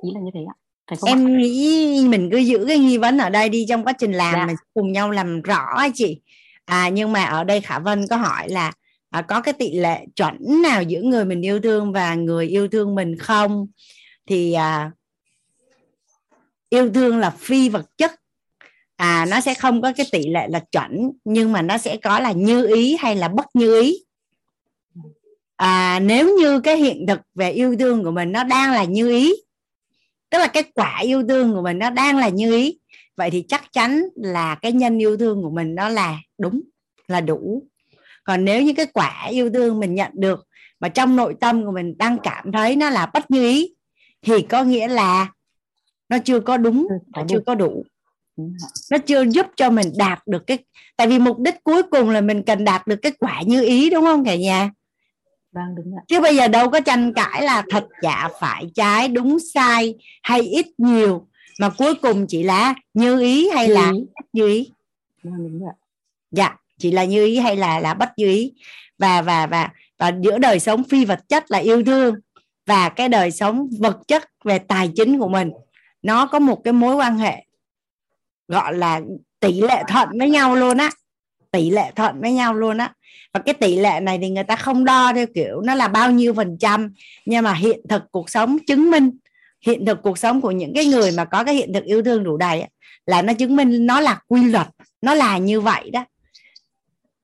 Ý là như thế ạ. Phải không em ạ? nghĩ mình cứ giữ cái nghi vấn ở đây đi trong quá trình làm dạ. mình cùng nhau làm rõ chị. À nhưng mà ở đây khả vân có hỏi là à, có cái tỷ lệ chuẩn nào giữa người mình yêu thương và người yêu thương mình không? Thì à, yêu thương là phi vật chất. À nó sẽ không có cái tỷ lệ là chuẩn nhưng mà nó sẽ có là như ý hay là bất như ý à, nếu như cái hiện thực về yêu thương của mình nó đang là như ý tức là cái quả yêu thương của mình nó đang là như ý vậy thì chắc chắn là cái nhân yêu thương của mình nó là đúng là đủ. Còn nếu như cái quả yêu thương mình nhận được mà trong nội tâm của mình đang cảm thấy nó là bất như ý thì có nghĩa là nó chưa có đúng nó chưa có đủ. Nó chưa giúp cho mình đạt được cái tại vì mục đích cuối cùng là mình cần đạt được cái quả như ý đúng không cả nhà vâng đúng rồi. chứ bây giờ đâu có tranh cãi là thật giả phải trái đúng sai hay ít nhiều mà cuối cùng chỉ là như ý hay như là bất như ý. Vâng, đúng rồi. dạ chỉ là như ý hay là là bất như ý. Và và và và giữa đời sống phi vật chất là yêu thương và cái đời sống vật chất về tài chính của mình nó có một cái mối quan hệ gọi là tỷ lệ thuận với nhau luôn á. Tỷ lệ thuận với nhau luôn á và cái tỷ lệ này thì người ta không đo theo kiểu nó là bao nhiêu phần trăm nhưng mà hiện thực cuộc sống chứng minh hiện thực cuộc sống của những cái người mà có cái hiện thực yêu thương đủ đầy là nó chứng minh nó là quy luật nó là như vậy đó.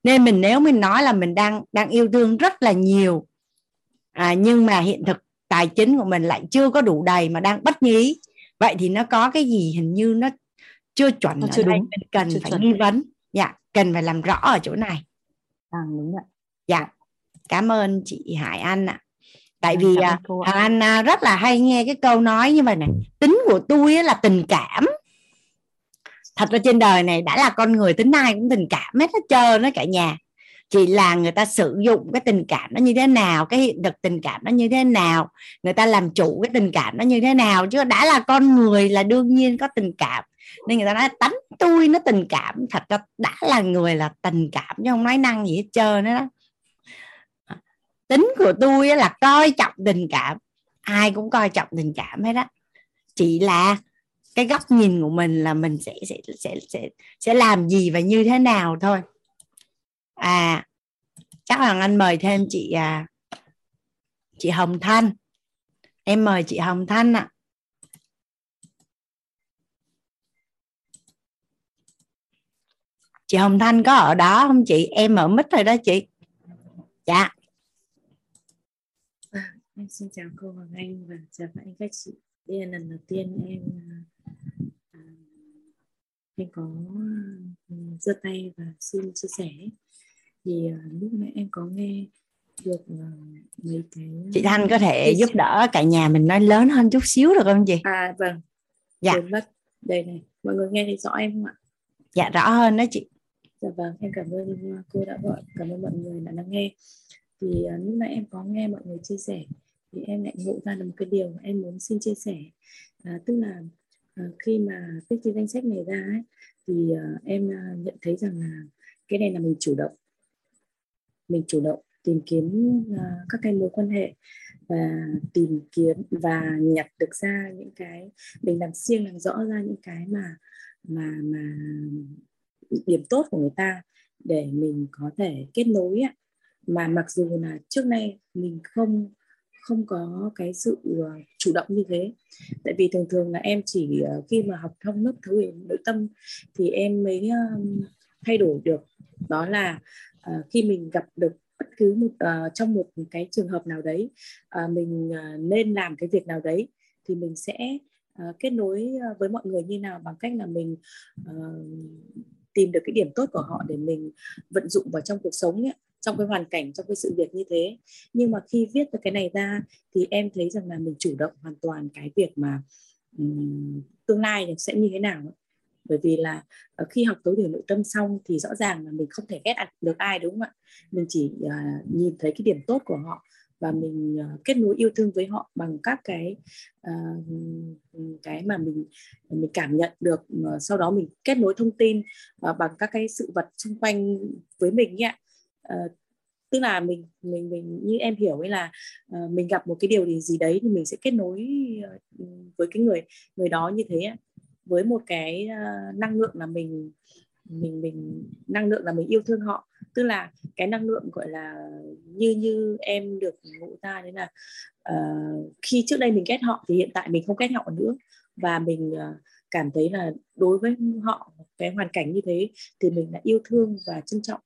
Nên mình nếu mình nói là mình đang đang yêu thương rất là nhiều à, nhưng mà hiện thực tài chính của mình lại chưa có đủ đầy mà đang bất nhí vậy thì nó có cái gì hình như nó chưa chuẩn Nó chưa đúng đúng, mình cần chưa phải chuẩn. nghi vấn. Dạ cần phải làm rõ ở chỗ này à, đúng vậy. Dạ. Cảm ơn chị Hải Anh ạ. Tại À, vì à. Hải Anh à, rất là hay nghe cái câu nói như vậy này tính của tôi là tình cảm. Thật ra trên đời này đã là con người tính ai cũng tình cảm hết hết trơn đó cả nhà. Chỉ là người ta sử dụng cái tình cảm nó như thế nào cái hiện thực tình cảm nó như thế nào người ta làm chủ cái tình cảm nó như thế nào chứ đã là con người là đương nhiên có tình cảm nên người ta nói tánh tôi nó tình cảm. Thật ra đã là người là tình cảm chứ không nói năng gì hết trơn đó. À, tính của tôi là coi trọng tình cảm. Ai cũng coi trọng tình cảm hết đó chỉ là cái góc nhìn của mình là mình sẽ sẽ sẽ sẽ sẽ làm gì và như thế nào thôi. À chắc là anh mời thêm chị à, chị Hồng Thanh. Em mời chị Hồng Thanh ạ. Chị Hồng Thanh có ở đó không chị em ở mít rồi đó chị dạ Em xin chào cô Hoàng Anh và chào anh các chị. Đây là lần đầu tiên em à, em có à, giơ tay và xin chia sẻ. Thì à, lúc nãy em có nghe được à, mấy cái chị Thanh có thể giúp đỡ cả nhà mình nói lớn hơn chút xíu được không chị À vâng. Dạ. Mất. Đây này, mọi người nghe thấy rõ em không ạ? dạ rõ hơn đó chị Dạ vâng, em cảm ơn ờ, cô đã gọi, cảm ơn mọi người đã lắng nghe. Thì uh, lúc nãy em có nghe mọi người chia sẻ thì em lại ngộ ra được một cái điều em muốn xin chia sẻ. À, tức là uh, khi mà viết cái danh sách này ra ấy, thì uh, em uh, nhận thấy rằng là cái này là mình chủ động. Mình chủ động tìm kiếm uh, các cái mối quan hệ và tìm kiếm và nhặt được ra những cái mình làm siêng làm rõ ra những cái mà mà mà điểm tốt của người ta để mình có thể kết nối ạ. Mà mặc dù là trước nay mình không không có cái sự ờ, chủ động như thế. Tại vì thường thường là em chỉ ờ, khi mà học thông lớp thấu hiểu nội tâm thì em mới ờ, thay đổi được. Đó là khi mình gặp được bất cứ một uh, trong một cái trường hợp nào đấy uh, mình uh, nên làm cái việc nào đấy thì mình sẽ uh, kết nối với mọi người như nào bằng cách là mình uh, tìm được cái điểm tốt của họ để mình vận dụng vào trong cuộc sống ấy, trong cái hoàn cảnh trong cái sự việc như thế nhưng mà khi viết được cái này ra thì em thấy rằng là mình chủ động hoàn toàn cái việc mà um, tương lai sẽ như thế nào ấy. bởi vì là uh, khi học tối thiểu nội tâm xong thì rõ ràng là mình không thể ghét được ai đúng không ạ mình chỉ uh, nhìn thấy cái điểm tốt của họ và mình uh, kết nối yêu thương với họ bằng các cái uh, cái mà mình mình cảm nhận được sau đó mình kết nối thông tin uh, bằng các cái sự vật xung quanh với mình ạ. Uh, tức là mình mình mình như em hiểu ấy là uh, mình gặp một cái điều gì gì đấy thì mình sẽ kết nối uh, với cái người người đó như thế với một cái uh, năng lượng là mình mình mình năng lượng là mình yêu thương họ. Tức là cái năng lượng gọi là như như em được ngộ ra đấy là uh, khi trước đây mình ghét họ thì hiện tại mình không ghét họ nữa. Và mình uh, cảm thấy là đối với họ cái hoàn cảnh như thế thì mình đã yêu thương và trân trọng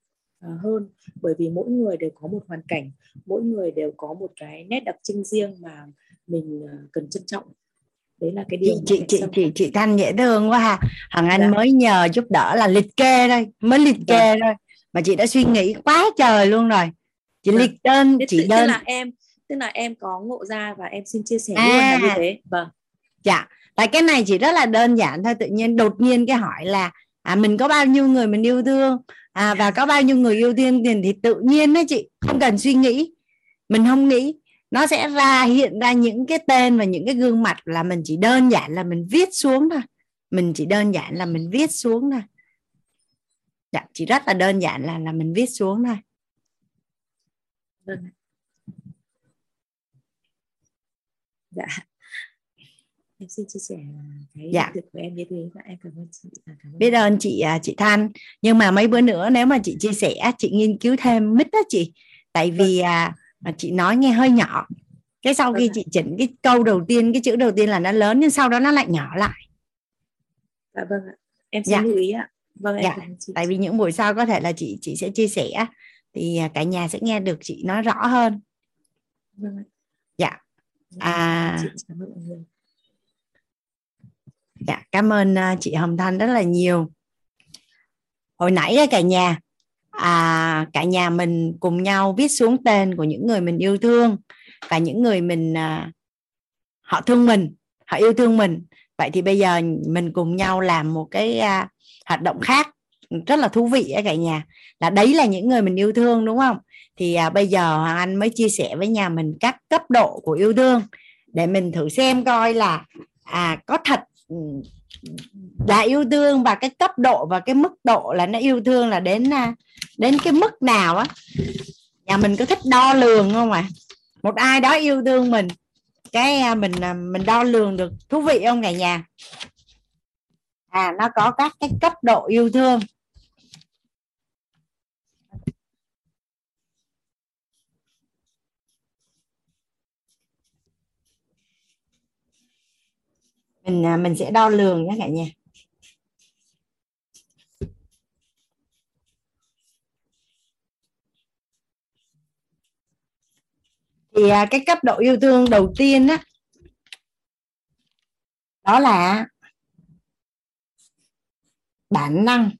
uh, hơn. Bởi vì mỗi người đều có một hoàn cảnh mỗi người đều có một cái nét đặc trưng riêng mà mình uh, cần trân trọng đấy là cái điều chị chị chị chị chị thanh dễ thương quá ha. Hằng anh dạ. mới nhờ giúp đỡ là liệt kê thôi mới liệt kê dạ. thôi. Mà chị đã suy nghĩ quá trời luôn rồi. Chị dạ. liệt đơn Thế chị đơn. là em tức là em có ngộ ra và em xin chia sẻ à, luôn là như thế. Vâng. Dạ. Tại cái này chỉ rất là đơn giản thôi tự nhiên đột nhiên cái hỏi là à mình có bao nhiêu người mình yêu thương? À và có bao nhiêu người yêu thương tiền thì tự nhiên đó chị không cần suy nghĩ. Mình không nghĩ nó sẽ ra hiện ra những cái tên và những cái gương mặt là mình chỉ đơn giản là mình viết xuống thôi. Mình chỉ đơn giản là mình viết xuống thôi. Dạ chỉ rất là đơn giản là là mình viết xuống thôi. Vâng dạ. Em xin chia sẻ cái dạ. của em như thế. Và em cảm ơn chị. Cảm ơn biết ơn chị chị Thanh nhưng mà mấy bữa nữa nếu mà chị chia sẻ chị nghiên cứu thêm mít đó chị. Tại vì à, chị nói nghe hơi nhỏ. Cái sau khi chị chỉnh cái câu đầu tiên cái chữ đầu tiên là nó lớn nhưng sau đó nó lại nhỏ lại. Dạ vâng ạ. Em xin dạ. lưu ý ạ. Vâng em dạ. chị. tại vì những buổi sau có thể là chị chị sẽ chia sẻ thì cả nhà sẽ nghe được chị nói rõ hơn. Vâng ạ. dạ. À. chị. Cảm ơn mọi người. Dạ cảm ơn à, chị Hồng Thanh rất là nhiều. Hồi nãy cả nhà à, cả nhà mình cùng nhau viết xuống tên của những người mình yêu thương và những người mình à, họ thương mình họ yêu thương mình. Vậy thì bây giờ mình cùng nhau làm một cái à, hoạt động khác rất là thú vị ấy cả nhà là đấy là những người mình yêu thương đúng không? Thì à, bây giờ hoàng anh mới chia sẻ với nhà mình các cấp độ của yêu thương để mình thử xem coi là à có thật ừ, là yêu thương và cái cấp độ và cái mức độ là nó yêu thương là đến à, đến cái mức nào á. Nhà mình có thích đo lường không ạ? À? một ai đó yêu thương mình, cái à, mình à, mình đo lường được thú vị không cả nhà? À nó có các cái cấp độ yêu thương. Mình à, mình sẽ đo lường nhé cả nhà. Thì à, cái cấp độ yêu thương đầu tiên á, đó là bản năng.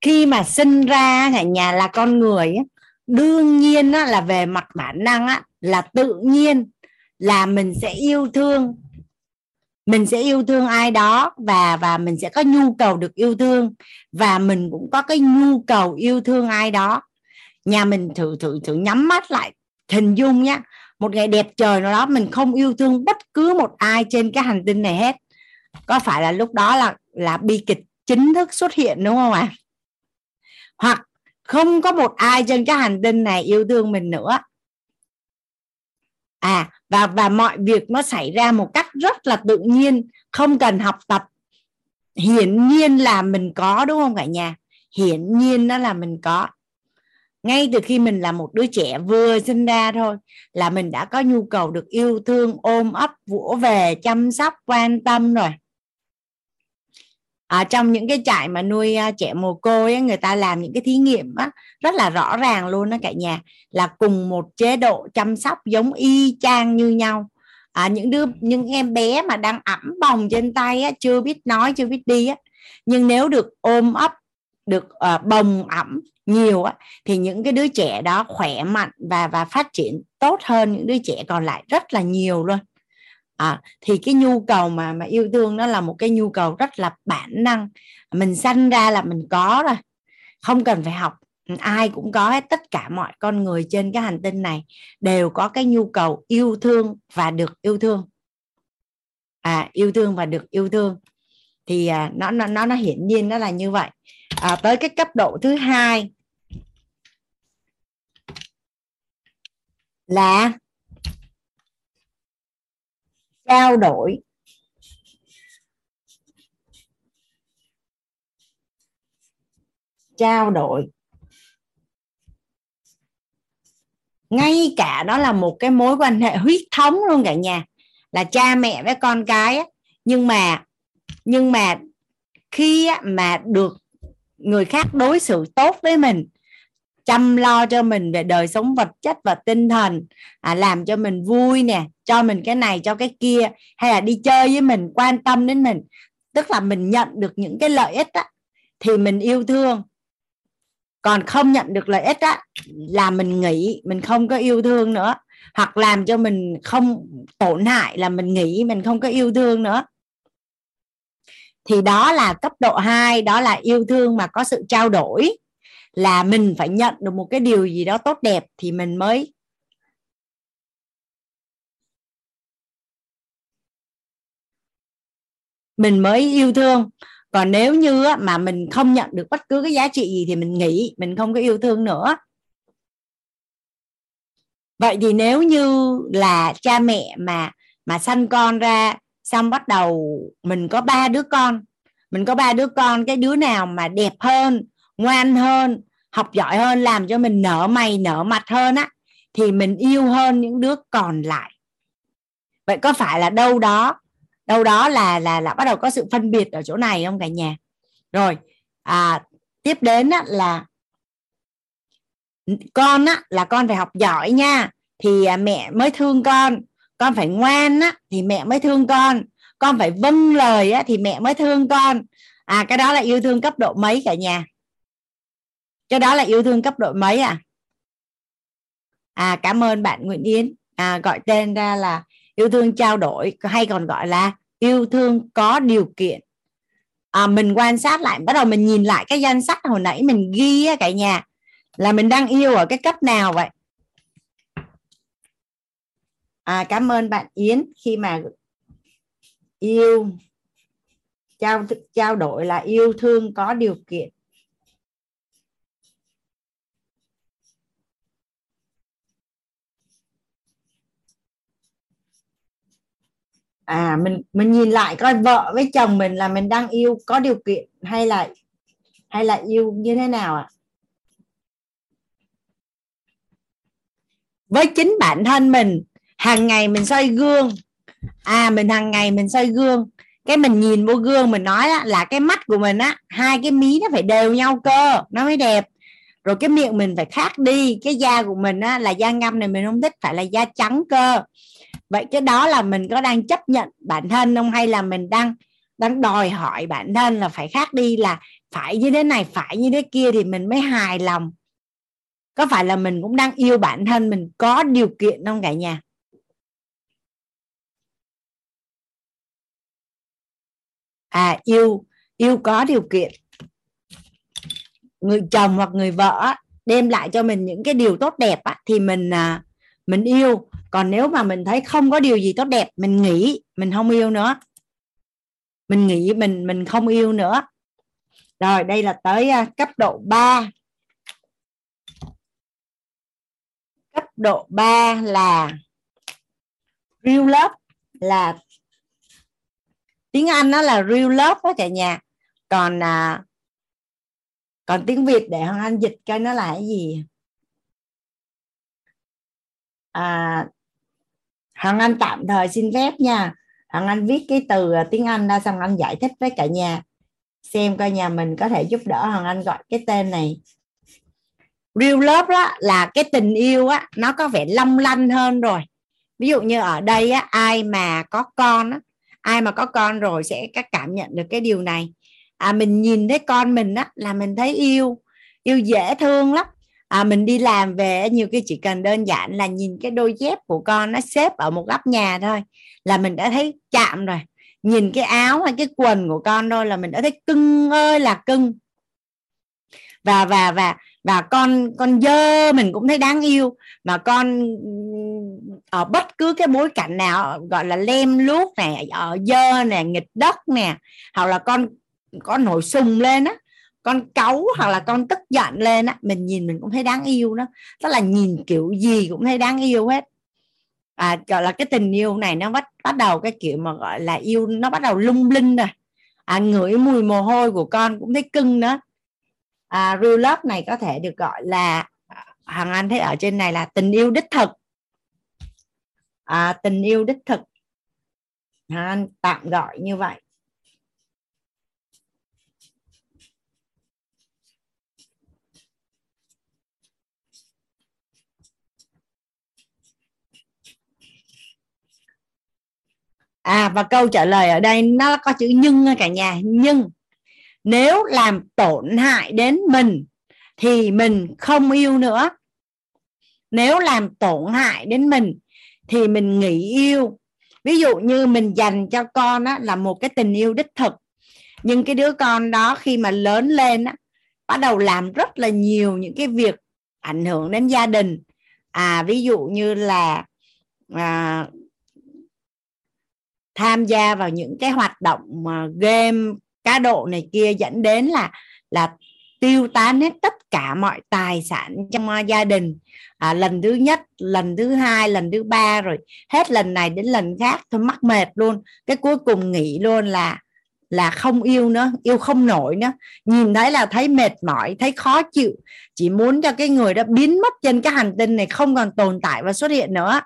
Khi mà sinh ra cả nhà là con người đương nhiên là về mặt bản năng là tự nhiên, là mình sẽ yêu thương. Mình sẽ yêu thương ai đó và và mình sẽ có nhu cầu được yêu thương và mình cũng có cái nhu cầu yêu thương ai đó. Nhà mình thử thử thử nhắm mắt lại, hình dung nhé một ngày đẹp trời nào đó mình không yêu thương bất cứ một ai trên cái hành tinh này hết. Có phải là lúc đó là là bi kịch chính thức xuất hiện, đúng không ạ? à? Hoặc không có một ai trên cái hành tinh này yêu thương mình nữa. À và và mọi việc nó xảy ra một cách rất là tự nhiên, không cần học tập. Hiển nhiên là mình có, đúng không cả nhà? Hiển nhiên nó là mình có. Ngay từ khi mình là một đứa trẻ vừa sinh ra thôi, là mình đã có nhu cầu được yêu thương, ôm ấp, vỗ về, chăm sóc, quan tâm rồi à, trong những cái trại mà nuôi uh, trẻ mồ côi ấy, người ta làm những cái thí nghiệm á, rất là rõ ràng luôn đó cả nhà là cùng một chế độ chăm sóc giống y chang như nhau. À, những đứa những em bé mà đang ẩm bồng trên tay á, chưa biết nói chưa biết đi á nhưng nếu được ôm ấp được uh, bồng ẩm nhiều á, thì những cái đứa trẻ đó khỏe mạnh và và phát triển tốt hơn những đứa trẻ còn lại rất là nhiều luôn à, thì cái nhu cầu mà mà yêu thương nó là một cái nhu cầu rất là bản năng. Mình sanh ra là mình có rồi không cần phải học. Ừ, ai cũng có hết tất cả mọi con người trên cái hành tinh này đều có cái nhu cầu yêu thương và được yêu thương. À yêu thương và được yêu thương. Thì à, nó nó nó nó hiển nhiên nó là như vậy. À, tới cái cấp độ thứ hai là trao đổi trao đổi ngay cả đó là một cái mối quan hệ huyết thống luôn cả nhà, là cha mẹ với con cái á. nhưng mà nhưng mà khi mà được người khác đối xử tốt với mình chăm lo cho mình về đời sống vật chất và tinh thần à, làm cho mình vui nè cho mình cái này cho cái kia hay là đi chơi với mình quan tâm đến mình. Tức là mình nhận được những cái lợi ích á, thì mình yêu thương. Còn không nhận được lợi ích á, là mình nghĩ mình không có yêu thương nữa. Hoặc làm cho mình không tổn hại là mình nghĩ mình không có yêu thương nữa. Thì đó là cấp độ 2 đó là yêu thương mà có sự trao đổi là mình phải nhận được một cái điều gì đó tốt đẹp thì mình mới mình mới yêu thương. Còn nếu như mà mình không nhận được bất cứ cái giá trị gì thì mình nghĩ mình không có yêu thương nữa. Vậy thì nếu như là cha mẹ mà mà sanh con ra, xong bắt đầu mình có ba đứa con, mình có ba đứa con, cái đứa nào mà đẹp hơn, ngoan hơn học giỏi hơn làm cho mình nở mày nở mặt hơn á thì mình yêu hơn những đứa còn lại. Vậy có phải là đâu đó đâu đó là là là bắt đầu có sự phân biệt ở chỗ này không cả nhà? Rồi à, tiếp đến á, là con á là con phải học giỏi nha thì à, mẹ mới thương con. Con phải ngoan á thì mẹ mới thương con. Con phải vâng lời á thì mẹ mới thương con. À cái đó là yêu thương cấp độ mấy cả nhà? Cái đó là yêu thương cấp độ mấy à? À cảm ơn bạn Nguyễn Yến. À, gọi tên ra là yêu thương trao đổi hay còn gọi là yêu thương có điều kiện. À, mình quan sát lại bắt đầu mình nhìn lại cái danh sách hồi nãy mình ghi á, cả nhà là mình đang yêu ở cái cấp nào vậy? À, cảm ơn bạn Yến khi mà yêu trao trao đổi là yêu thương có điều kiện. À mình mình nhìn lại coi vợ với chồng mình là mình đang yêu có điều kiện hay là hay là yêu như thế nào ạ? À? với chính bản thân mình hàng ngày mình soi gương. À mình hàng ngày mình soi gương. Cái mình nhìn vô gương mình nói á, là cái mắt của mình á hai cái mí nó phải đều nhau cơ nó mới đẹp. Rồi cái miệng mình phải khác đi cái da của mình á là da ngâm này mình không thích phải là da trắng cơ vậy cái đó là mình có đang chấp nhận bản thân không? Hay là mình đang đang đòi hỏi bản thân là phải khác đi là phải như thế này phải như thế kia thì mình mới hài lòng? Có phải là mình cũng đang yêu bản thân mình có điều kiện không cả nhà? À yêu yêu có điều kiện. Người chồng hoặc người vợ đem lại cho mình những cái điều tốt đẹp thì mình à, mình yêu còn nếu mà mình thấy không có điều gì tốt đẹp mình nghĩ mình không yêu nữa. Mình nghĩ mình mình không yêu nữa. Rồi đây là tới à, cấp độ 3 cấp độ 3 là real love là tiếng Anh nó là real love đó cả nhà. Còn à, còn tiếng Việt để Hoàng Anh dịch coi nó là cái gì? À, hằng Anh tạm thời xin phép nha. Hằng Anh viết cái từ à, tiếng Anh ra xong anh giải thích với cả nhà. Xem coi nhà mình có thể giúp đỡ hằng Anh gọi cái tên này. Real love đó là cái tình yêu á, nó có vẻ long lanh hơn rồi. Ví dụ như ở đây á, ai mà có con á, ai mà có con rồi sẽ các cảm nhận được cái điều này. À mình nhìn thấy con mình á, là mình thấy yêu. Yêu dễ thương lắm à, mình đi làm về nhiều khi chỉ cần đơn giản là nhìn cái đôi dép của con nó xếp ở một góc nhà thôi là mình đã thấy chạm rồi. Nhìn cái áo hay cái quần của con thôi là mình đã thấy cưng ơi là cưng. Và và và và con con dơ mình cũng thấy đáng yêu. Mà con ở bất cứ cái bối cảnh nào gọi là lem luốc này ở dơ nè nghịch đất nè hoặc là con có nổi sùng lên á con cáu hoặc là con tức giận lên á mình nhìn mình cũng thấy đáng yêu đó. Tức là nhìn kiểu gì cũng thấy đáng yêu hết. À gọi là cái tình yêu này nó bắt bắt đầu cái kiểu mà gọi là yêu nó bắt đầu lung linh rồi. À ngửi mùi mồ hôi của con cũng thấy cưng nữa. À, real love này có thể được gọi là à, hàng Anh thấy ở trên này là tình yêu đích thực. À, tình yêu đích thực. Hàng Anh tạm gọi như vậy. À và câu trả lời ở đây nó có chữ nhưng cả nhà. Nhưng nếu làm tổn hại đến mình thì mình không yêu nữa. Nếu làm tổn hại đến mình thì mình nghỉ yêu. Ví dụ như mình dành cho con á, là một cái tình yêu đích thực. Nhưng cái đứa con đó khi mà lớn lên á, bắt đầu làm rất là nhiều những cái việc ảnh hưởng đến gia đình. À ví dụ như là à, tham gia vào những cái hoạt động mà game cá độ này kia dẫn đến là là tiêu tán hết tất cả mọi tài sản trong ờ, gia đình. À, lần thứ nhất lần thứ hai lần thứ ba rồi hết lần này đến lần khác thôi mắc mệt luôn. Cái cuối cùng nghĩ luôn là là không yêu nữa yêu không nổi nữa. Nhìn thấy là thấy mệt mỏi thấy khó chịu. Chỉ muốn cho cái người đó biến mất trên cái hành tinh này không còn tồn tại và xuất hiện nữa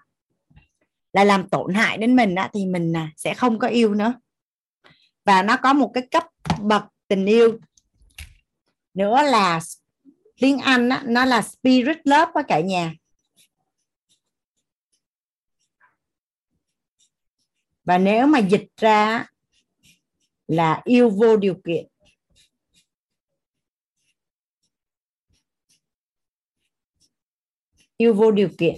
là làm tổn hại đến mình á, thì mình à, sẽ không có yêu nữa. Và nó có một cái cấp bậc tình yêu nữa là tiếng Anh á, nó là spirit love á cả nhà. Và nếu mà dịch ra là yêu vô điều kiện. Yêu vô điều kiện.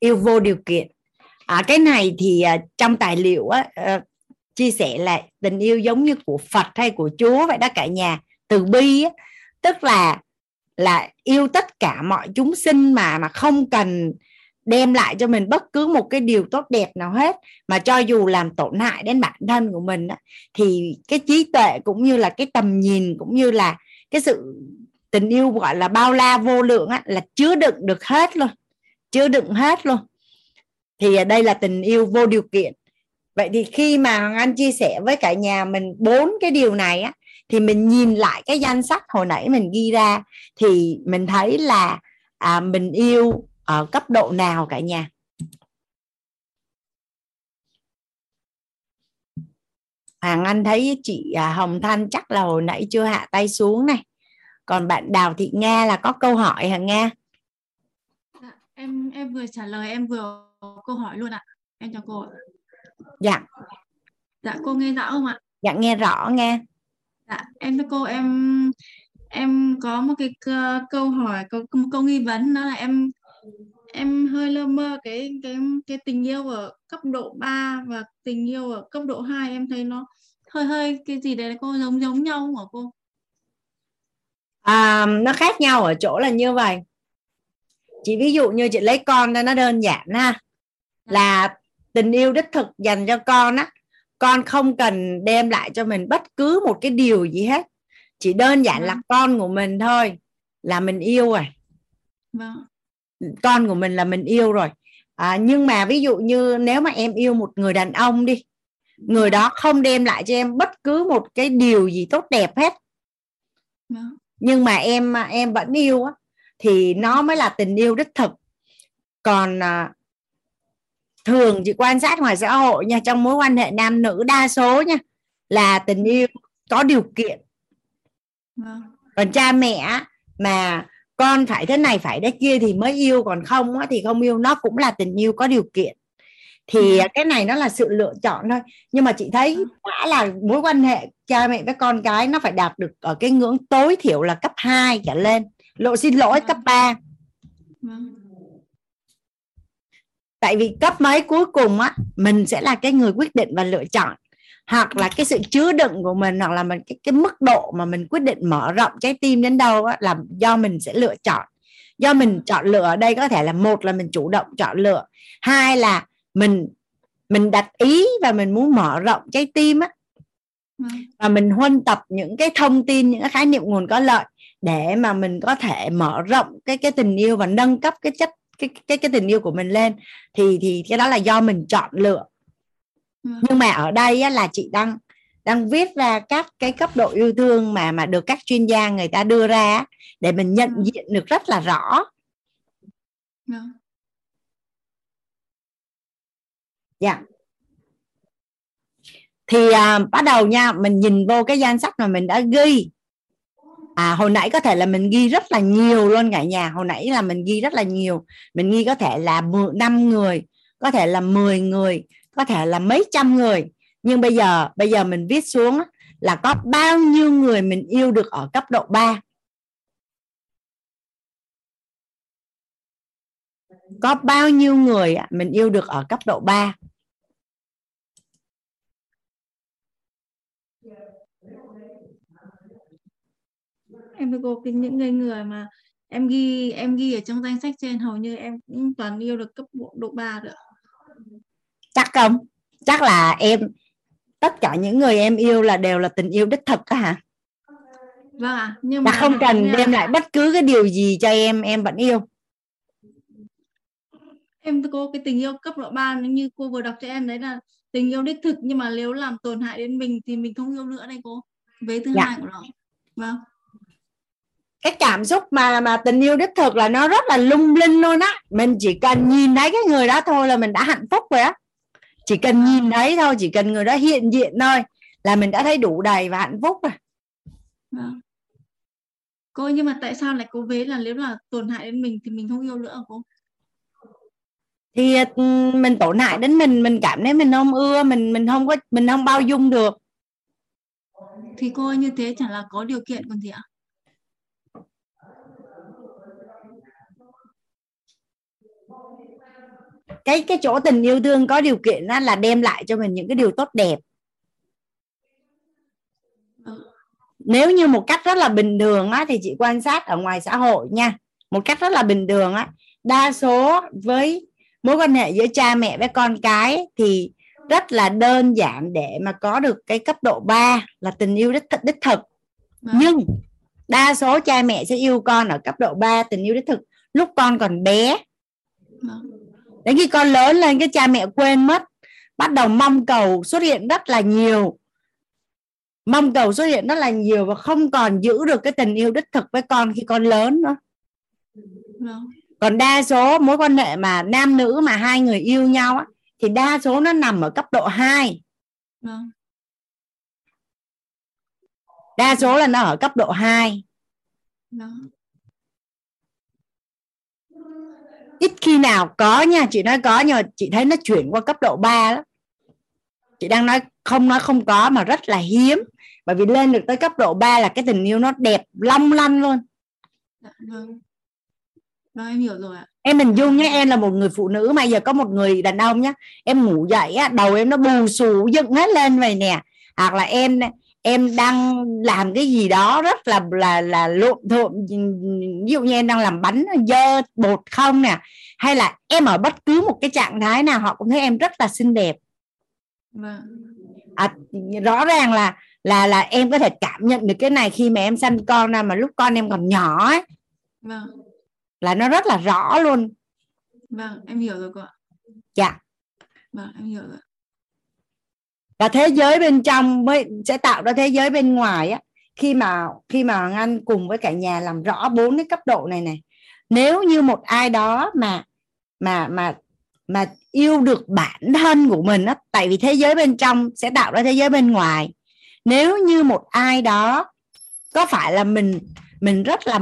Yêu vô điều kiện. À, cái này thì à, trong tài liệu á, à, chia sẻ là tình yêu giống như của Phật hay của Chúa vậy đó cả nhà. Từ bi á, tức là là yêu tất cả mọi chúng sinh mà mà không cần đem lại cho mình bất cứ một cái điều tốt đẹp nào hết. Mà cho dù làm tổn hại đến bản thân của mình á, thì cái trí tuệ cũng như là cái tầm nhìn cũng như là cái sự tình yêu gọi là bao la vô lượng á, là chứa đựng được hết luôn chứa đựng hết luôn. Thì đây là tình yêu vô điều kiện. Vậy thì khi mà Hoàng Anh chia sẻ với cả nhà mình bốn cái điều này á thì mình nhìn lại cái danh sách hồi nãy mình ghi ra thì mình thấy là à, mình yêu ở cấp độ nào cả nhà? Hoàng Anh thấy chị à, Hồng Thanh chắc là hồi nãy chưa hạ tay xuống này. Còn bạn Đào Thị Nga là có câu hỏi hả Nga? Em em vừa trả lời em vừa câu hỏi luôn ạ. Em chào cô ạ. Dạ. Dạ cô nghe rõ không ạ? Dạ nghe rõ nghe. Dạ em thưa cô em em có một cái câu hỏi có một câu nghi vấn đó là em em hơi lơ mơ cái cái cái tình yêu ở cấp độ 3 và tình yêu ở cấp độ 2 em thấy nó hơi hơi cái gì đấy cô giống giống nhau không hả cô? À, nó khác nhau ở chỗ là như vậy chỉ ví dụ như chị lấy con ra nó đơn giản ha dạ. là tình yêu đích thực dành cho con á con không cần đem lại cho mình bất cứ một cái điều gì hết chỉ đơn giản là vâng. con của mình thôi là mình yêu rồi vâng. con của mình là mình yêu rồi à, nhưng mà ví dụ như nếu mà em yêu một người đàn ông đi người đó không đem lại cho em bất cứ một cái điều gì tốt đẹp hết vâng. nhưng mà em em vẫn yêu á thì nó mới là tình yêu đích thực. Còn à, thường chị quan sát ngoài xã hội nha trong mối quan hệ nam nữ đa số nha là tình yêu có điều kiện. Vâng. còn cha mẹ mà con phải thế này phải thế kia thì mới yêu còn không á, thì không yêu nó cũng là tình yêu có điều kiện. Thì ừ. cái này nó là sự lựa chọn thôi. Nhưng mà chị thấy đã là mối quan hệ cha mẹ với con cái nó phải đạt được ở cái ngưỡng tối thiểu là cấp 2 trở lên lộ xin lỗi cấp 3 vâng. Tại vì cấp mấy cuối cùng á mình sẽ là cái người quyết định và lựa chọn. Hoặc là cái sự chứa đựng của mình hoặc là mình cái cái mức độ mà mình quyết định mở rộng trái tim đến đâu á là do mình sẽ lựa chọn. Do mình chọn lựa ở đây có thể là một là mình chủ động chọn lựa. Hai là mình mình đặt ý và mình muốn mở rộng trái tim á. Và mình huân tập những cái thông tin những cái khái niệm nguồn có lợi để mà mình có thể mở rộng cái cái tình yêu và nâng cấp cái chất cái cái cái tình yêu của mình lên thì thì cái đó là do mình chọn lựa ừ. nhưng mà ở đây á, là chị đang đang viết ra các cái cấp độ yêu thương mà mà được các chuyên gia người ta đưa ra để mình nhận ừ. diện được rất là rõ ừ. dạ thì à, bắt đầu nha mình nhìn vô cái danh sách mà mình đã ghi à hồi nãy có thể là mình ghi rất là nhiều luôn cả nhà. Hồi nãy là mình ghi rất là nhiều. Mình ghi có thể là năm người, có thể là 10 người, có thể là mấy trăm người. Nhưng bây giờ bây giờ mình viết xuống là có bao nhiêu người mình yêu được ở cấp độ 3 có bao nhiêu người mình yêu được ở cấp độ 3 em với cô những người người mà em ghi em ghi ở trong danh sách trên hầu như em cũng toàn yêu được cấp độ độ 3 được chắc không? Chắc là em tất cả những người em yêu là đều là tình yêu đích thực á hả? Vâng ạ nhưng mà không cần đem lại bất cứ cái điều gì cho em em vẫn yêu. Em cô cái tình yêu cấp độ 3 như cô vừa đọc cho em đấy là tình yêu đích thực nhưng mà nếu làm tổn hại đến mình thì mình không yêu nữa đây cô. Vế thứ Dạ. hai của nó. Vâng cái cảm xúc mà mà tình yêu đích thực là nó rất là lung linh luôn á. Mình chỉ cần nhìn thấy cái người đó thôi là mình đã hạnh phúc rồi á. Chỉ cần nhìn thấy thôi chỉ cần người đó hiện diện thôi là mình đã thấy đủ đầy và hạnh phúc rồi. Vâng. Cô nhưng mà tại sao lại có vế là nếu là tổn hại đến mình thì mình không yêu nữa cô? Thì ừ, mình tổn hại đến mình mình cảm thấy mình không ưa mình mình không có mình không bao dung được. Thì cô như thế chẳng là có điều kiện còn gì ạ cái cái chỗ tình yêu thương có điều kiện là đem lại cho mình những cái điều tốt đẹp Vâng. nếu như một cách rất là bình thường á thì chị quan sát ở ngoài xã hội nha một cách rất là bình thường á đa số với mối quan hệ giữa cha mẹ với con cái thì rất là đơn giản để mà có được cái cấp độ 3 là tình yêu đích thực đích thực Vâng. nhưng đa số cha mẹ sẽ yêu con ở cấp độ 3 tình yêu đích thực lúc con còn bé Vâng đến khi con lớn lên, cái cha mẹ quên mất, bắt đầu mong cầu xuất hiện rất là nhiều. Mong cầu xuất hiện rất là nhiều và không còn giữ được cái tình yêu đích thực với con khi con lớn nữa. Còn đa số mối quan hệ mà nam nữ mà hai người yêu nhau á, thì đa số nó nằm ở cấp độ 2 đa số là nó ở cấp độ 2 ít khi nào có nha chị nói có nhưng mà chị thấy nó chuyển qua cấp độ 3 đó chị đang nói không nói không có mà rất là hiếm. Bởi vì lên được tới cấp độ 3 là cái tình yêu nó đẹp long lanh luôn. Dạ, vâng. Vâng em hiểu rồi ạ. em hình dung nhé em là một người phụ nữ mà giờ có một người đàn ông nhá em ngủ dậy á đầu em nó bù xù dựng hết lên vậy nè. Hoặc là em em đang làm cái gì đó rất là là là lộn thộn ví dụ như em đang làm bánh dơ bột không nè hay là em ở bất cứ một cái trạng thái nào họ cũng thấy em rất là xinh đẹp Vâng. à, rõ ràng là là là em có thể cảm nhận được cái này khi mà em sanh con ra mà lúc con em còn nhỏ ấy Vâng. là nó rất là rõ luôn Vâng, em hiểu rồi cô ạ. dạ Vâng, em hiểu rồi và thế giới bên trong mới sẽ tạo ra thế giới bên ngoài á. Khi mà khi mà Hoàng Anh cùng với cả nhà làm rõ bốn cái cấp độ này này. Nếu như một ai đó mà mà mà mà yêu được bản thân của mình á, tại vì thế giới bên trong sẽ tạo ra thế giới bên ngoài. Nếu như một ai đó có phải là mình mình rất là,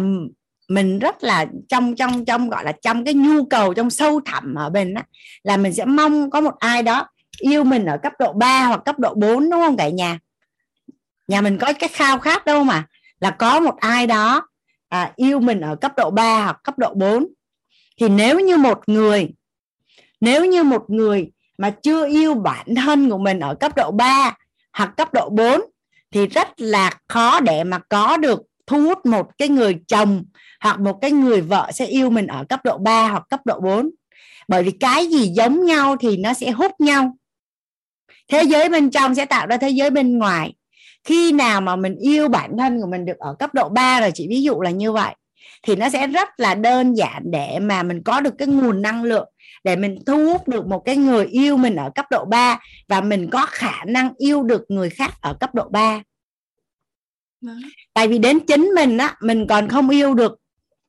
mình rất là trong trong trong, gọi là trong cái nhu cầu, trong sâu thẳm ở mình á, là mình sẽ mong có một ai đó yêu mình ở cấp độ 3 hoặc cấp độ 4 đúng không cả nhà? Nhà mình có cái khao khát đâu mà là có một ai đó à, yêu mình ở cấp độ 3 hoặc cấp độ 4 thì nếu như một người nếu như một người mà chưa yêu bản thân của mình ở cấp độ 3 hoặc cấp độ 4 thì rất là khó để mà có được thu hút một cái người chồng hoặc một cái người vợ sẽ yêu mình ở cấp độ 3 hoặc cấp độ 4 bởi vì cái gì giống nhau thì nó sẽ hút nhau thế giới bên trong sẽ tạo ra thế giới bên ngoài. Khi nào mà mình yêu bản thân của mình được ở cấp độ 3 rồi chị ví dụ là như vậy thì nó sẽ rất là đơn giản để mà mình có được cái nguồn năng lượng để mình thu hút được một cái người yêu mình ở cấp độ 3 và mình có khả năng yêu được người khác ở cấp độ 3 Vâng. tại vì đến chính mình á mình còn không yêu được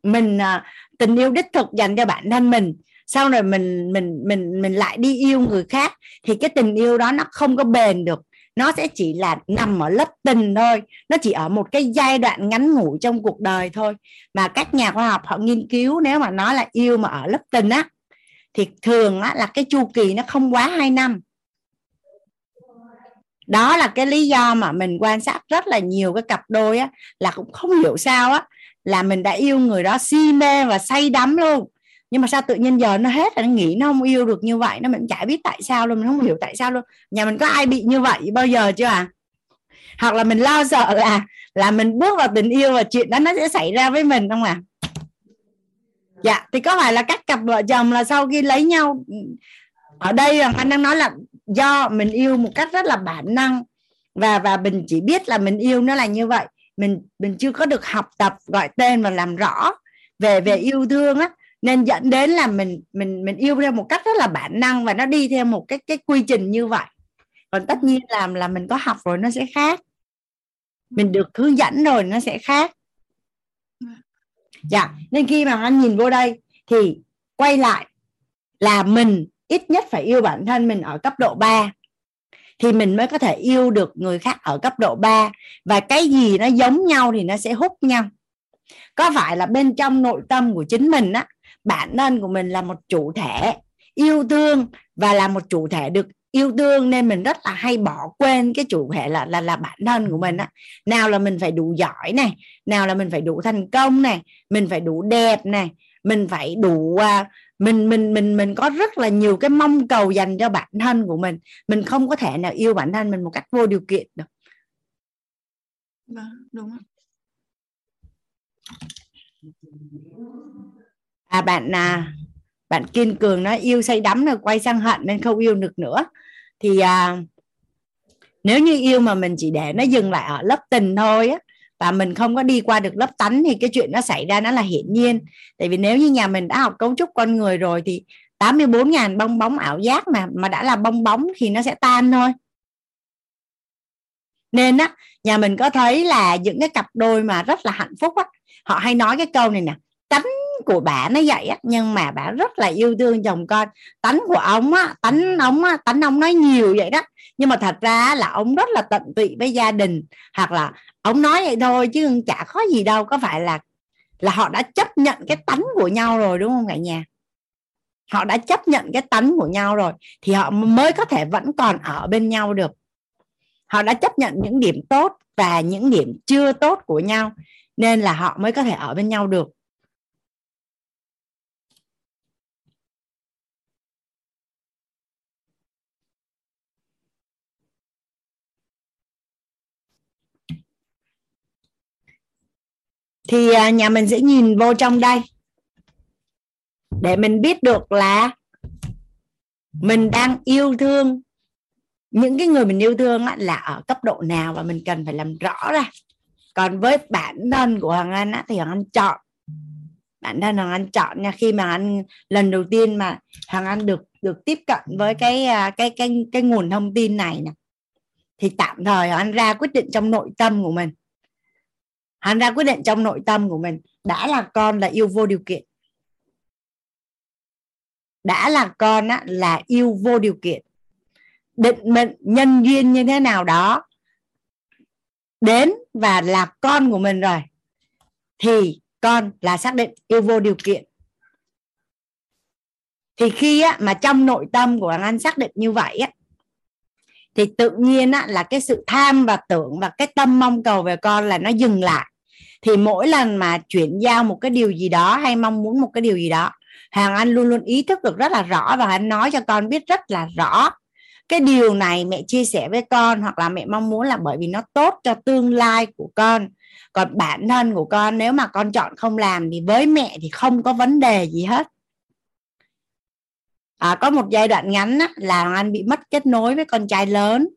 mình à, tình yêu đích thực dành cho bản thân mình sau rồi mình mình mình mình lại đi yêu người khác thì cái tình yêu đó nó không có bền được. Nó sẽ chỉ là nằm ở lớp tình thôi. Nó chỉ ở một cái giai đoạn ngắn ngủi trong cuộc đời thôi. Mà các nhà khoa học họ nghiên cứu nếu mà nó là yêu mà ở lớp tình á thì thường á, là cái chu kỳ nó không quá 2 năm. Đó là cái lý do mà mình quan sát rất là nhiều cái cặp đôi á là cũng không hiểu sao á là mình đã yêu người đó si mê và say đắm luôn nhưng mà sao tự nhiên giờ nó hết rồi nó nghĩ nó không yêu được như vậy, nó mình chả biết tại sao luôn, mình không hiểu tại sao luôn. Nhà mình có ai bị như vậy bao giờ chưa à? Hoặc là mình lo sợ là là mình bước vào tình yêu và chuyện đó nó sẽ xảy ra với mình không à? Dạ thì có phải là các cặp vợ chồng là sau khi lấy nhau, ở đây là anh đang nói là do mình yêu một cách rất là bản năng. Và và mình chỉ biết là mình yêu nó là như vậy. Mình mình chưa có được học tập gọi tên và làm rõ về về yêu thương á nên dẫn đến là mình mình mình yêu theo một cách rất là bản năng và nó đi theo một cái cái quy trình như vậy. Còn tất nhiên làm là mình có học rồi nó sẽ khác. Mình được hướng dẫn rồi nó sẽ khác. Dạ. dạ nên khi mà anh nhìn vô đây thì quay lại là mình ít nhất phải yêu bản thân mình ở cấp độ 3 thì mình mới có thể yêu được người khác ở cấp độ 3 và cái gì nó giống nhau thì nó sẽ hút nhau. Có phải là bên trong nội tâm của chính mình á bản thân của mình là một chủ thể yêu thương và là một chủ thể được yêu thương nên mình rất là hay bỏ quên cái chủ thể là là là bản thân của mình á. Nào là mình phải đủ giỏi này, nào là mình phải đủ thành công này, mình phải đủ đẹp này, mình phải đủ à, mình mình mình mình có rất là nhiều cái mong cầu dành cho bản thân của mình. Mình không có thể nào yêu bản thân mình một cách vô điều kiện được. Vâng đúng không? À bạn à bạn kiên cường nói yêu say đắm rồi quay sang hận nên không yêu được nữa. Thì à, nếu như yêu mà mình chỉ để nó dừng lại ở lớp tình thôi á và mình không có đi qua được lớp tánh thì cái chuyện nó xảy ra nó là hiển nhiên. Tại vì nếu như nhà mình đã học cấu trúc con người rồi thì 84.000 bong bóng ảo giác mà mà đã là bong bóng thì nó sẽ tan thôi. Nên á nhà mình có thấy là những cái cặp đôi mà rất là hạnh phúc á họ hay nói cái câu này nè của bà nó vậy á nhưng mà bà rất là yêu thương chồng con. Tánh của ông á tánh ông á tánh ông nói nhiều vậy đó. Nhưng mà thật ra là ông rất là tận tụy với gia đình. Hoặc là ông nói vậy thôi chứ chả có gì đâu có phải là là họ đã chấp nhận cái tánh của nhau rồi đúng không cả nhà? Họ đã chấp nhận cái tánh của nhau rồi thì họ mới có thể vẫn còn ở bên nhau được. Họ đã chấp nhận những điểm tốt và những điểm chưa tốt của nhau nên là họ mới có thể ở bên nhau được thì à, nhà mình sẽ nhìn vô trong đây. Để mình biết được là mình đang yêu thương. Những cái người mình yêu thương là ở cấp độ nào và mình cần phải làm rõ ra. Còn với bản thân của hoàng anh á, thì hoàng anh chọn. Bản thân hoàng anh chọn nha khi mà anh lần đầu tiên mà hoàng anh được được tiếp cận với cái à, cái cái cái nguồn thông tin này nè thì tạm thời hoàng anh ra quyết định trong nội tâm của mình hắn ra quyết định trong nội tâm của mình đã là con là yêu vô điều kiện. Đã là con á, là yêu vô điều kiện. Định mệnh nhân duyên như thế nào đó đến và là con của mình rồi thì con là xác định yêu vô điều kiện. Thì khi á, mà trong nội tâm của anh xác định như vậy á, thì tự nhiên á, là cái sự tham và tưởng và cái tâm mong cầu về con là nó dừng lại. Thì mỗi lần mà chuyển giao một cái điều gì đó hay mong muốn một cái điều gì đó hàng anh luôn luôn ý thức được rất là rõ và anh nói cho con biết rất là rõ. Cái điều này mẹ chia sẻ với con hoặc là mẹ mong muốn là bởi vì nó tốt cho tương lai của con. Còn bản thân của con nếu mà con chọn không làm thì với mẹ thì không có vấn đề gì hết à, có một giai đoạn ngắn á, là anh bị mất kết nối với con trai lớn.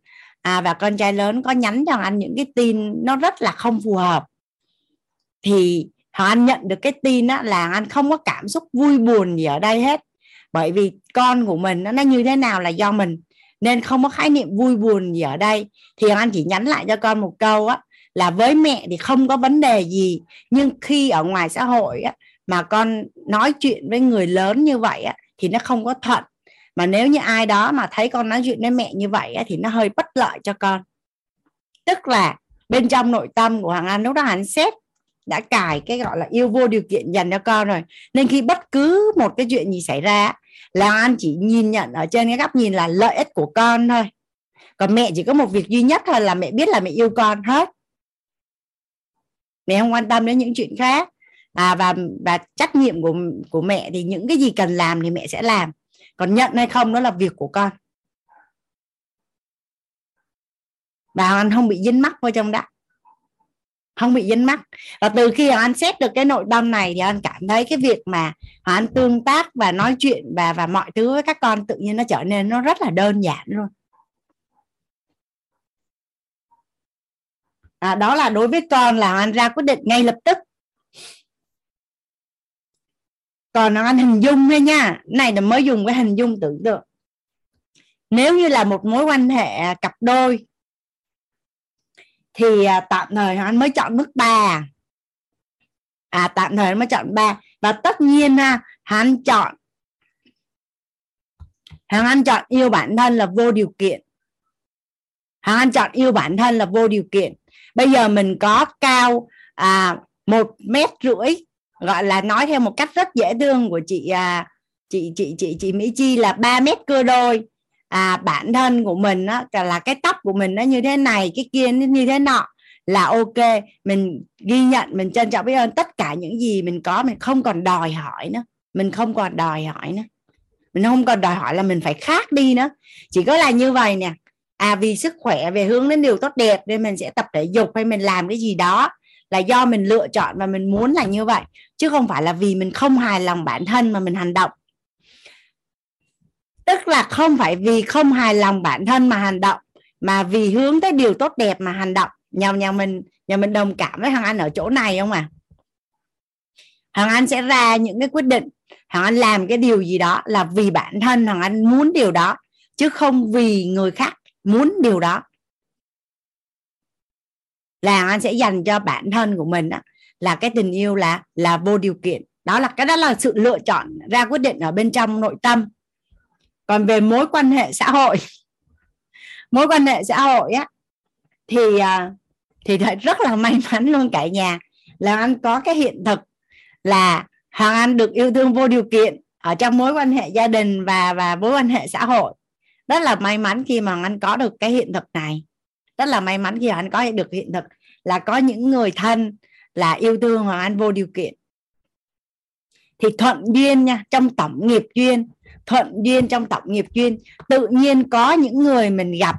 À, và con trai lớn có nhắn cho anh những cái tin nó rất là không phù hợp. Thì hoàng anh nhận được cái tin á, là anh không có cảm xúc vui buồn gì ở đây hết. Bởi vì con của mình nó như thế nào là do mình nên không có khái niệm vui buồn gì ở đây. Thì anh chỉ nhắn lại cho con một câu á là với mẹ thì không có vấn đề gì nhưng khi ở ngoài xã hội á, mà con nói chuyện với người lớn như vậy á, thì nó không có thuận. Mà nếu như ai đó mà thấy con nói chuyện với mẹ như vậy thì nó hơi bất lợi cho con. Tức là bên trong nội tâm của hoàng anh lúc đó hắn xét đã cài cái gọi là yêu vô điều kiện dành cho con rồi. Nên khi bất cứ một cái chuyện gì xảy ra là anh chỉ nhìn nhận ở trên cái góc nhìn là lợi ích của con thôi. Còn mẹ chỉ có một việc duy nhất thôi là mẹ biết là mẹ yêu con hết. Mẹ không quan tâm đến những chuyện khác à, và và trách nhiệm của của mẹ thì những cái gì cần làm thì mẹ sẽ làm. Còn nhận hay không đó là việc của con. Và anh không bị dính mắc vào trong đó. Không bị dính mắc. Và từ khi anh xét được cái nội tâm này thì anh cảm thấy cái việc mà anh tương tác và nói chuyện và và mọi thứ với các con tự nhiên nó trở nên nó rất là đơn giản luôn. À, đó là đối với con là anh ra quyết định ngay lập tức còn anh hình dung thôi nha. Này là mới dùng cái hình dung tưởng tượng. Nếu như là một mối quan hệ cặp đôi thì à, tạm thời anh mới chọn mức 3 à tạm thời anh mới chọn 3 và tất nhiên ha hắn chọn hàng anh chọn yêu bản thân là vô điều kiện. Hàng anh chọn yêu bản thân là vô điều kiện. Bây giờ mình có cao à, một mét rưỡi gọi là nói theo một cách rất dễ thương của chị à, chị chị chị chị Mỹ Chi là 3 mét cơ đôi. À, bản thân của mình á là cái tóc của mình nó như thế này cái kia nó như thế nọ là ok. Mình ghi nhận mình trân trọng biết ơn tất cả những gì mình có. Mình không còn đòi hỏi nữa. Mình không còn đòi hỏi nữa. Mình không còn đòi hỏi là mình phải khác đi nữa. Chỉ có là như vậy nè. À vì sức khỏe về hướng đến điều tốt đẹp nên mình sẽ tập thể dục hay mình làm cái gì đó là do mình lựa chọn và mình muốn là như vậy, chứ không phải là vì mình không hài lòng bản thân mà mình hành động. Tức là không phải vì không hài lòng bản thân mà hành động, mà vì hướng tới điều tốt đẹp mà hành động. Nhà nhà mình nhà mình đồng cảm với thằng anh ở chỗ này không à thằng anh sẽ ra những cái quyết định. Thằng anh làm cái điều gì đó là vì bản thân thằng anh muốn điều đó, chứ không vì người khác muốn điều đó là anh sẽ dành cho bản thân của mình đó, là cái tình yêu là là vô điều kiện. Đó là cái đó là sự lựa chọn ra quyết định ở bên trong nội tâm. Còn về mối quan hệ xã hội [LAUGHS] mối quan hệ xã hội á thì à, thì thật rất là may mắn luôn cả nhà là anh có cái hiện thực là hoàng anh được yêu thương vô điều kiện ở trong mối quan hệ gia đình và và mối quan hệ xã hội. Rất là may mắn khi mà anh có được cái hiện thực này rất là may mắn khi anh có được hiện thực, là có những người thân là yêu thương hoàng anh vô điều kiện. Thì thuận duyên nha, trong tổng nghiệp duyên, thuận duyên trong tổng nghiệp duyên, tự nhiên có những người mình gặp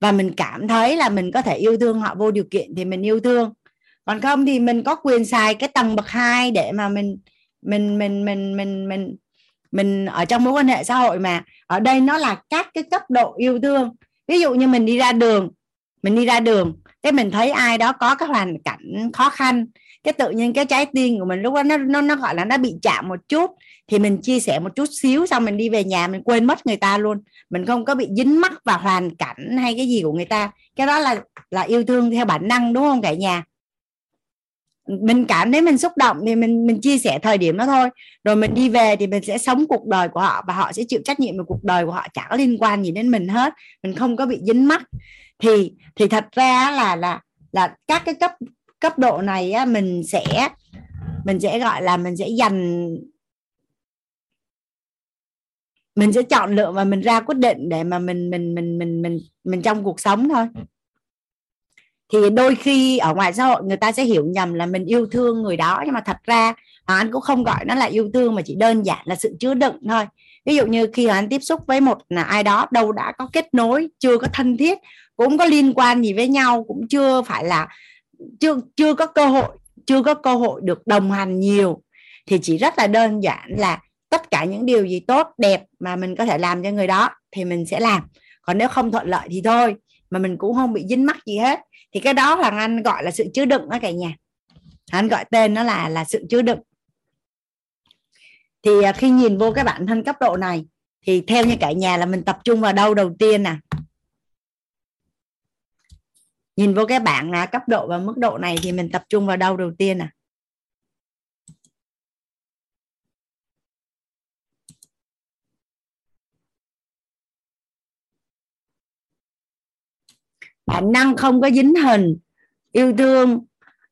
và mình cảm thấy là mình có thể yêu thương họ vô điều kiện thì mình yêu thương. Còn không thì mình có quyền xài cái tầng bậc hai để mà mình mình mình mình mình mình mình ở trong mối quan hệ xã hội mà. Ở đây nó là các cái cấp độ yêu thương. Ví dụ như mình đi ra đường mình đi ra đường, cái mình thấy ai đó có cái hoàn cảnh khó khăn, cái tự nhiên cái trái tim của mình lúc đó nó nó nó gọi là nó bị chạm một chút, thì mình chia sẻ một chút xíu xong mình đi về nhà mình quên mất người ta luôn. Mình không có bị dính mắc vào hoàn cảnh hay cái gì của người ta. Cái đó là là yêu thương theo bản năng đúng không cả nhà? Mình cảm thấy mình xúc động thì mình mình chia sẻ thời điểm đó thôi. Rồi mình đi về thì mình sẽ sống cuộc đời của họ và họ sẽ chịu trách nhiệm về cuộc đời của họ chẳng có liên quan gì đến mình hết. Mình không có bị dính mắc thì thì thật ra là là là các cái cấp cấp độ này á, mình sẽ mình sẽ gọi là mình sẽ dành mình sẽ chọn lựa và mình ra quyết định để mà mình mình mình mình mình mình trong cuộc sống thôi. Thì đôi khi ở ngoài xã hội người ta sẽ hiểu nhầm là mình yêu thương người đó nhưng mà thật ra Anh cũng không gọi nó là yêu thương mà chỉ đơn giản là sự chứa đựng thôi. Ví dụ như khi Anh tiếp xúc với một là ai đó đâu đã có kết nối chưa có thân thiết cũng có liên quan gì với nhau, cũng chưa phải là, chưa chưa có cơ hội, chưa có cơ hội được đồng hành nhiều. Thì chỉ rất là đơn giản là tất cả những điều gì tốt, đẹp mà mình có thể làm cho người đó thì mình sẽ làm. Còn nếu không thuận lợi thì thôi, mà mình cũng không bị dính mắc gì hết. Thì cái đó là anh gọi là sự chứa đựng đó cả nhà. Anh gọi tên nó là là sự chứa đựng. Thì à, khi nhìn vô cái bản thân cấp độ này, thì theo như cả nhà là mình tập trung vào đâu đầu tiên nè? Nhìn vô cái bảng là cấp độ và mức độ này thì mình tập trung vào đâu đầu tiên à? bản năng không có dính hình, yêu thương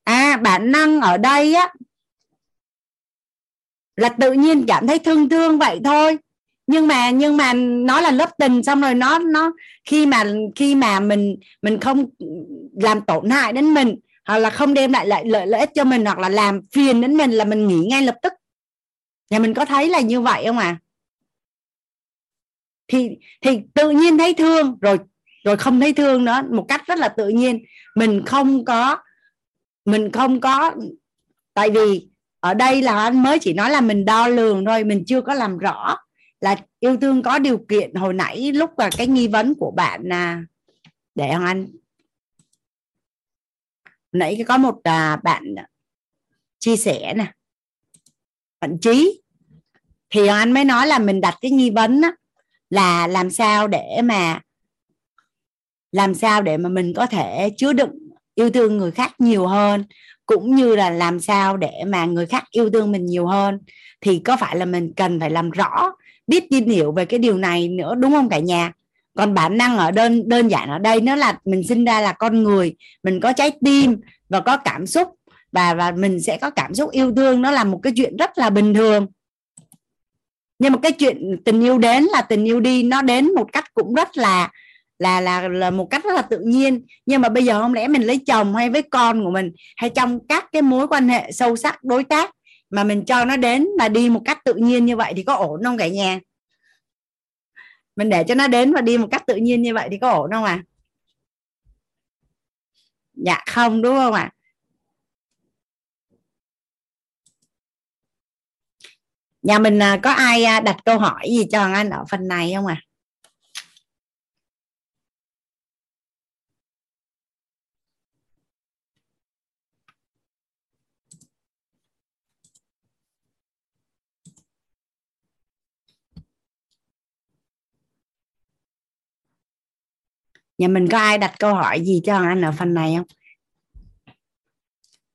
à bản năng ở đây á, là tự nhiên cảm thấy thương thương vậy thôi nhưng mà nhưng mà nó là lớp tình, xong rồi nó nó khi mà khi mà mình mình không làm tổn hại đến mình, hoặc là không đem lại lợi lợi lợi ích cho mình, hoặc là làm phiền đến mình là mình nghỉ ngay lập tức. Nhà mình có thấy là như vậy không à thì thì tự nhiên thấy thương, rồi rồi không thấy thương nữa, một cách rất là tự nhiên. Mình không có, mình không có, tại vì ở đây là anh mới chỉ nói là mình đo lường thôi, mình chưa có làm rõ là yêu thương có điều kiện hồi nãy lúc là cái nghi vấn của bạn là để anh? Nãy có một à, bạn chia sẻ nè. Bạn trí. Thì anh mới nói là mình đặt cái nghi vấn đó, là làm sao để mà làm sao để mà mình có thể chứa đựng yêu thương người khác nhiều hơn cũng như là làm sao để mà người khác yêu thương mình nhiều hơn. Thì có phải là mình cần phải làm rõ biết tin hiểu về cái điều này nữa, đúng không cả nhà? Còn bản năng ở đơn đơn giản ở đây nó là mình sinh ra là con người, mình có trái tim và có cảm xúc và và mình sẽ có cảm xúc yêu thương, nó là một cái chuyện rất là bình thường. Nhưng mà cái chuyện tình yêu đến là tình yêu đi, nó đến một cách cũng rất là là là là một cách rất là tự nhiên. Nhưng mà bây giờ không lẽ mình lấy chồng hay với con của mình hay trong các cái mối quan hệ sâu sắc, đối tác mà mình cho nó đến mà đi một cách tự nhiên như vậy thì có ổn không cả nhà? Mình để cho nó đến và đi một cách tự nhiên như vậy thì có ổn không à dạ không, đúng không ạ? À? nhà mình à, có ai à, đặt câu hỏi gì cho anh ở phần này không à nhà mình có ai đặt câu hỏi gì cho anh ở phần này không?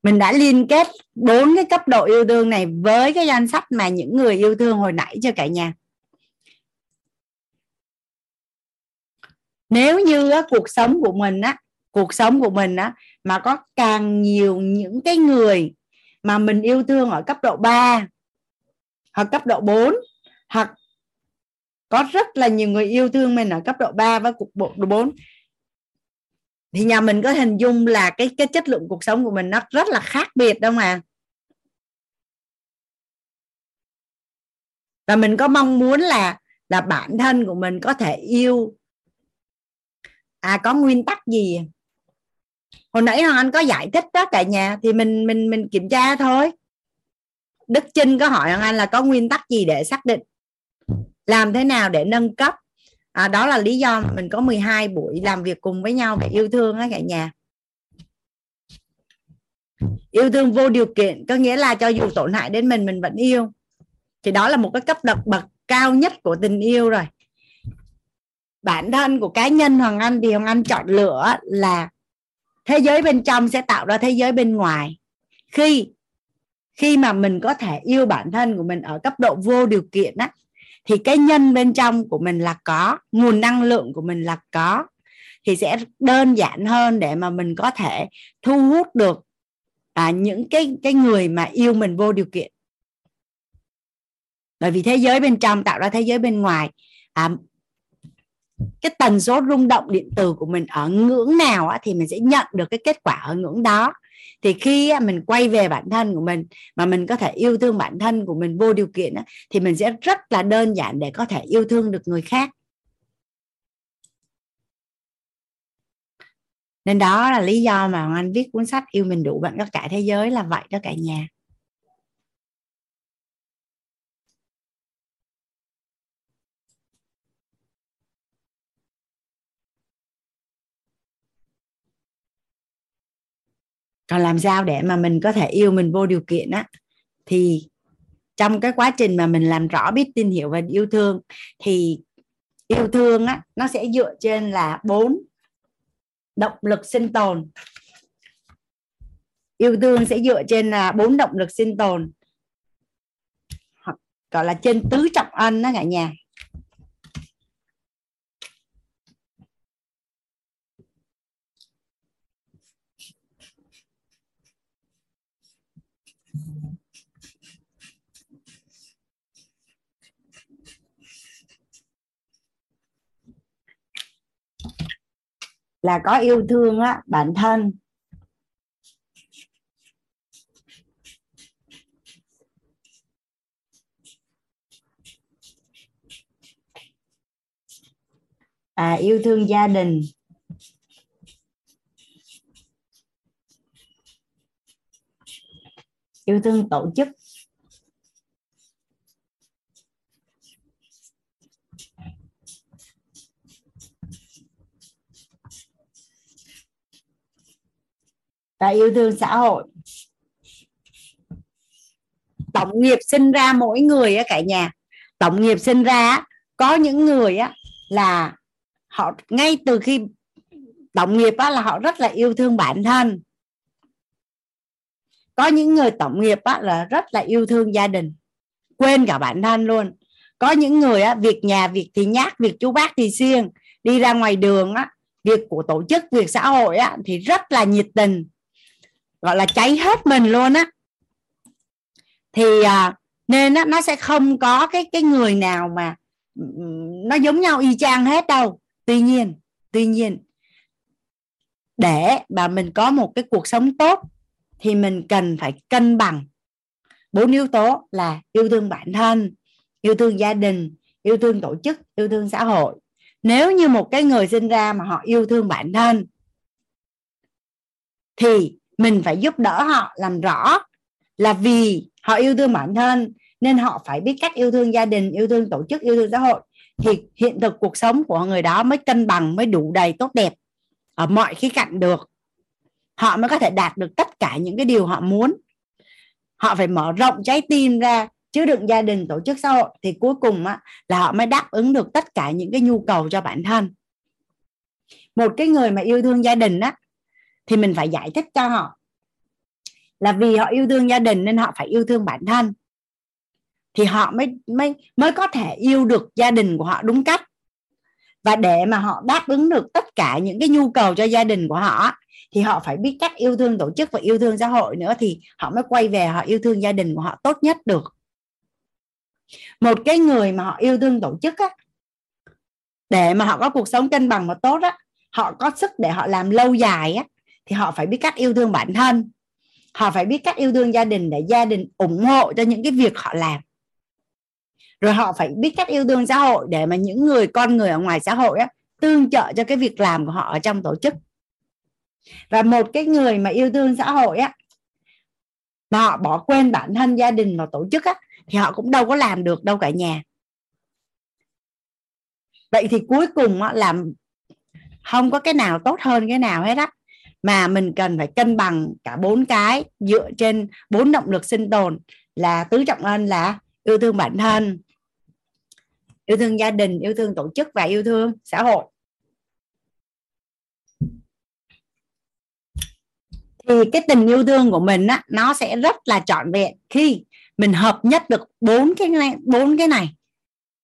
Mình đã liên kết bốn cái cấp độ yêu thương này với cái danh sách mà những người yêu thương hồi nãy cho cả nhà. Nếu như á, cuộc sống của mình á cuộc sống của mình á mà có càng nhiều những cái người mà mình yêu thương ở cấp độ 3 hoặc cấp độ 4 hoặc có rất là nhiều người yêu thương mình ở cấp độ 3 và cục bộ độ 4 thì nhà mình có hình dung là cái cái chất lượng cuộc sống của mình nó rất là khác biệt đâu mà. Và mình có mong muốn là là bản thân của mình có thể yêu. À có nguyên tắc gì? Hồi nãy hoàng anh có giải thích đó cả nhà, thì mình mình mình kiểm tra thôi. Đức trinh có hỏi hoàng anh là có nguyên tắc gì để xác định? Làm thế nào để nâng cấp? À, đó là lý do mình có 12 buổi làm việc cùng với nhau để yêu thương á cả nhà. Yêu thương vô điều kiện có nghĩa là cho dù tổn hại đến mình mình vẫn yêu. Thì đó là một cái cấp bậc bậc cao nhất của tình yêu rồi. Bản thân của cá nhân hoàng anh thì hoàng anh chọn lựa là thế giới bên trong sẽ tạo ra thế giới bên ngoài. Khi khi mà mình có thể yêu bản thân của mình ở cấp độ vô điều kiện á thì cái nhân bên trong của mình là có nguồn năng lượng của mình là có. Thì sẽ đơn giản hơn để mà mình có thể thu hút được à, những cái cái người mà yêu mình vô điều kiện. Bởi vì thế giới bên trong tạo ra thế giới bên ngoài à, cái tần số rung động điện từ của mình ở ngưỡng nào á, thì mình sẽ nhận được cái kết quả ở ngưỡng đó thì khi mình quay về bản thân của mình mà mình có thể yêu thương bản thân của mình vô điều kiện thì mình sẽ rất là đơn giản để có thể yêu thương được người khác. Nên đó là lý do mà anh viết cuốn sách yêu mình đủ bạn tất cả thế giới là vậy đó cả nhà. Còn làm sao để mà mình có thể yêu mình vô điều kiện á? Thì trong cái quá trình mà mình làm rõ biết, tin hiểu và yêu thương, thì yêu thương á, nó sẽ dựa trên là bốn động lực sinh tồn. Yêu thương sẽ dựa trên là bốn động lực sinh tồn, hoặc gọi là trên tứ trọng ân đó cả nhà. Là có yêu thương á bản thân. À, yêu thương gia đình. Yêu thương tổ chức. Và yêu thương xã hội. Tổng nghiệp sinh ra mỗi người á cả nhà. Tổng nghiệp sinh ra có những người á là họ ngay từ khi tổng nghiệp á, là họ rất là yêu thương bản thân. Có những người tổng nghiệp á, là rất là yêu thương gia đình quên cả bản thân luôn. Có những người á, việc nhà việc thì nhát việc chú bác thì siêng. Đi ra ngoài đường á, việc của tổ chức việc xã hội á, thì rất là nhiệt tình gọi là cháy hết mình luôn á. Thì à, nên á, nó sẽ không có cái cái người nào mà nó giống nhau y chang hết đâu. Tuy nhiên tuy nhiên để mà mình có một cái cuộc sống tốt thì mình cần phải cân bằng bốn yếu tố là yêu thương bản thân yêu thương gia đình yêu thương tổ chức yêu thương xã hội. Nếu như một cái người sinh ra mà họ yêu thương bản thân thì mình phải giúp đỡ họ làm rõ là vì họ yêu thương bản thân nên họ phải biết cách yêu thương gia đình yêu thương tổ chức yêu thương xã hội. Thì hiện thực cuộc sống của người đó mới cân bằng mới đủ đầy tốt đẹp ở mọi khía cạnh được. Họ mới có thể đạt được tất cả những cái điều họ muốn. Họ phải mở rộng trái tim ra chứa đựng gia đình tổ chức xã hội thì cuối cùng á, là họ mới đáp ứng được tất cả những cái nhu cầu cho bản thân. Một cái người mà yêu thương gia đình á thì mình phải giải thích cho họ. Là vì họ yêu thương gia đình nên họ phải yêu thương bản thân. Thì họ mới mới mới có thể yêu được gia đình của họ đúng cách. Và để mà họ đáp ứng được tất cả những cái nhu cầu cho gia đình của họ, thì họ phải biết cách yêu thương tổ chức và yêu thương xã hội nữa, thì họ mới quay về họ yêu thương gia đình của họ tốt nhất được. Một cái người mà họ yêu thương tổ chức á, để mà họ có cuộc sống cân bằng và tốt á, họ có sức để họ làm lâu dài á thì họ phải biết cách yêu thương bản thân. Họ phải biết cách yêu thương gia đình để gia đình ủng hộ cho những cái việc họ làm. Rồi họ phải biết cách yêu thương xã hội để mà những người con người ở ngoài xã hội á tương trợ cho cái việc làm của họ ở trong tổ chức. Và một cái người mà yêu thương xã hội á mà họ bỏ quên bản thân gia đình và tổ chức á thì họ cũng đâu có làm được đâu cả nhà. Vậy thì cuối cùng á, làm không có cái nào tốt hơn cái nào hết á mà mình cần phải cân bằng cả bốn cái dựa trên bốn động lực sinh tồn là tứ trọng ân là yêu thương bản thân, yêu thương gia đình, yêu thương tổ chức và yêu thương xã hội. Thì cái tình yêu thương của mình á, nó sẽ rất là trọn vẹn khi mình hợp nhất được bốn cái này, bốn cái này.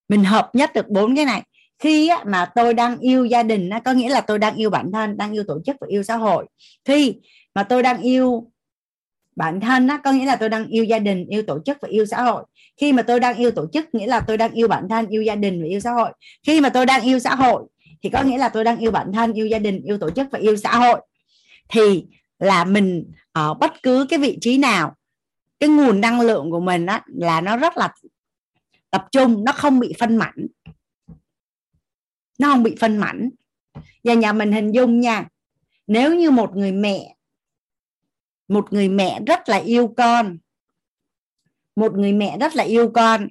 Mình hợp nhất được bốn cái này khi á, mà tôi đang yêu gia đình á, có nghĩa là tôi đang yêu bản thân đang yêu tổ chức và yêu xã hội. Khi mà tôi đang yêu bản thân á, có nghĩa là tôi đang yêu gia đình yêu tổ chức và yêu xã hội. Khi mà tôi đang yêu tổ chức nghĩa là tôi đang yêu bản thân yêu gia đình và yêu xã hội. Khi mà tôi đang yêu xã hội thì có nghĩa là tôi đang yêu bản thân yêu gia đình yêu tổ chức và yêu xã hội. Thì là mình ở bất cứ cái vị trí nào cái nguồn năng lượng của mình á, là nó rất là tập trung nó không bị phân mảnh nó không bị phân mảnh. Và nhà mình hình dung nha nếu như một người mẹ một người mẹ rất là yêu con một người mẹ rất là yêu con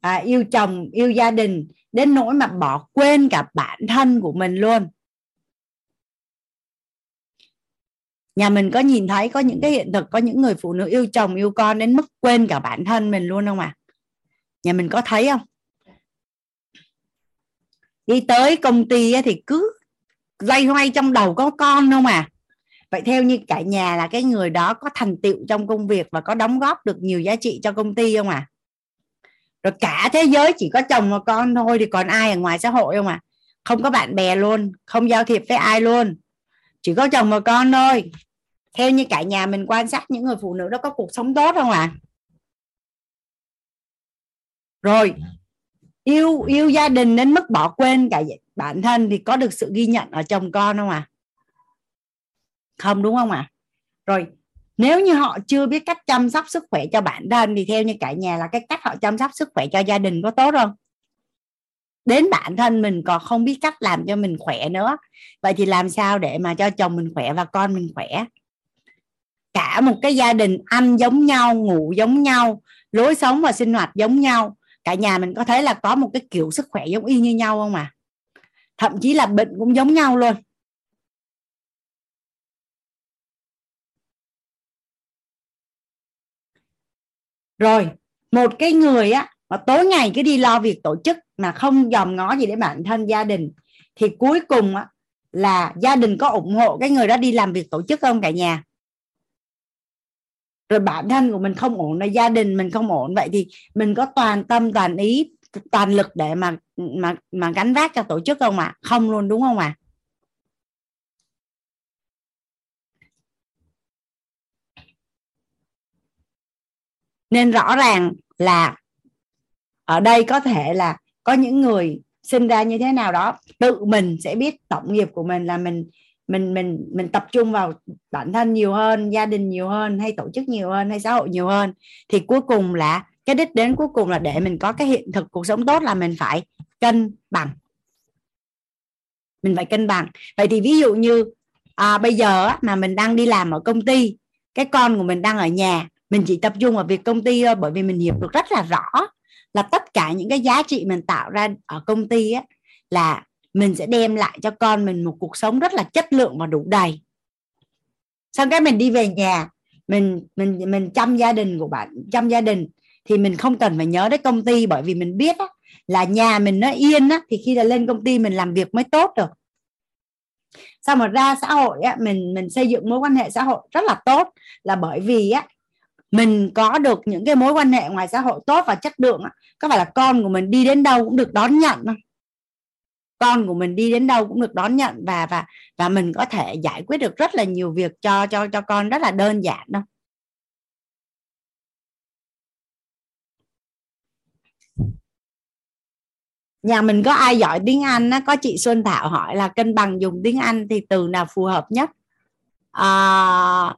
à, yêu chồng yêu gia đình đến nỗi mà bỏ quên cả bản thân của mình luôn. Nhà mình có nhìn thấy có những cái hiện thực có những người phụ nữ yêu chồng yêu con đến mức quên cả bản thân mình luôn không ạ? À? nhà mình có thấy không? Đi tới công ty thì cứ loay hoay trong đầu có con không à. Vậy theo như cả nhà là cái người đó có thành tựu trong công việc và có đóng góp được nhiều giá trị cho công ty không à? Rồi cả thế giới chỉ có chồng và con thôi thì còn ai ở ngoài xã hội không à? Không có bạn bè luôn, không giao thiệp với ai luôn. Chỉ có chồng và con thôi. Theo như cả nhà mình quan sát, những người phụ nữ đó có cuộc sống tốt không ạ à? rồi yêu yêu gia đình đến mức bỏ quên cả bản thân thì có được sự ghi nhận ở chồng con không ạ à? không, đúng không ạ à? rồi, nếu như họ chưa biết cách chăm sóc sức khỏe cho bản thân thì theo như cả nhà là cái cách họ chăm sóc sức khỏe cho gia đình có tốt không đến bản thân mình còn không biết cách làm cho mình khỏe nữa vậy thì làm sao để mà cho chồng mình khỏe và con mình khỏe cả một cái gia đình ăn giống nhau, ngủ giống nhau, lối sống và sinh hoạt giống nhau cả nhà mình có thấy là có một cái kiểu sức khỏe giống y như nhau không à thậm chí là bệnh cũng giống nhau luôn. Rồi, một cái người á, mà tối ngày cứ đi lo việc tổ chức mà không dòm ngó gì để bản thân gia đình, thì cuối cùng á, là gia đình có ủng hộ cái người đó đi làm việc tổ chức không cả nhà? Rồi bản thân của mình không ổn là gia đình mình không ổn vậy thì mình có toàn tâm, toàn ý, toàn lực để mà mà mà gánh vác cho tổ chức không ạ à? không luôn, đúng không ạ à? nên rõ ràng là ở đây có thể là có những người sinh ra như thế nào đó, tự mình sẽ biết tổng nghiệp của mình là mình mình mình mình tập trung vào bản thân nhiều hơn gia đình nhiều hơn hay tổ chức nhiều hơn hay xã hội nhiều hơn thì cuối cùng là cái đích đến cuối cùng là để mình có cái hiện thực cuộc sống tốt là mình phải cân bằng. Mình phải cân bằng. Vậy thì ví dụ như à, bây giờ mà mình đang đi làm ở công ty cái con của mình đang ở nhà mình chỉ tập trung vào việc công ty thôi bởi vì mình hiểu được rất là rõ là tất cả những cái giá trị mình tạo ra ở công ty á là mình sẽ đem lại cho con mình một cuộc sống rất là chất lượng và đủ đầy. Sau cái mình đi về nhà mình mình mình chăm gia đình của bạn chăm gia đình thì mình không cần phải nhớ đến công ty bởi vì mình biết á, là nhà mình nó yên á, thì khi là lên công ty mình làm việc mới tốt được. Sau mà ra xã hội á, mình mình xây dựng mối quan hệ xã hội rất là tốt là bởi vì á mình có được những cái mối quan hệ ngoài xã hội tốt và chất lượng á, có phải là con của mình đi đến đâu cũng được đón nhận không? Con của mình đi đến đâu cũng được đón nhận và và và mình có thể giải quyết được rất là nhiều việc cho cho cho con rất là đơn giản đâu nhà mình có ai giỏi tiếng Anh á, có chị Xuân Thảo hỏi là cân bằng dùng tiếng Anh thì từ nào phù hợp nhất? À,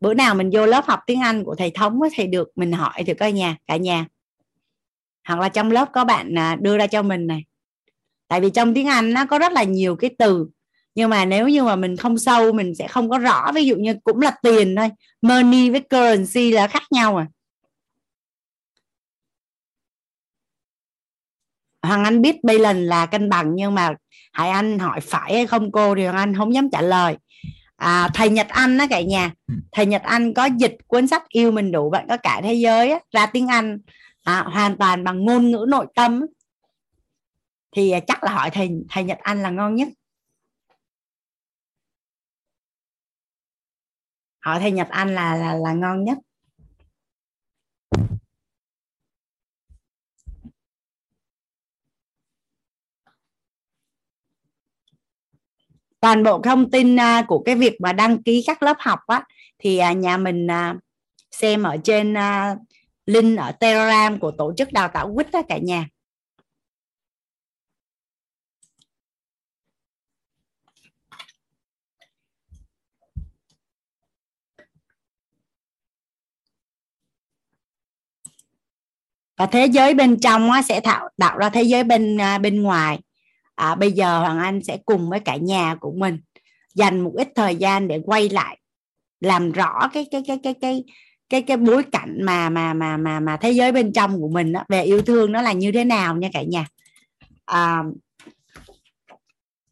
bữa nào mình vô lớp học tiếng Anh của thầy thống thì được mình hỏi thì coi nhà cả nhà. Hoặc là trong lớp có bạn à, đưa ra cho mình này tại vì trong tiếng Anh nó có rất là nhiều cái từ. Nhưng mà nếu như mà mình không sâu mình sẽ không có rõ. Ví dụ như cũng là tiền thôi. Money với currency là khác nhau à. Hoàng Anh biết bây lần là cân bằng nhưng mà Hải Anh hỏi phải hay không cô thì Hoàng Anh không dám trả lời. À, thầy Nhật Anh đó cả nhà. Thầy Nhật Anh có dịch cuốn sách yêu mình đủ bạn có cả thế giới á, ra tiếng Anh à, hoàn toàn bằng ngôn ngữ nội tâm thì à, chắc là hỏi thầy thầy Nhật Anh là ngon nhất. Hỏi thầy Nhật Anh là là là ngon nhất. Toàn bộ thông tin à, của cái việc mà đăng ký các lớp học á, thì à, nhà mình xem ở trên link ở Telegram của tổ chức đào tạo quýt đó cả nhà. Và thế giới bên trong á, sẽ tạo tạo ra thế giới bên à, bên ngoài. À, bây giờ hoàng anh sẽ cùng với cả nhà của mình dành một ít thời gian để quay lại làm rõ cái cái cái cái cái cái cái bối cảnh mà mà mà mà mà thế giới bên trong của mình đó, về yêu thương nó là như thế nào nha cả nhà. À,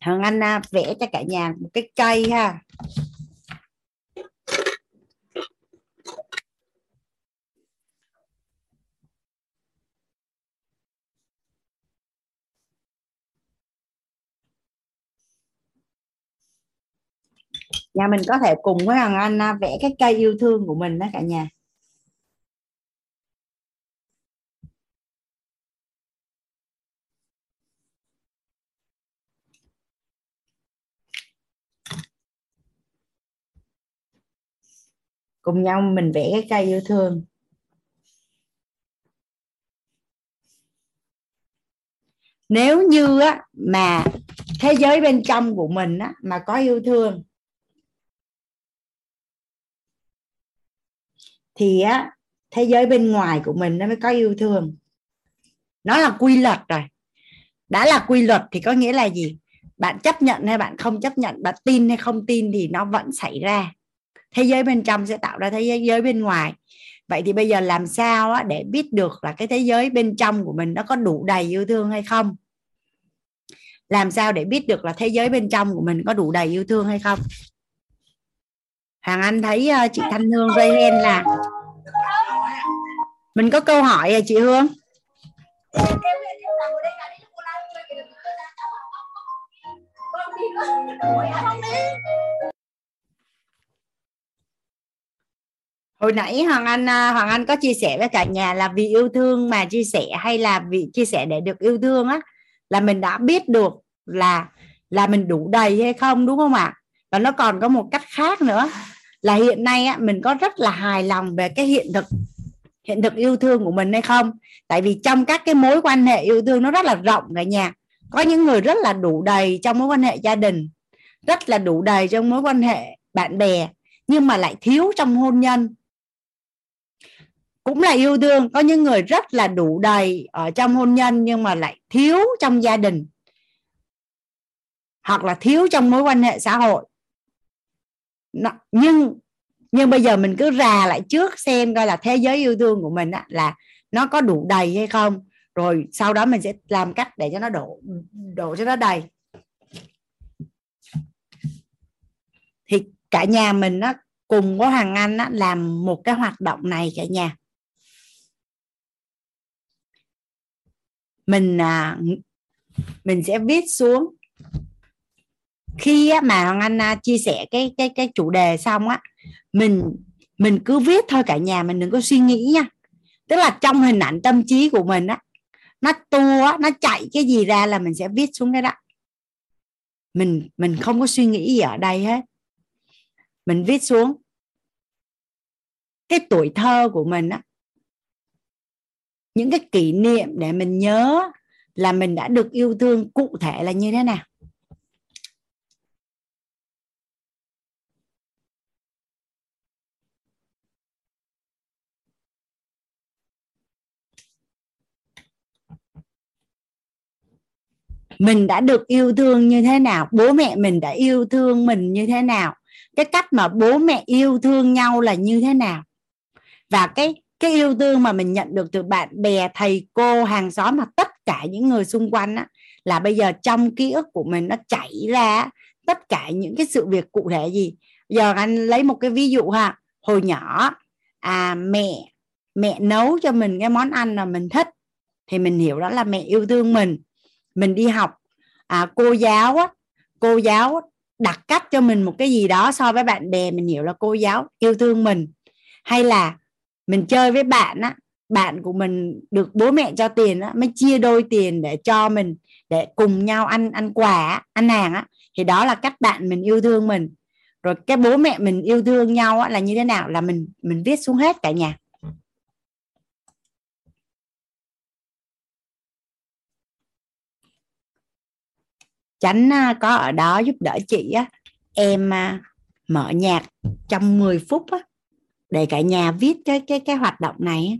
hoàng anh à, vẽ cho cả nhà một cái cây ha. Nhà mình có thể cùng với thằng anh vẽ cái cây yêu thương của mình đó cả nhà. Cùng nhau mình vẽ cái cây yêu thương. Nếu như á, mà thế giới bên trong của mình á, mà có yêu thương thì á thế giới bên ngoài của mình nó mới có yêu thương. Nó là quy luật rồi. Đã là quy luật thì có nghĩa là gì? Bạn chấp nhận hay bạn không chấp nhận bạn tin hay không tin thì nó vẫn xảy ra. Thế giới bên trong sẽ tạo ra thế giới bên ngoài. Vậy thì bây giờ làm sao á, để biết được là cái thế giới bên trong của mình nó có đủ đầy yêu thương hay không? Làm sao để biết được là thế giới bên trong của mình có đủ đầy yêu thương hay không? Hàng Anh thấy uh, chị Thanh Hương Rayhen là mình có câu hỏi à chị Hương? Hồi nãy hoàng anh ờ, hoàng anh có chia sẻ với cả nhà là vì yêu thương mà chia sẻ hay là vì chia sẻ để được yêu thương á? Là mình đã biết được là là mình đủ đầy hay không đúng không ạ? Và nó còn có một cách khác nữa là hiện nay á, mình có rất là hài lòng về cái hiện thực hiện thực yêu thương của mình hay không? Tại vì trong các cái mối quan hệ yêu thương nó rất là rộng cả nhà. Có những người rất là đủ đầy trong mối quan hệ gia đình rất là đủ đầy trong mối quan hệ bạn bè nhưng mà lại thiếu trong hôn nhân. Cũng là yêu thương có những người rất là đủ đầy ở trong hôn nhân nhưng mà lại thiếu trong gia đình hoặc là thiếu trong mối quan hệ xã hội nhưng nhưng bây giờ mình cứ rà lại trước xem coi là thế giới yêu thương của mình á, là nó có đủ đầy hay không. Rồi sau đó mình sẽ làm cách để cho nó đổ đổ cho nó đầy. Thì cả nhà mình á cùng có hàng anh á, làm một cái hoạt động này cả nhà. Mình à, mình sẽ viết xuống khi mà hoàng anh à, chia sẻ cái cái cái chủ đề xong á, mình mình cứ viết thôi cả nhà, mình đừng có suy nghĩ nha. Tức là trong hình ảnh tâm trí của mình á, nó tua nó chạy cái gì ra là mình sẽ viết xuống cái đó. Mình mình không có suy nghĩ gì ở đây hết. Mình viết xuống. Cái tuổi thơ của mình á, những cái kỷ niệm để mình nhớ là mình đã được yêu thương cụ thể là như thế nào. Mình đã được yêu thương như thế nào, bố mẹ mình đã yêu thương mình như thế nào, cái cách mà bố mẹ yêu thương nhau là như thế nào. Và cái cái yêu thương mà mình nhận được từ bạn bè, thầy cô, hàng xóm mà tất cả những người xung quanh á, là bây giờ trong ký ức của mình nó chảy ra tất cả những cái sự việc cụ thể gì. Giờ anh lấy một cái ví dụ ha, hồi nhỏ à mẹ mẹ nấu cho mình cái món ăn mà mình thích, thì mình hiểu đó là mẹ yêu thương mình mình đi học. À, cô giáo á, cô giáo đặt cách cho mình một cái gì đó so với bạn bè mình hiểu là cô giáo yêu thương mình. Hay là mình chơi với bạn á bạn của mình được bố mẹ cho tiền á mới chia đôi tiền để cho mình để cùng nhau ăn ăn quà ăn hàng á thì đó là cách bạn mình yêu thương mình. Rồi cái bố mẹ mình yêu thương nhau á, là như thế nào? Là mình mình viết xuống hết cả nhà. Chánh à, có ở đó giúp đỡ chị á, em à, mở nhạc trong 10 phút á, để cả nhà viết cái cái cái hoạt động này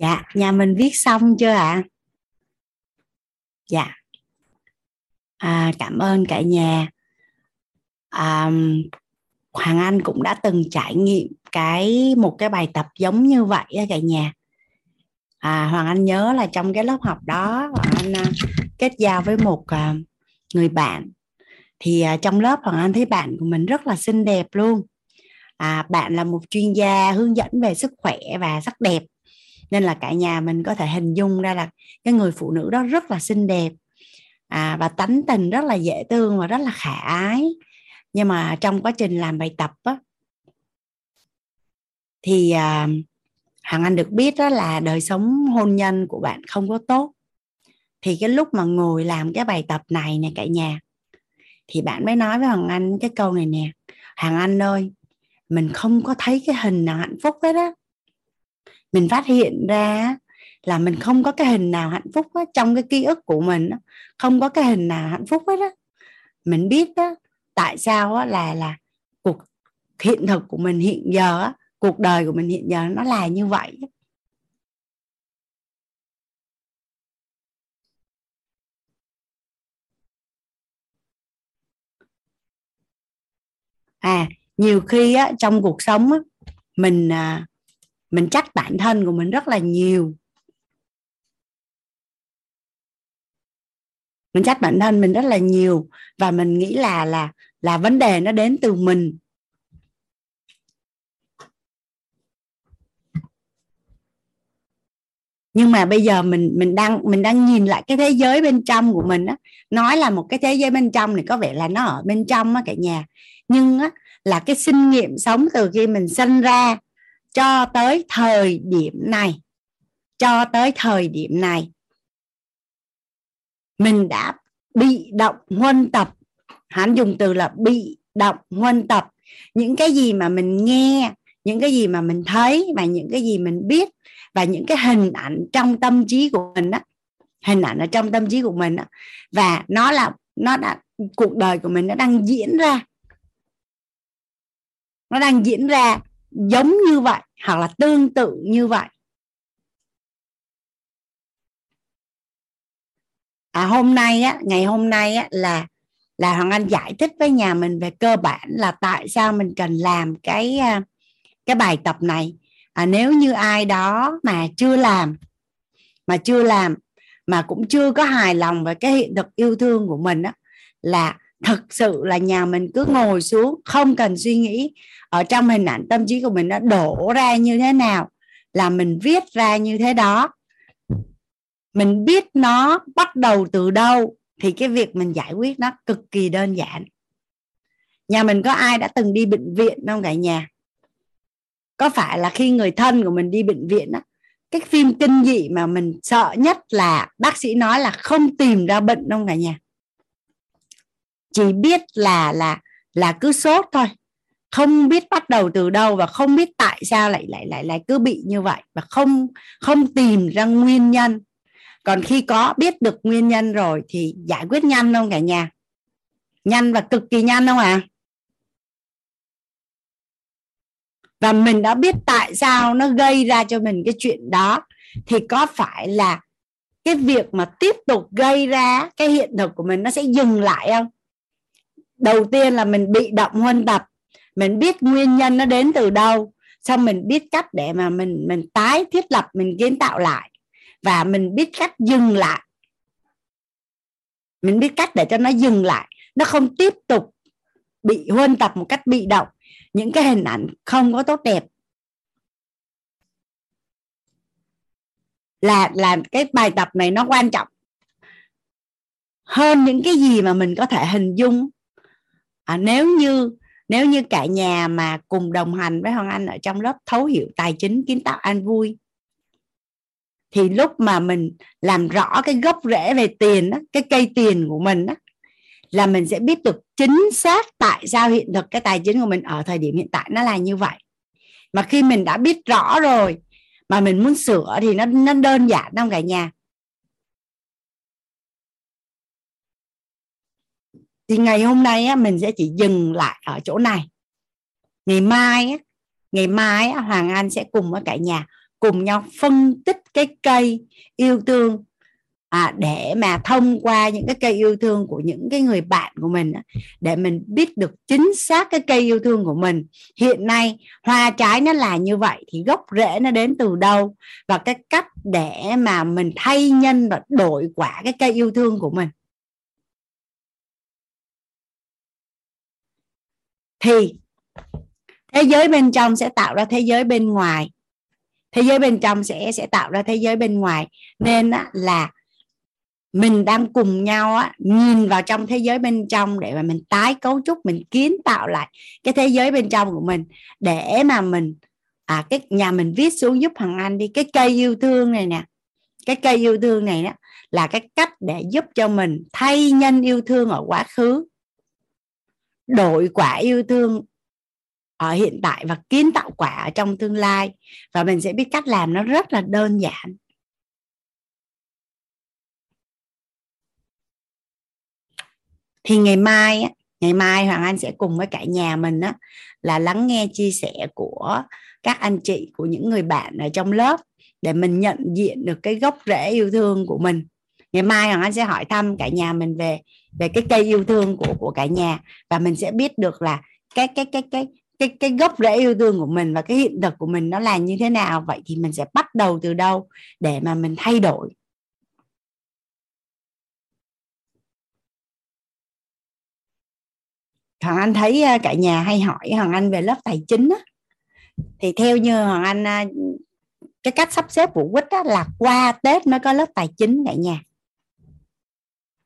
dạ nhà mình viết xong chưa ạ? À? dạ. À, cảm ơn cả nhà. À, Hoàng Anh cũng đã từng trải nghiệm cái một cái bài tập giống như vậy á cả nhà. À, Hoàng Anh nhớ là trong cái lớp học đó Hoàng Anh à, kết giao với một à, người bạn. Thì à, trong lớp Hoàng Anh thấy bạn của mình rất là xinh đẹp luôn. À, bạn là một chuyên gia hướng dẫn về sức khỏe và sắc đẹp nên là cả nhà mình có thể hình dung ra là cái người phụ nữ đó rất là xinh đẹp à, và tánh tình rất là dễ thương và rất là khả ái. Nhưng mà trong quá trình làm bài tập á, thì à, hằng anh được biết đó là đời sống hôn nhân của bạn không có tốt. Thì cái lúc mà ngồi làm cái bài tập này nè cả nhà thì bạn mới nói với hằng anh cái câu này nè hằng anh ơi mình không có thấy cái hình nào hạnh phúc hết á mình phát hiện ra là mình không có cái hình nào hạnh phúc á, trong cái ký ức của mình á, không có cái hình nào hạnh phúc hết á. Mình biết á, tại sao á, là là cuộc hiện thực của mình hiện giờ á, cuộc đời của mình hiện giờ nó là như vậy à nhiều khi á, trong cuộc sống á, mình à, mình trách bản thân của mình rất là nhiều. Mình trách bản thân mình rất là nhiều và mình nghĩ là là là vấn đề nó đến từ mình. Nhưng mà bây giờ mình mình đang mình đang nhìn lại cái thế giới bên trong của mình á. Nói là một cái thế giới bên trong này có vẻ là nó ở bên trong á cả nhà. Nhưng á, là cái sinh nghiệm sống từ khi mình sinh ra cho tới thời điểm này. Cho tới thời điểm này. Mình đã bị động huân tập. Hắn dùng từ là bị động huân tập. Những cái gì mà mình nghe, những cái gì mà mình thấy và những cái gì mình biết và những cái hình ảnh trong tâm trí của mình á, hình ảnh ở trong tâm trí của mình á, và nó là, nó đã, cuộc đời của mình nó đang diễn ra. Nó đang diễn ra giống như vậy hoặc là tương tự như vậy. À hôm nay á ngày hôm nay á là là hoàng anh giải thích với nhà mình về cơ bản là tại sao mình cần làm cái à, cái bài tập này. À, nếu như ai đó mà chưa làm mà chưa làm mà cũng chưa có hài lòng về cái hiện thực yêu thương của mình á là thực sự là nhà mình cứ ngồi xuống, không cần suy nghĩ. Ở trong hình ảnh tâm trí của mình nó đổ ra như thế nào, là mình viết ra như thế đó. Mình biết nó bắt đầu từ đâu, thì cái việc mình giải quyết nó cực kỳ đơn giản. Nhà mình có ai đã từng đi bệnh viện không cả nhà? Có phải là khi người thân của mình đi bệnh viện á, cái phim kinh dị mà mình sợ nhất là bác sĩ nói là không tìm ra bệnh đâu cả nhà? Chỉ biết là là là cứ sốt thôi. Không biết bắt đầu từ đâu và không biết tại sao lại lại lại lại cứ bị như vậy và không không tìm ra nguyên nhân. Còn khi có biết được nguyên nhân rồi thì giải quyết nhanh không cả nhà? Nhanh và cực kỳ nhanh không ạ? À? và mình đã biết tại sao nó gây ra cho mình cái chuyện đó thì có phải là cái việc mà tiếp tục gây ra cái hiện thực của mình nó sẽ dừng lại không? Đầu tiên là mình bị động huân tập. Mình biết nguyên nhân nó đến từ đâu, xong mình biết cách để mà mình mình tái thiết lập, mình kiến tạo lại. Và mình biết cách dừng lại. Mình biết cách để cho nó dừng lại. Nó không tiếp tục bị huân tập một cách bị động. Những cái hình ảnh không có tốt đẹp. Là là cái bài tập này nó quan trọng hơn những cái gì mà mình có thể hình dung à, nếu như nếu như cả nhà mà cùng đồng hành với Hoàng Anh ở trong lớp thấu hiểu tài chính kiến tạo an vui thì lúc mà mình làm rõ cái gốc rễ về tiền đó, cái cây tiền của mình đó, là mình sẽ biết được chính xác tại sao hiện thực cái tài chính của mình ở thời điểm hiện tại nó là như vậy. Mà khi mình đã biết rõ rồi mà mình muốn sửa thì nó nó đơn giản không cả nhà? Thì ngày hôm nay á, mình sẽ chỉ dừng lại ở chỗ này. Ngày mai á, ngày mai á, Hoàng Anh sẽ cùng với cả nhà cùng nhau phân tích cái cây yêu thương. À, để mà thông qua những cái cây yêu thương của những cái người bạn của mình để mình biết được chính xác cái cây yêu thương của mình. Hiện nay hoa trái nó là như vậy thì gốc rễ nó đến từ đâu? Và cái cách để mà mình thay nhân và đổi quả cái cây yêu thương của mình. Thì thế giới bên trong sẽ tạo ra thế giới bên ngoài. Thế giới bên trong sẽ sẽ tạo ra thế giới bên ngoài. Nên là mình đang cùng nhau á, nhìn vào trong thế giới bên trong để mà mình tái cấu trúc mình kiến tạo lại cái thế giới bên trong của mình để mà mình à cái nhà mình viết xuống giúp thằng anh đi. Cái cây yêu thương này nè cái cây yêu thương này đó là cái cách để giúp cho mình thay nhân yêu thương ở quá khứ đổi quả yêu thương ở hiện tại và kiến tạo quả ở trong tương lai. Và mình sẽ biết cách làm nó rất là đơn giản. Thì ngày mai ngày mai hoàng anh sẽ cùng với cả nhà mình á, là lắng nghe chia sẻ của các anh chị, của những người bạn ở trong lớp, để mình nhận diện được cái gốc rễ yêu thương của mình. Ngày mai hoàng anh sẽ hỏi thăm cả nhà mình về về cái cây yêu thương của của cả nhà. Và mình sẽ biết được là cái cái cái cái cái cái gốc rễ yêu thương của mình và cái hiện thực của mình nó là như thế nào. Vậy thì mình sẽ bắt đầu từ đâu để mà mình thay đổi? Hoàng Anh thấy à, cả nhà hay hỏi Hoàng Anh về lớp tài chính á. Thì theo như Hoàng Anh à, cái cách sắp xếp của quýt á, là qua Tết mới có lớp tài chính cả nhà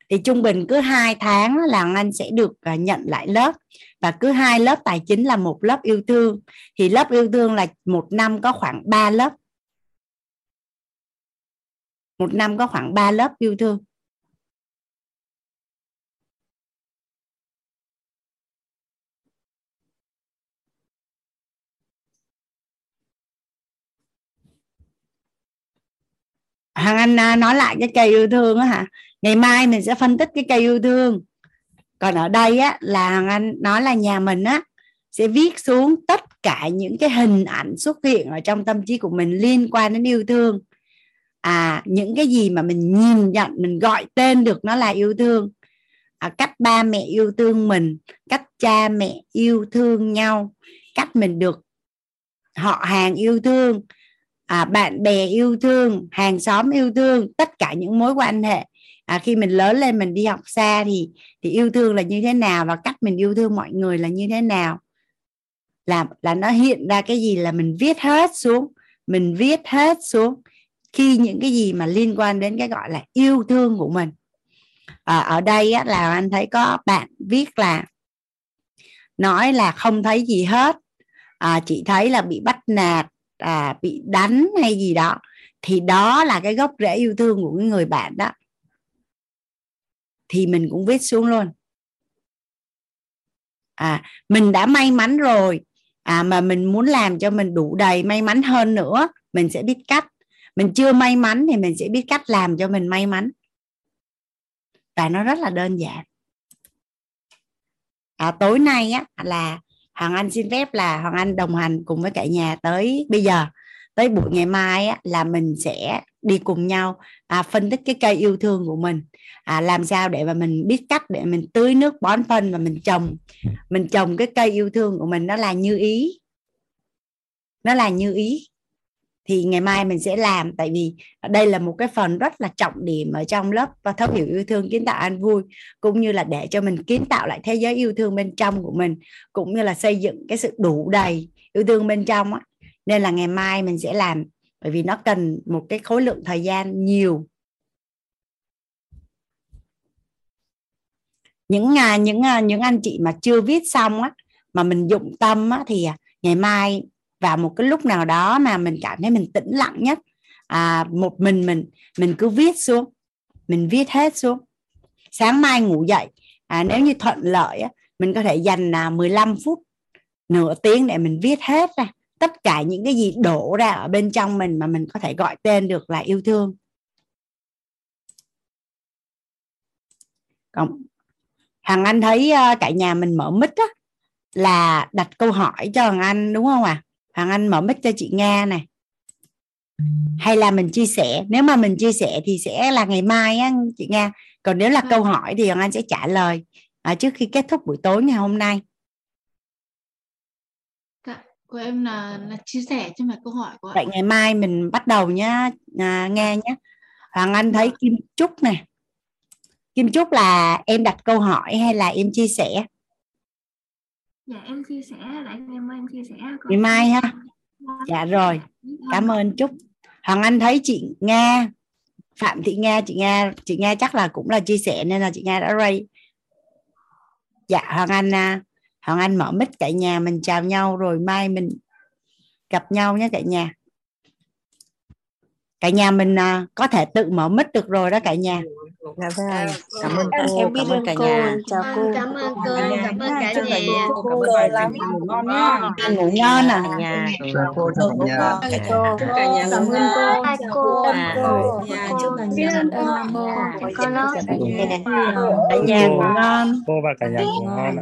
thì trung bình cứ hai tháng là Anh sẽ được à, nhận lại lớp. Và cứ hai lớp tài chính là một lớp yêu thương. Thì lớp yêu thương là một năm có khoảng 3 lớp. Một năm có khoảng 3 lớp yêu thương. Hoàng Anh à, nói lại cái cây yêu thương á hả? Ngày mai mình sẽ phân tích cái cây yêu thương. Còn ở đây á là Anh nói là nhà mình á sẽ viết xuống tất cả những cái hình ảnh xuất hiện ở trong tâm trí của mình liên quan đến yêu thương. À những cái gì mà mình nhìn nhận mình gọi tên được nó là yêu thương. À, cách ba mẹ yêu thương mình cách cha mẹ yêu thương nhau cách mình được họ hàng yêu thương à, bạn bè yêu thương hàng xóm yêu thương tất cả những mối quan hệ à, khi mình lớn lên mình đi học xa thì thì yêu thương là như thế nào và cách mình yêu thương mọi người là như thế nào? Là là nó hiện ra cái gì là mình viết hết xuống mình viết hết xuống khi những cái gì mà liên quan đến cái gọi là yêu thương của mình. À, ở đây á, là anh thấy có bạn viết là nói là không thấy gì hết. À, chị thấy là bị bắt nạt à, bị đánh hay gì đó. Thì đó là cái gốc rễ yêu thương của cái người bạn đó thì mình cũng viết xuống luôn. À mình đã may mắn rồi. À mà mình muốn làm cho mình đủ đầy may mắn hơn nữa mình sẽ biết cách. Mình chưa may mắn thì mình sẽ biết cách làm cho mình may mắn. Và nó rất là đơn giản. À, tối nay á là hoàng anh xin phép là hoàng anh đồng hành cùng với cả nhà tới bây giờ tới buổi ngày mai á, là mình sẽ đi cùng nhau à, phân tích cái cây yêu thương của mình à, làm sao để mà mình biết cách để mình tưới nước bón phân và mình trồng. Mình trồng cái cây yêu thương của mình nó là như ý. Nó là như ý. Thì ngày mai mình sẽ làm tại vì đây là một cái phần rất là trọng điểm ở trong lớp và thấu hiểu yêu thương kiến tạo an vui cũng như là để cho mình kiến tạo lại thế giới yêu thương bên trong của mình cũng như là xây dựng cái sự đủ đầy yêu thương bên trong á nên là ngày mai mình sẽ làm bởi vì nó cần một cái khối lượng thời gian nhiều. Những à, những à, những anh chị mà chưa viết xong á mà mình dụng tâm á, thì à, ngày mai vào một cái lúc nào đó mà mình cảm thấy mình tĩnh lặng nhất à, một mình mình mình cứ viết xuống mình viết hết xuống. Sáng mai ngủ dậy à, nếu như thuận lợi á, mình có thể dành à, 15 phút nửa tiếng để mình viết hết ra tất cả những cái gì đổ ra ở bên trong mình mà mình có thể gọi tên được là yêu thương. Còn hằng anh thấy uh, cả nhà mình mở mic á là đặt câu hỏi cho hằng anh đúng không ạ? À? hằng anh mở mic cho chị nga này. Hay là mình chia sẻ? Nếu mà mình chia sẻ thì sẽ là ngày mai á chị Nga. Còn nếu là Vâng. câu hỏi thì Hoàng Anh sẽ trả lời à, trước khi kết thúc buổi tối ngày hôm nay của em là là chia sẻ chứ không phải câu hỏi của ạ. vậy ngày mai mình bắt đầu nhá à, nghe nhé Hoàng Anh thấy Dạ. Kim Trúc nè. Kim Trúc là em đặt câu hỏi hay là em chia sẻ? Dạ em chia sẻ để ngày mai em chia sẻ ngày mai ha. Dạ. Rồi cảm ơn Trúc. Hoàng Anh thấy chị Nga Phạm Thị Nga chị Nga chị Nga chắc là cũng là chia sẻ nên là chị Nga đã ray dạ Hoàng Anh à, Hoàng Anh mở mic cả nhà mình chào nhau rồi mai mình gặp nhau nhé cả nhà. Cả nhà mình à, có thể tự mở mic được rồi đó cả nhà. Dạ vâng, cảm ơn cô, em cảm ơn ơn cả cô. nhà. chào cô. Cảm ơn cô cảm ơn cả Chúc cả nhà. cô cảm ơn ngon nhá. Ăn ngủ ngon à. Cả nhà. chào cô chào cả nhà. cô. Cả nhà. Ngủ ngon. hai cô cô Dạ, chúc cả nhà ơn ngủ ngon. cô có lớp cả nhà ngủ ngon. Cô và cả nhà ngủ ngon